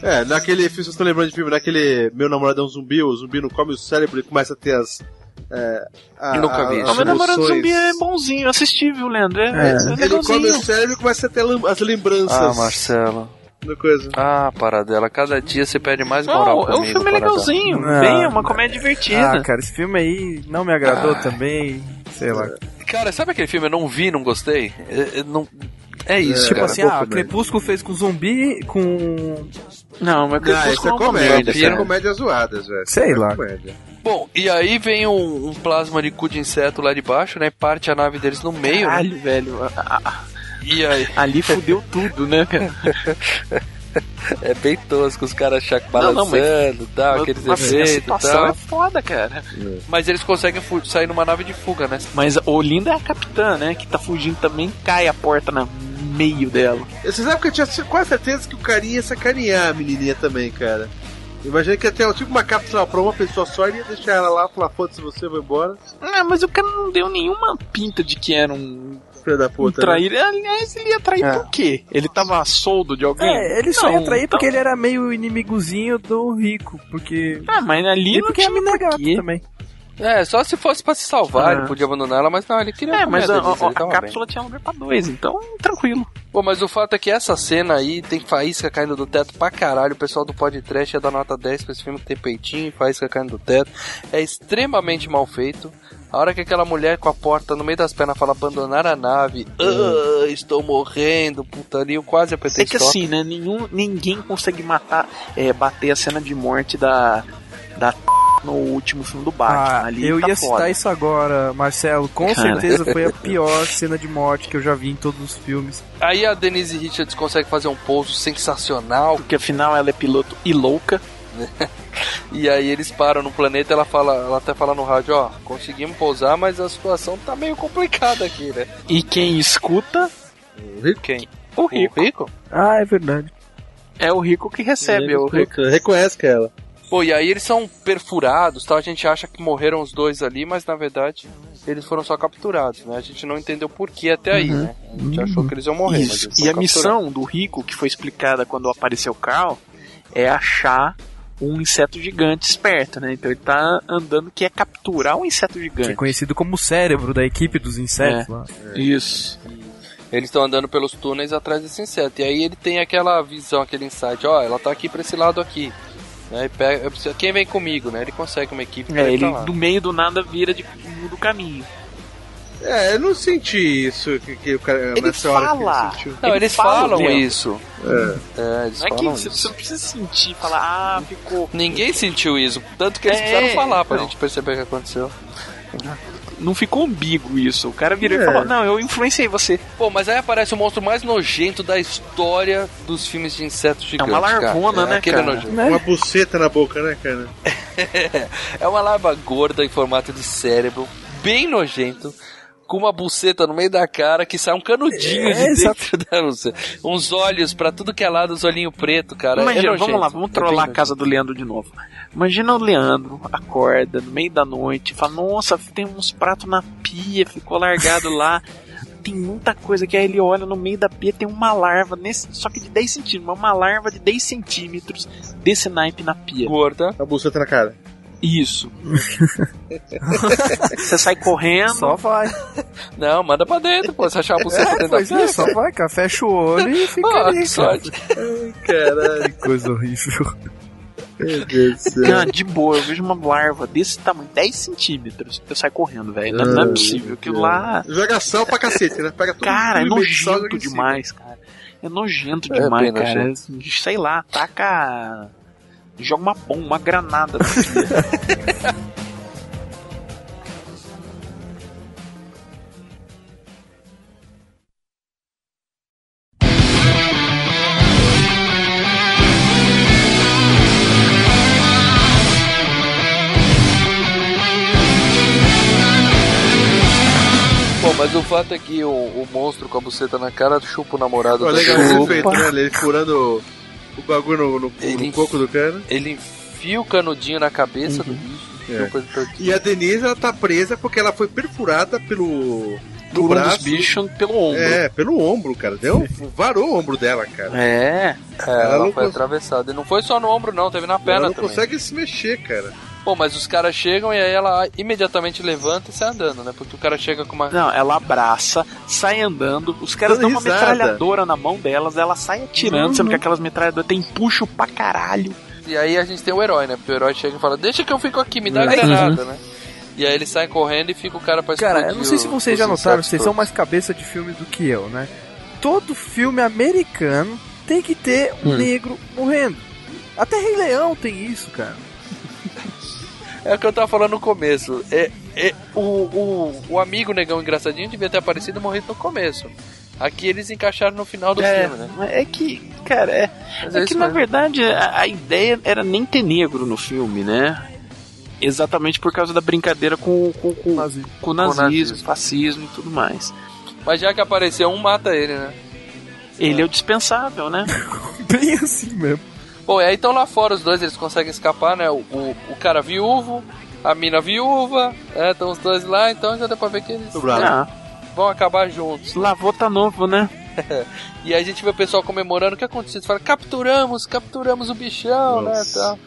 É, naquele filme, vocês estão lembrando de filme, naquele Meu Namorado é um Zumbi, o zumbi não come o cérebro e começa a ter as. É, a, Nunca vi a- isso. as O meu namorado emoções. zumbi é bonzinho, eu assisti, viu, Leandro? É, é, Ele come legalzinho. o cérebro e começa a ter as lembranças. Ah, Marcelo. da coisa. Ah, paradela. Cada dia você pede mais moral Não, é um comigo, filme Paradela. legalzinho, Ah. bem, é uma comédia divertida. Ah, cara, esse filme aí não me agradou também. Sei lá. Cara, sabe aquele filme eu não vi, não gostei? É, é, não... é isso, tipo cara. assim, ah, Crepúsculo fez com zumbi, com. Não, mas Ah, isso é uma comédia, merda, isso é comédia zoadas, velho. Sei é lá. comédia. Bom, e aí vem um, um plasma de cu de inseto lá de baixo, né? Parte a nave deles no meio, né? Caralho, velho. a- a- E aí? Ali fudeu tudo, né, cara? (laughs) É bem tosco, os caras chac Não, não, mas- balançando, tal, aqueles Mas a efeitos e situação tal. é foda, cara. Mas eles conseguem sair numa nave de fuga, né? Mas o lindo é a capitã, né? Que tá fugindo também, cai a porta no meio dela. Vocês sabem que eu tinha quase certeza que o carinha ia sacanear a menininha também, cara. Imagina que até tipo uma cápsula pra uma pessoa só ele ia deixar ela lá, falar, foda-se você, vai embora. Ah, mas o cara não deu nenhuma pinta de que era um, Filho da um puta. né? Aliás, ele ia trair É. por quê? Ele tava soldo de alguém? É, ele só Não, ia trair porque então- ele era meio inimigozinho do rico. Porque. Ah, mas ali E não porque a tinha mina é gata porquê. também. É, só se fosse pra se salvar, Ah. ele podia abandonar ela, mas não, ele queria É, mas a, a- a tava cápsula tinha lugar pra dois, então tranquilo. Pô, mas o fato é que essa cena aí tem faísca caindo do teto pra caralho. O pessoal do podcast ia dar nota 10 pra esse filme tem peitinho e faísca caindo do teto. É extremamente mal feito. A hora que aquela mulher com a porta no meio das pernas fala abandonar a nave, "Ah, estou morrendo, putaria, eu quase apertei É que assim, né? Nenhum, ninguém consegue matar, é, bater a cena de morte da. da no último filme do Batman. Ah, Ali eu tá ia foda. citar isso agora, Marcelo. Com Cara. certeza foi a (laughs) pior cena de morte que eu já vi em todos os filmes. Aí a Denise Richards consegue fazer um pouso sensacional. Porque afinal ela é piloto e louca. (laughs) E aí eles param no planeta, ela fala, ela até fala no rádio, ó, conseguimos pousar, mas a situação tá meio complicada aqui, né? E quem escuta Quem? O rico. O rico? Ah, é verdade. é o rico que recebe. O rico. Reconhece que é ela. Pô, e aí eles são perfurados, tal. A gente acha que morreram os dois ali, mas na verdade eles foram só capturados, né? A gente não entendeu por que até aí, Uhum. né? A gente achou que eles iam morrer. mas Isso. eles E a missão do rico, que foi explicada quando apareceu o Carl, é achar um inseto gigante esperto, né? Então ele tá andando que é capturar um inseto Que é gigante. conhecido como o cérebro da equipe dos insetos É. lá. Isso. Eles estão andando pelos túneis atrás desse inseto. E aí ele tem aquela visão, aquele insight, ó, ela tá aqui pra esse lado aqui. Né? E pega, preciso- quem vem comigo, né? Ele consegue uma equipe É, ele do meio do nada vira de muda o caminho. É, eu não senti isso que, que o cara Ele nessa hora que fala. ele sentiu. Não, Ele eles fala falam mesmo. isso. É. É, eles Não é que falam você, isso. você não precisa sentir, falar, ah, ficou. Ninguém sentiu isso, tanto que eles É, precisaram falar pra não. gente perceber o que aconteceu. Não ficou ambíguo isso. O cara virou É. e falou, não, eu influenciei você. Pô, mas aí aparece o monstro mais nojento da história dos filmes de insetos gigantes. uma larvona, cara. né, aquele cara? nojento. Uma buceta na boca, né, cara? (laughs) é uma larva gorda em formato de cérebro, bem nojento, com uma buceta no meio da cara que sai um canudinho É, de exato. dentro da buceta. Uns olhos pra tudo que é lado, os olhinhos preto, cara. Imagina, é nojento. vamos lá, vamos É trollar a bem casa do Leandro de novo. Imagina o Leandro acorda no meio da noite, fala: Nossa, tem uns pratos na pia, ficou largado lá. (laughs) Tem muita coisa que aí ele olha no meio da pia, tem uma larva, nesse, só que de 10 centímetros, mas uma larva de 10 centímetros desse naipe na pia. Gorda. A buceta na cara. Isso. (laughs) Você sai correndo. Só vai. Não, manda pra dentro, pô. Você achar a buceta É, dentro da é, só vai, cara. Fecha o olho e fica Ah, ali, sorte. Caralho. Que coisa horrível. Meu Deus do céu. Não, de boa, eu vejo uma larva desse tamanho, 10 centímetros. Eu saio correndo, velho. Não, não é Ah, possível. Aquilo lá. Joga sal pra cacete, né? Pega tudo. Cara, é sal, joga nojento cima. demais, cara. É nojento É demais, bem cara. nojento. Sei lá, taca. Joga uma bomba, uma granada. (laughs) mas o fato é que o, o monstro com a buceta na cara chupa o namorado Pô, do legal esse efeito, né? Ele furando o bagulho no, no, Ele no coco do cara. Ele enfia o canudinho na cabeça do bicho. É. E a Denise, ela tá presa porque ela foi perfurada pelo. Por no um braço. dos bichos pelo ombro. É, pelo ombro, cara. Deu, varou o ombro dela, cara. É. É, ela, não foi cons- atravessada. E não foi só no ombro, não, teve na perna Ela não também. consegue se mexer, cara. Bom, mas os caras chegam e aí ela imediatamente levanta e sai andando, né? Porque o cara chega com uma. Não, ela abraça, sai andando, os caras dão uma metralhadora na mão delas, ela sai atirando, Uhum. sendo que aquelas metralhadoras tem puxo pra caralho. E aí a gente tem o herói, né? Porque o herói chega e fala: Deixa que eu fico aqui, me dá a Uhum. granada, né? E aí ele sai correndo e fica o cara pra Cara, eu não sei se vocês já notaram, vocês são mais cabeça de filme do que eu, né? Todo filme americano tem que ter um Hum. negro morrendo. Até Rei Leão tem isso, cara. É o que eu tava falando no começo. É, é, o, o, o amigo negão engraçadinho devia ter aparecido e morrido no começo. Aqui eles encaixaram no final do É, filme, né? é que, cara, é, Mas é é que na mesmo. verdade a, a ideia era nem ter negro no filme, né? Exatamente por causa da brincadeira com, com, com, com o nazismo, nazismo. fascismo e tudo mais. Mas já que apareceu um, mata ele, né? Ele é o dispensável, né? (laughs) Bem assim mesmo. Bom, e aí estão lá fora os dois, eles conseguem escapar, né? O, o, o cara viúvo, a mina viúva, é, estão os dois lá, então já deu pra ver que eles Ah, vão acabar juntos. lavou tá novo, né? (laughs) E aí a gente vê o pessoal comemorando, o que aconteceu? Eles falam, capturamos, capturamos o bichão, né, tal.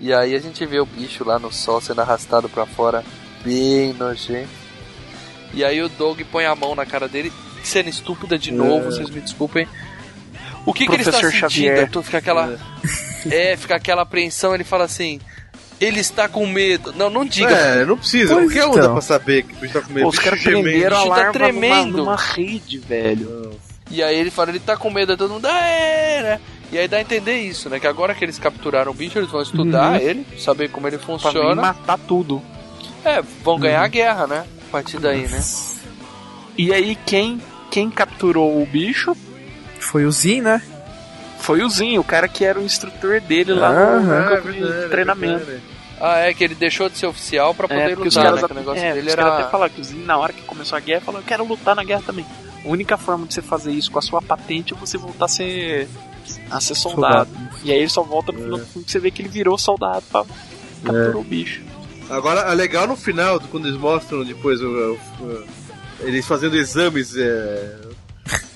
E aí a gente vê o bicho lá no sol sendo arrastado pra fora, bem nojento. E aí o Doug põe a mão na cara dele, sendo estúpida de novo, É. vocês me desculpem. O que, que ele está sentindo? Xavier. Arthur? Fica aquela... É, fica aquela apreensão, ele fala assim... Ele está com medo. Não, não diga. É, não precisa. Pois Qualquer um dá então. pra saber que o bicho tá com medo. Os caras gemendo. prenderam a bicho tá larva numa, tremendo. numa rede, velho. E aí ele fala, ele tá com medo, aí todo mundo, ah, é, né? E aí dá a entender isso, né? Que agora que eles capturaram o bicho, eles vão estudar Uhum. ele, saber como ele Pra funciona. matar tudo. É, vão ganhar Uhum. a guerra, né? A partir daí, né? E aí quem, quem capturou o bicho Foi o Zin, né? foi o Zinho, o cara que era o instrutor dele lá no, Ah, campo é de verdade, treinamento. é verdade. Ah, é que ele deixou de ser oficial pra poder É, porque os lutar, caras, né? Que o negócio é, dele era... até falaram que o Zinho, na hora que começou a guerra, falou: Eu quero lutar na guerra também. A única forma de você fazer isso com a sua patente é você voltar a ser, a ser soldado. E aí ele só volta no final do filme que você vê que ele virou soldado pra capturar o bicho. Agora, é legal no final, quando eles mostram depois o, o- o- eles fazendo exames é,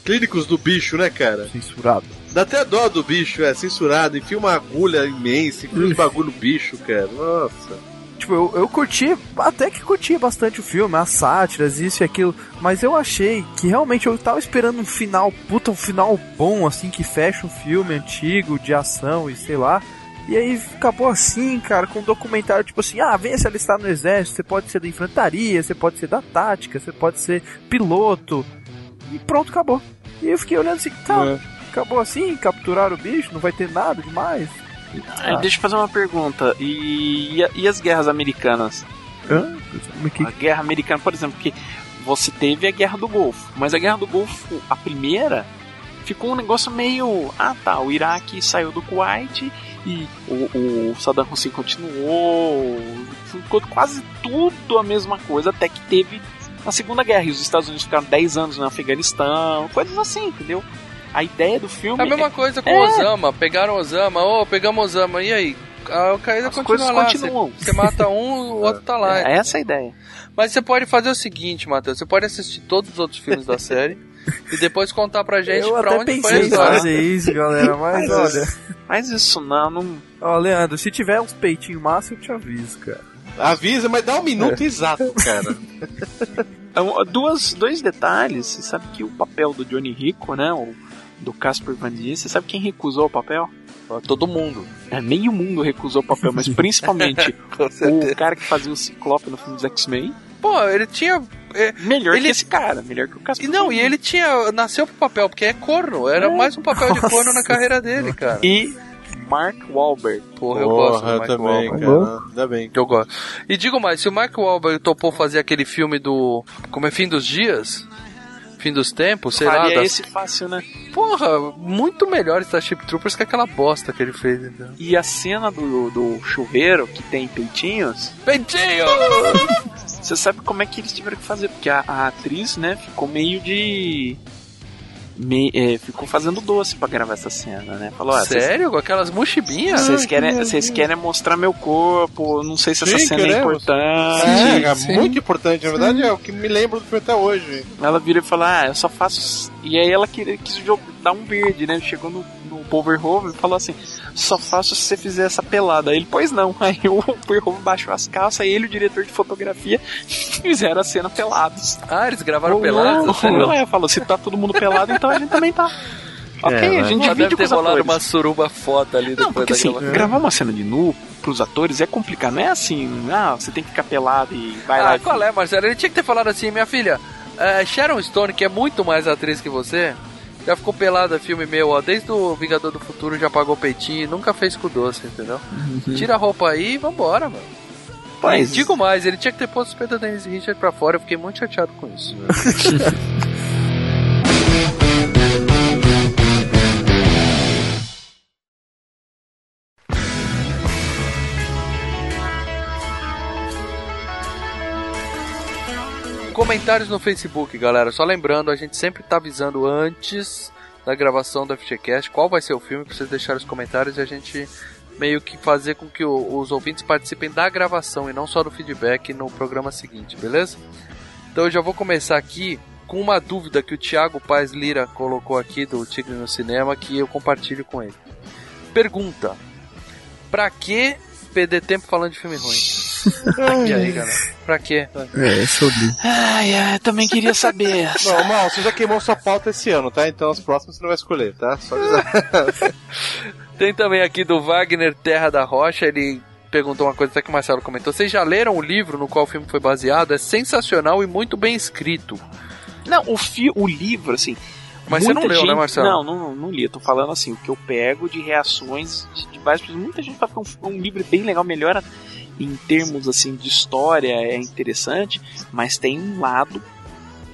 clínicos do bicho, né, cara? Censurado. Dá até dó do bicho, é censurado, enfia uma agulha imensa, enfia uns bagulho no bicho, cara. Nossa. Tipo, eu, eu curti, até que curti bastante o filme, as sátiras, isso e aquilo, mas eu achei que realmente eu tava esperando um final, puta, um final bom, assim, que fecha um filme antigo, de ação e sei lá. E aí acabou assim, cara, com um documentário tipo assim, ah, venha se alistar no exército, você pode ser da infantaria, você pode ser da tática, você pode ser piloto. E pronto, acabou. E eu fiquei olhando assim, tá, acabou assim, capturaram o bicho, não vai ter nada demais. Aí deixa eu fazer uma pergunta. E, e e as guerras americanas? Hã? Como é que- A guerra americana, por exemplo, que você teve a guerra do Golfo, mas a guerra do Golfo, a primeira, ficou um negócio meio. Ah tá, o Iraque saiu do Kuwait e o, o Saddam Hussein continuou. Ficou quase tudo a mesma coisa, até que teve na Segunda Guerra e os Estados Unidos ficaram 10 anos no Afeganistão, coisas assim, entendeu? A ideia do filme É a mesma coisa com é, o Osama. Pegaram o Osama, ô, pegamos o Osama, e aí? A Al-Qaeda As continua coisas lá. continuam. Você você mata um, o (laughs) outro tá lá. É essa a ideia. Mas você pode fazer o seguinte, Matheus. Você pode assistir todos os outros filmes da (laughs) série e depois contar pra gente Eu pra onde foi a história. fazer isso, galera, mas olha. Mas isso não, não. Ó, Leandro, se tiver uns peitinhos massa, eu te aviso, cara. Avisa, mas dá um minuto É. exato, cara. (laughs) Então, Duas, dois detalhes. Você sabe que o papel do Johnny Rico, né? O, do Casper Van Dien, você sabe quem recusou o papel? Todo mundo. É, meio mundo recusou o papel, mas (laughs) principalmente (laughs) o cara que fazia o Ciclope no filme dos X-Men. Pô, ele tinha. é, Melhor ele... que esse cara, melhor que o Casper E não, Van e ele tinha. Nasceu pro papel, porque é corno. Era É. mais um papel de Nossa. corno na carreira dele, cara. E Mark Wahlberg. Porra, eu gosto do eu Mark também, Wahlberg. cara. Ainda bem. Eu gosto. E digo mais, se o Mark Wahlberg topou fazer aquele filme do. Como é Fim dos Dias? Fim dos Tempos, sei lá. Das- esse fácil, né? Porra, muito melhor Starship Troopers que aquela bosta que ele fez, então. E a cena do, do chuveiro que tem peitinhos. Peitinho! Você sabe como é que eles tiveram que fazer? Porque a, a atriz, né, ficou meio de. Me- é, ficou fazendo doce pra gravar essa cena, né? Falou, vocês- Sério? Com aquelas mochibinhas? Vocês querem, vocês querem mostrar meu corpo, não sei se essa Sim, cena é queremos. importante. É, é Sim. muito importante. Na verdade, é o que me lembro do filme até hoje. Ela vira e fala, ah, eu só faço. E aí ela queria, quis jo- dar um verde, né? Chegou no, no Paul Verhoeven e falou assim: só faço se você fizer essa pelada. Aí ele, pois não. (laughs) Aí o Verhoeven baixou as calças, aí ele e o diretor de fotografia (laughs) fizeram a cena pelados. Ah, eles gravaram Oh, pelados? Não, não é, falou: se tá todo mundo pelado, então a gente também tá. Ok, É, a gente já divide deve com ter os rolado atores. uma suruba foda ali depois Não, porque assim, daquela... gravar uma cena de nu pros atores é complicado. Não é assim, ah, você tem que ficar pelado e vai lá. Ah, e qual é, Marcelo? Ele tinha que ter falado assim, minha filha, é, Sharon Stone, que é muito mais atriz que você, já ficou pelada filme meu, ó, desde o Vingador do Futuro já pagou peitinho e nunca fez com doce, entendeu? Tira a roupa aí e vambora, mano. E digo mais, ele tinha que ter posto os peitos da Denise Richard pra fora, eu fiquei muito chateado com isso. (laughs) Comentários no Facebook, galera. Só lembrando, a gente sempre tá avisando antes da gravação do FGCast qual vai ser o filme pra vocês deixarem os comentários e a gente meio que fazer com que o- os ouvintes participem da gravação e não só do feedback no programa seguinte, beleza? Então eu já vou começar aqui com uma dúvida que o Thiago Paz Lira colocou aqui do Tigre no Cinema que eu compartilho com ele. Pergunta: Pra que perder tempo falando de filme ruim? e aí, galera? Pra quê? É, sobre. Ai, ai, também queria saber. (laughs) Não, Mal, você já queimou sua pauta esse ano, tá? Então os próximos você não vai escolher, tá? Só avisar. (laughs) Tem também aqui do Wagner Terra da Rocha, ele perguntou uma coisa até que o Marcelo comentou. Vocês já leram o livro no qual o filme foi baseado? É sensacional e muito bem escrito. Não, o, fi, o livro, assim. Mas você muita não leu, né, gente- Marcelo? Não, não, não li. Eu tô falando assim, o que eu pego de reações de, de várias pessoas. Muita gente fala que é um, um livro bem legal, melhora em termos assim de história, é interessante, mas tem um lado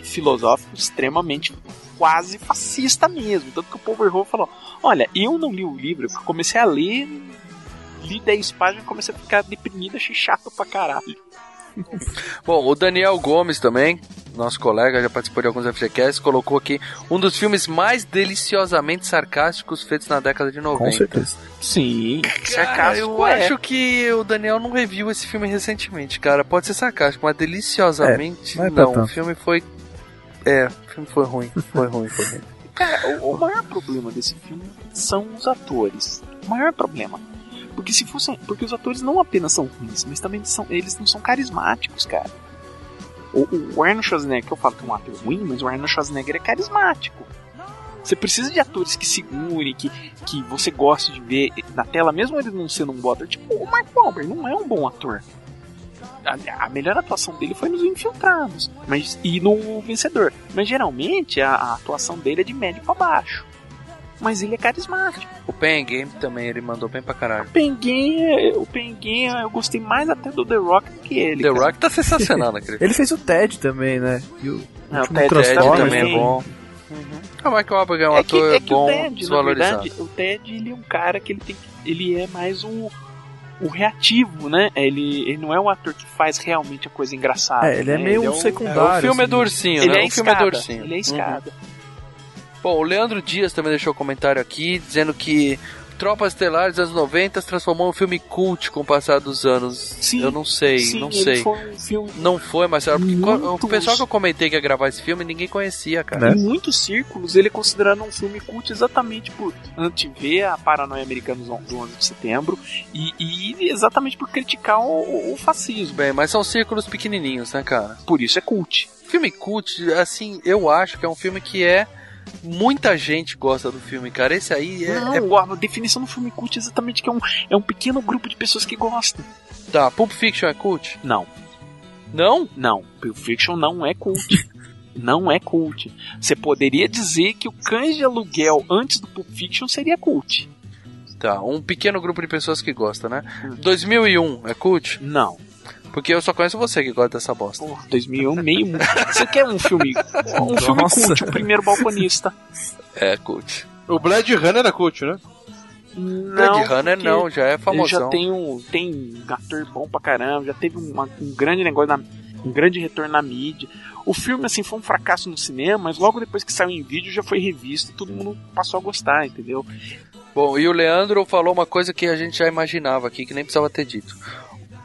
filosófico extremamente quase fascista mesmo. Tanto que o Verhoeven falou: Olha, eu não li o livro, eu comecei a ler, li 10 páginas e comecei a ficar deprimido, achei chato pra caralho. Bom, o Daniel Gomes também, nosso colega, já participou de alguns FGCasts, colocou aqui um dos filmes mais deliciosamente sarcásticos feitos na década de 90. Com certeza. Sim, Cara, sarcástico eu é. acho que o Daniel não reviu esse filme recentemente, cara. Pode ser sarcástico, mas deliciosamente É, não é não. O filme foi. É, o filme foi ruim. Foi ruim, foi ruim. Cara, o, o maior problema desse filme são os atores. O maior problema. Porque se fossem. Porque os atores não apenas são ruins, mas também são. Eles não são carismáticos, cara. O, o Arnold Schwarzenegger, que eu falo que é um ator ruim, mas o Arnold Schwarzenegger é carismático. Você precisa de atores que segurem, que, que você goste de ver na tela, mesmo ele não sendo um ator. Tipo, o Mark Wahlberg não é um bom ator. A, a melhor atuação dele foi nos Infiltrados mas, e no Vencedor. Mas geralmente a, a atuação dele é de médio pra baixo. Mas ele é carismático. O Pen Game também, ele mandou bem pra caralho. O Penguin, é- o Penguin, eu gostei mais até do The Rock do que ele. The cara. Rock tá sensacional (laughs) naquele Ele fez o Ted também, né? E o É, o Ted Transformers também. é bom. Ah, mas que o Wahlberg é um É que, ator é que o bom, Ted, na desvalorizado. verdade, o Ted ele é um cara que ele tem ele é mais o o reativo, né? Ele, ele não é um ator que faz realmente a coisa engraçada. É, ele é né? meio Ele um o- secundário, o filme é assim. do ursinho, Ele né? é o filme é do escada, ursinho. ele é escada. Bom, o Leandro Dias também deixou um comentário aqui dizendo que Tropas Estelares dos anos 90 se transformou em um filme cult com o passar dos anos. Sim, eu não sei, sim, não ele sei. foi um filme Não foi, Marcelo, porque co- Muito o pessoal que eu comentei que ia gravar esse filme ninguém conhecia, Né? cara. Em muitos círculos, ele é considerado um filme cult exatamente por antever a paranoia americana do 11 de setembro e, e exatamente por criticar o, o fascismo. Bem, mas são círculos pequenininhos, né, cara? Por isso é cult. Filme cult, assim, eu acho que é um filme que é. Muita gente gosta do filme, cara. Esse aí é. Não, é- a definição do filme cult é exatamente que é um, é um pequeno grupo de pessoas que gostam. Tá, Pulp Fiction é cult? Não. Não? Não, Pulp Fiction não é cult. (laughs) não é cult. Você poderia dizer que o Cães de Aluguel antes do Pulp Fiction seria cult. Tá, um pequeno grupo de pessoas que gosta, né? 2001 é cult? Não. Porque eu só conheço você que gosta dessa bosta. Porra, 2001, meio mundo. Você quer um filme, (laughs) um filme Nossa. cult, o primeiro balconista. É cult. O Blade Runner era cult, né? Blade Runner não, já é Ele famosão. já tem um, tem um ator bom pra caramba, já teve uma- um grande negócio, na, um grande retorno na mídia. O filme, assim, foi um fracasso no cinema, mas logo depois que saiu em vídeo já foi revisto e todo mundo passou a gostar, entendeu? Bom, e o Leandro falou uma coisa que a gente já imaginava aqui, que nem precisava ter dito.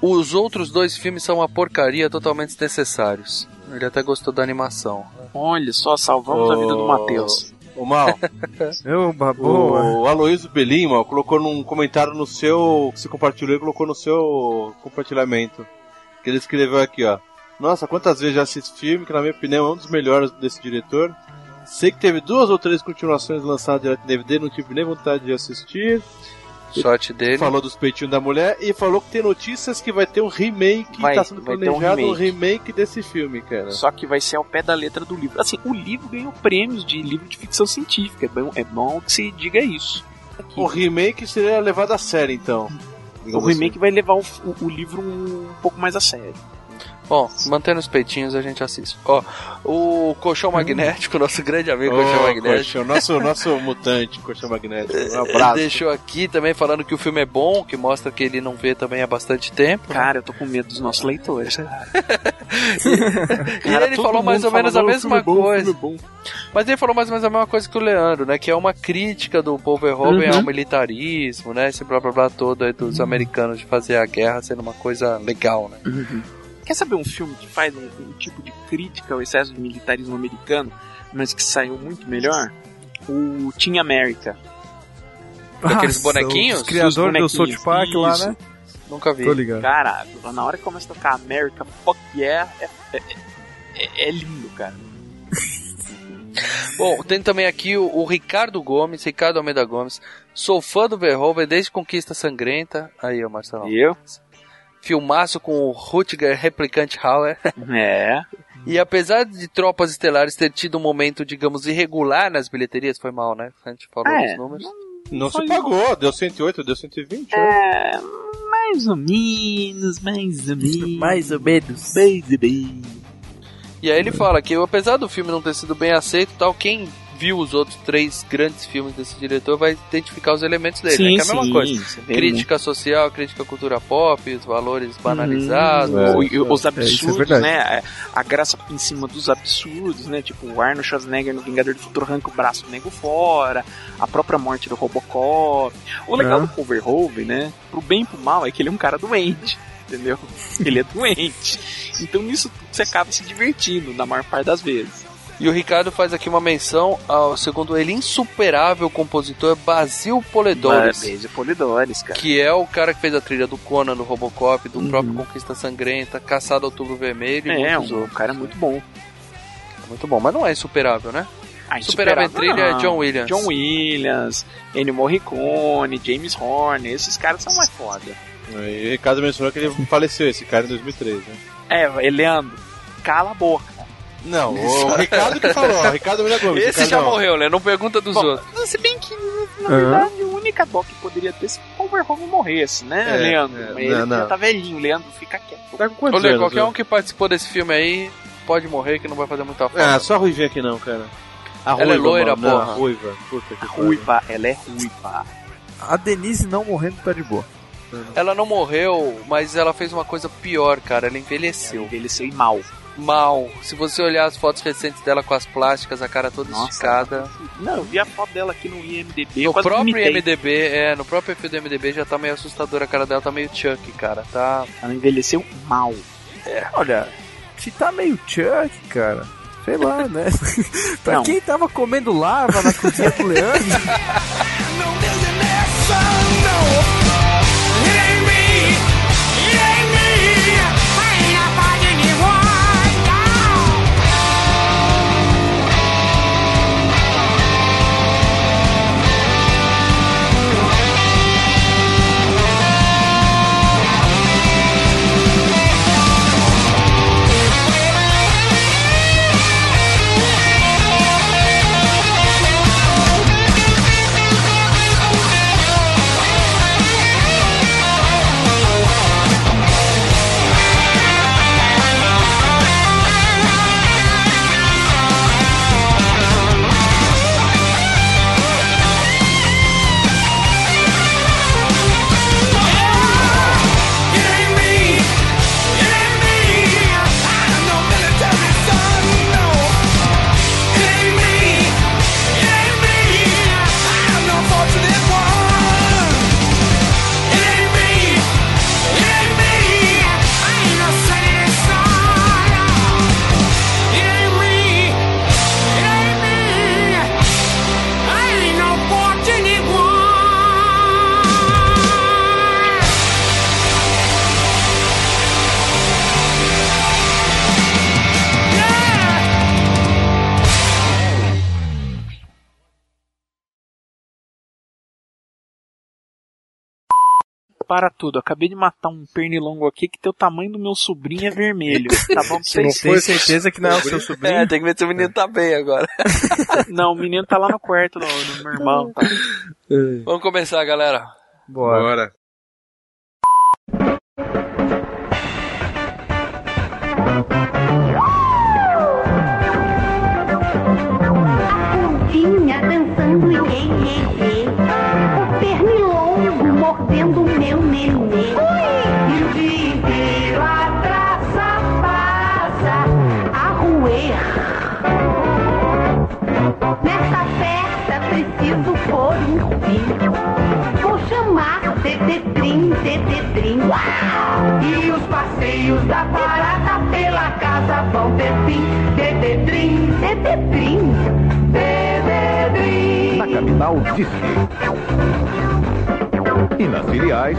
Os outros dois filmes são uma porcaria totalmente desnecessários. Ele até gostou da animação. Olha só, salvamos a vida do Matheus. Ô Mal, (laughs) Eu, boa. o Aloysio Belim, Mal, colocou num comentário no seu. que você compartilhou e colocou no seu compartilhamento. Que ele escreveu aqui, ó. Nossa, quantas vezes já assisti esse filme, que na minha opinião é um dos melhores desse diretor. Sei que teve duas ou três continuações lançadas direto em DVD, não tive nem vontade de assistir. Sorte dele. Falou dos peitinhos da mulher e falou que tem notícias que vai ter um remake, Vai- tá sendo ter um planejado um remake. remake desse filme, cara. Só que vai ser ao pé da letra do livro. Assim, o livro ganhou prêmios de livro de ficção científica. É bom, é bom que se diga isso. O remake seria levado a sério, então. O remake vai levar o, o- o livro um, pouco mais a sério. Bom, mantendo os peitinhos a gente assiste. Ó, o Colchão Magnético, (laughs) nosso grande amigo Ô, Colchão Magnético. Colchão, nosso, nosso mutante, Colchão Magnético. Um Ele abraço. deixou aqui também falando que o filme é bom, que mostra que ele não vê também há bastante tempo. né? Cara, eu tô com medo dos nossos leitores. (laughs) E Cara, ele falou mais ou menos fala, a "Não, o mesma filme é bom, coisa. é bom." Mas ele falou mais ou menos a mesma coisa que o Leandro, né? Que é uma crítica do Paul Verhoeven Uhum. ao militarismo, né? Esse blá blá blá todo aí dos americanos de fazer a guerra sendo uma coisa legal, né? Quer saber um filme que faz um, um tipo de crítica ao excesso de militarismo americano, mas que saiu muito melhor? O Team America. Daqueles Nossa, bonequinhos? Criador do South Park lá, né? Nunca vi. Tô ligado. Cara, na hora que começa a tocar America, fuck yeah, é, é, é- é lindo, cara. Bom, tem também aqui o, o Ricardo Gomes, Ricardo Almeida Gomes. Sou fã do Verhoeven desde Conquista Sangrenta. Aí, ó, Marcelo. E eu? Filmaço com o Rutger Replicante Hauer. É. E apesar de Tropas Estelares ter tido um momento, digamos, irregular nas bilheterias, foi mal, né? A gente falou É, dos números. Não se pagou, deu 108, deu 120. né? É, mais ou menos, mais ou menos. Mais ou menos. Mais ou menos. E aí ele fala que apesar do filme não ter sido bem aceito e tal, quem viu os outros três grandes filmes desse diretor vai identificar os elementos dele, né? Que é a mesma sim, coisa. Crítica social, crítica à cultura pop, os valores banalizados. Hum, o- e os É, é absurdos, verdade. né? A graça em cima dos absurdos, né? Tipo, o Arnold Schwarzenegger no Vingador do Futuro arranca o braço do nego fora, a própria morte do Robocop. O legal Ah. do Paul Verhoeven, né? Pro bem e pro mal, é que ele é um cara doente, (laughs) entendeu? Ele é doente. Então nisso você acaba se divertindo, na maior parte das vezes. E o Ricardo faz aqui uma menção ao, segundo ele, insuperável compositor Basil Poledouris. Beijo Polidores, cara. Que é o cara que fez a trilha do Conan, do Robocop, do próprio Conquista Sangrenta, Caçado Outubro Vermelho e Uhum. É, muitos um outros. cara muito bom. Muito bom, mas não é insuperável, né? Ah, Superável em insuperável, trilha é. John Williams. John Williams, Ennio Morricone, James Horner, esses caras são mais foda. E o Ricardo mencionou que ele faleceu, esse cara, em 2003, né? É, Leandro, cala a boca. Não, o Ricardo que falou, o Ricardo Milha Gomes. Esse já não. morreu, né? Não pergunta dos Bom, outros. Se bem que, na Aham. verdade, a única dó que poderia ter se o Verhoeven morresse, né, É, Leandro? é, Mas ele não, não. já tá velhinho, Leandro, fica quieto. Tá com quantos Olha, anos? qualquer né? um que participou desse filme aí pode morrer que não vai fazer muita falta. Ah, só a Ruivinha aqui não, cara. A Ela é loira, mano. Não, porra. a Ruiva. Puta que pariu. Ruiva, ela é ruiva. A Denise não morrendo tá de boa. Ela não morreu, mas ela fez uma coisa pior, cara. Ela envelheceu. envelheceu e mal. Mal. Se você olhar as fotos recentes dela com as plásticas, a cara toda Nossa, esticada. Não, eu vi a foto dela aqui no IMDB. No próprio vomitei. MDB, é, no próprio perfil do MDB já tá meio assustadora, a cara dela tá meio Chuck, cara. Tá. Ela envelheceu mal. É, olha, se tá meio Chuck, cara, sei lá, (laughs) né? (laughs) pra Não. quem tava comendo lava na cozinha do Leandro. (laughs) Para tudo, acabei de matar um pernilongo aqui que tem o tamanho do meu sobrinho é vermelho. (laughs) Tá bom pra vocês? tem certeza que não é o seu sobrinho? É, tem que ver se o menino tá bem agora. (laughs) Não, o menino tá lá no quarto do, do meu irmão. Tá. Vamos começar, galera. Bora. Vinha dançando iê, E os passeios da barata pela casa vão ter fim. Tetetrim, Tetetrim, Tetetrim. Na capital, Disque. E nas filiais.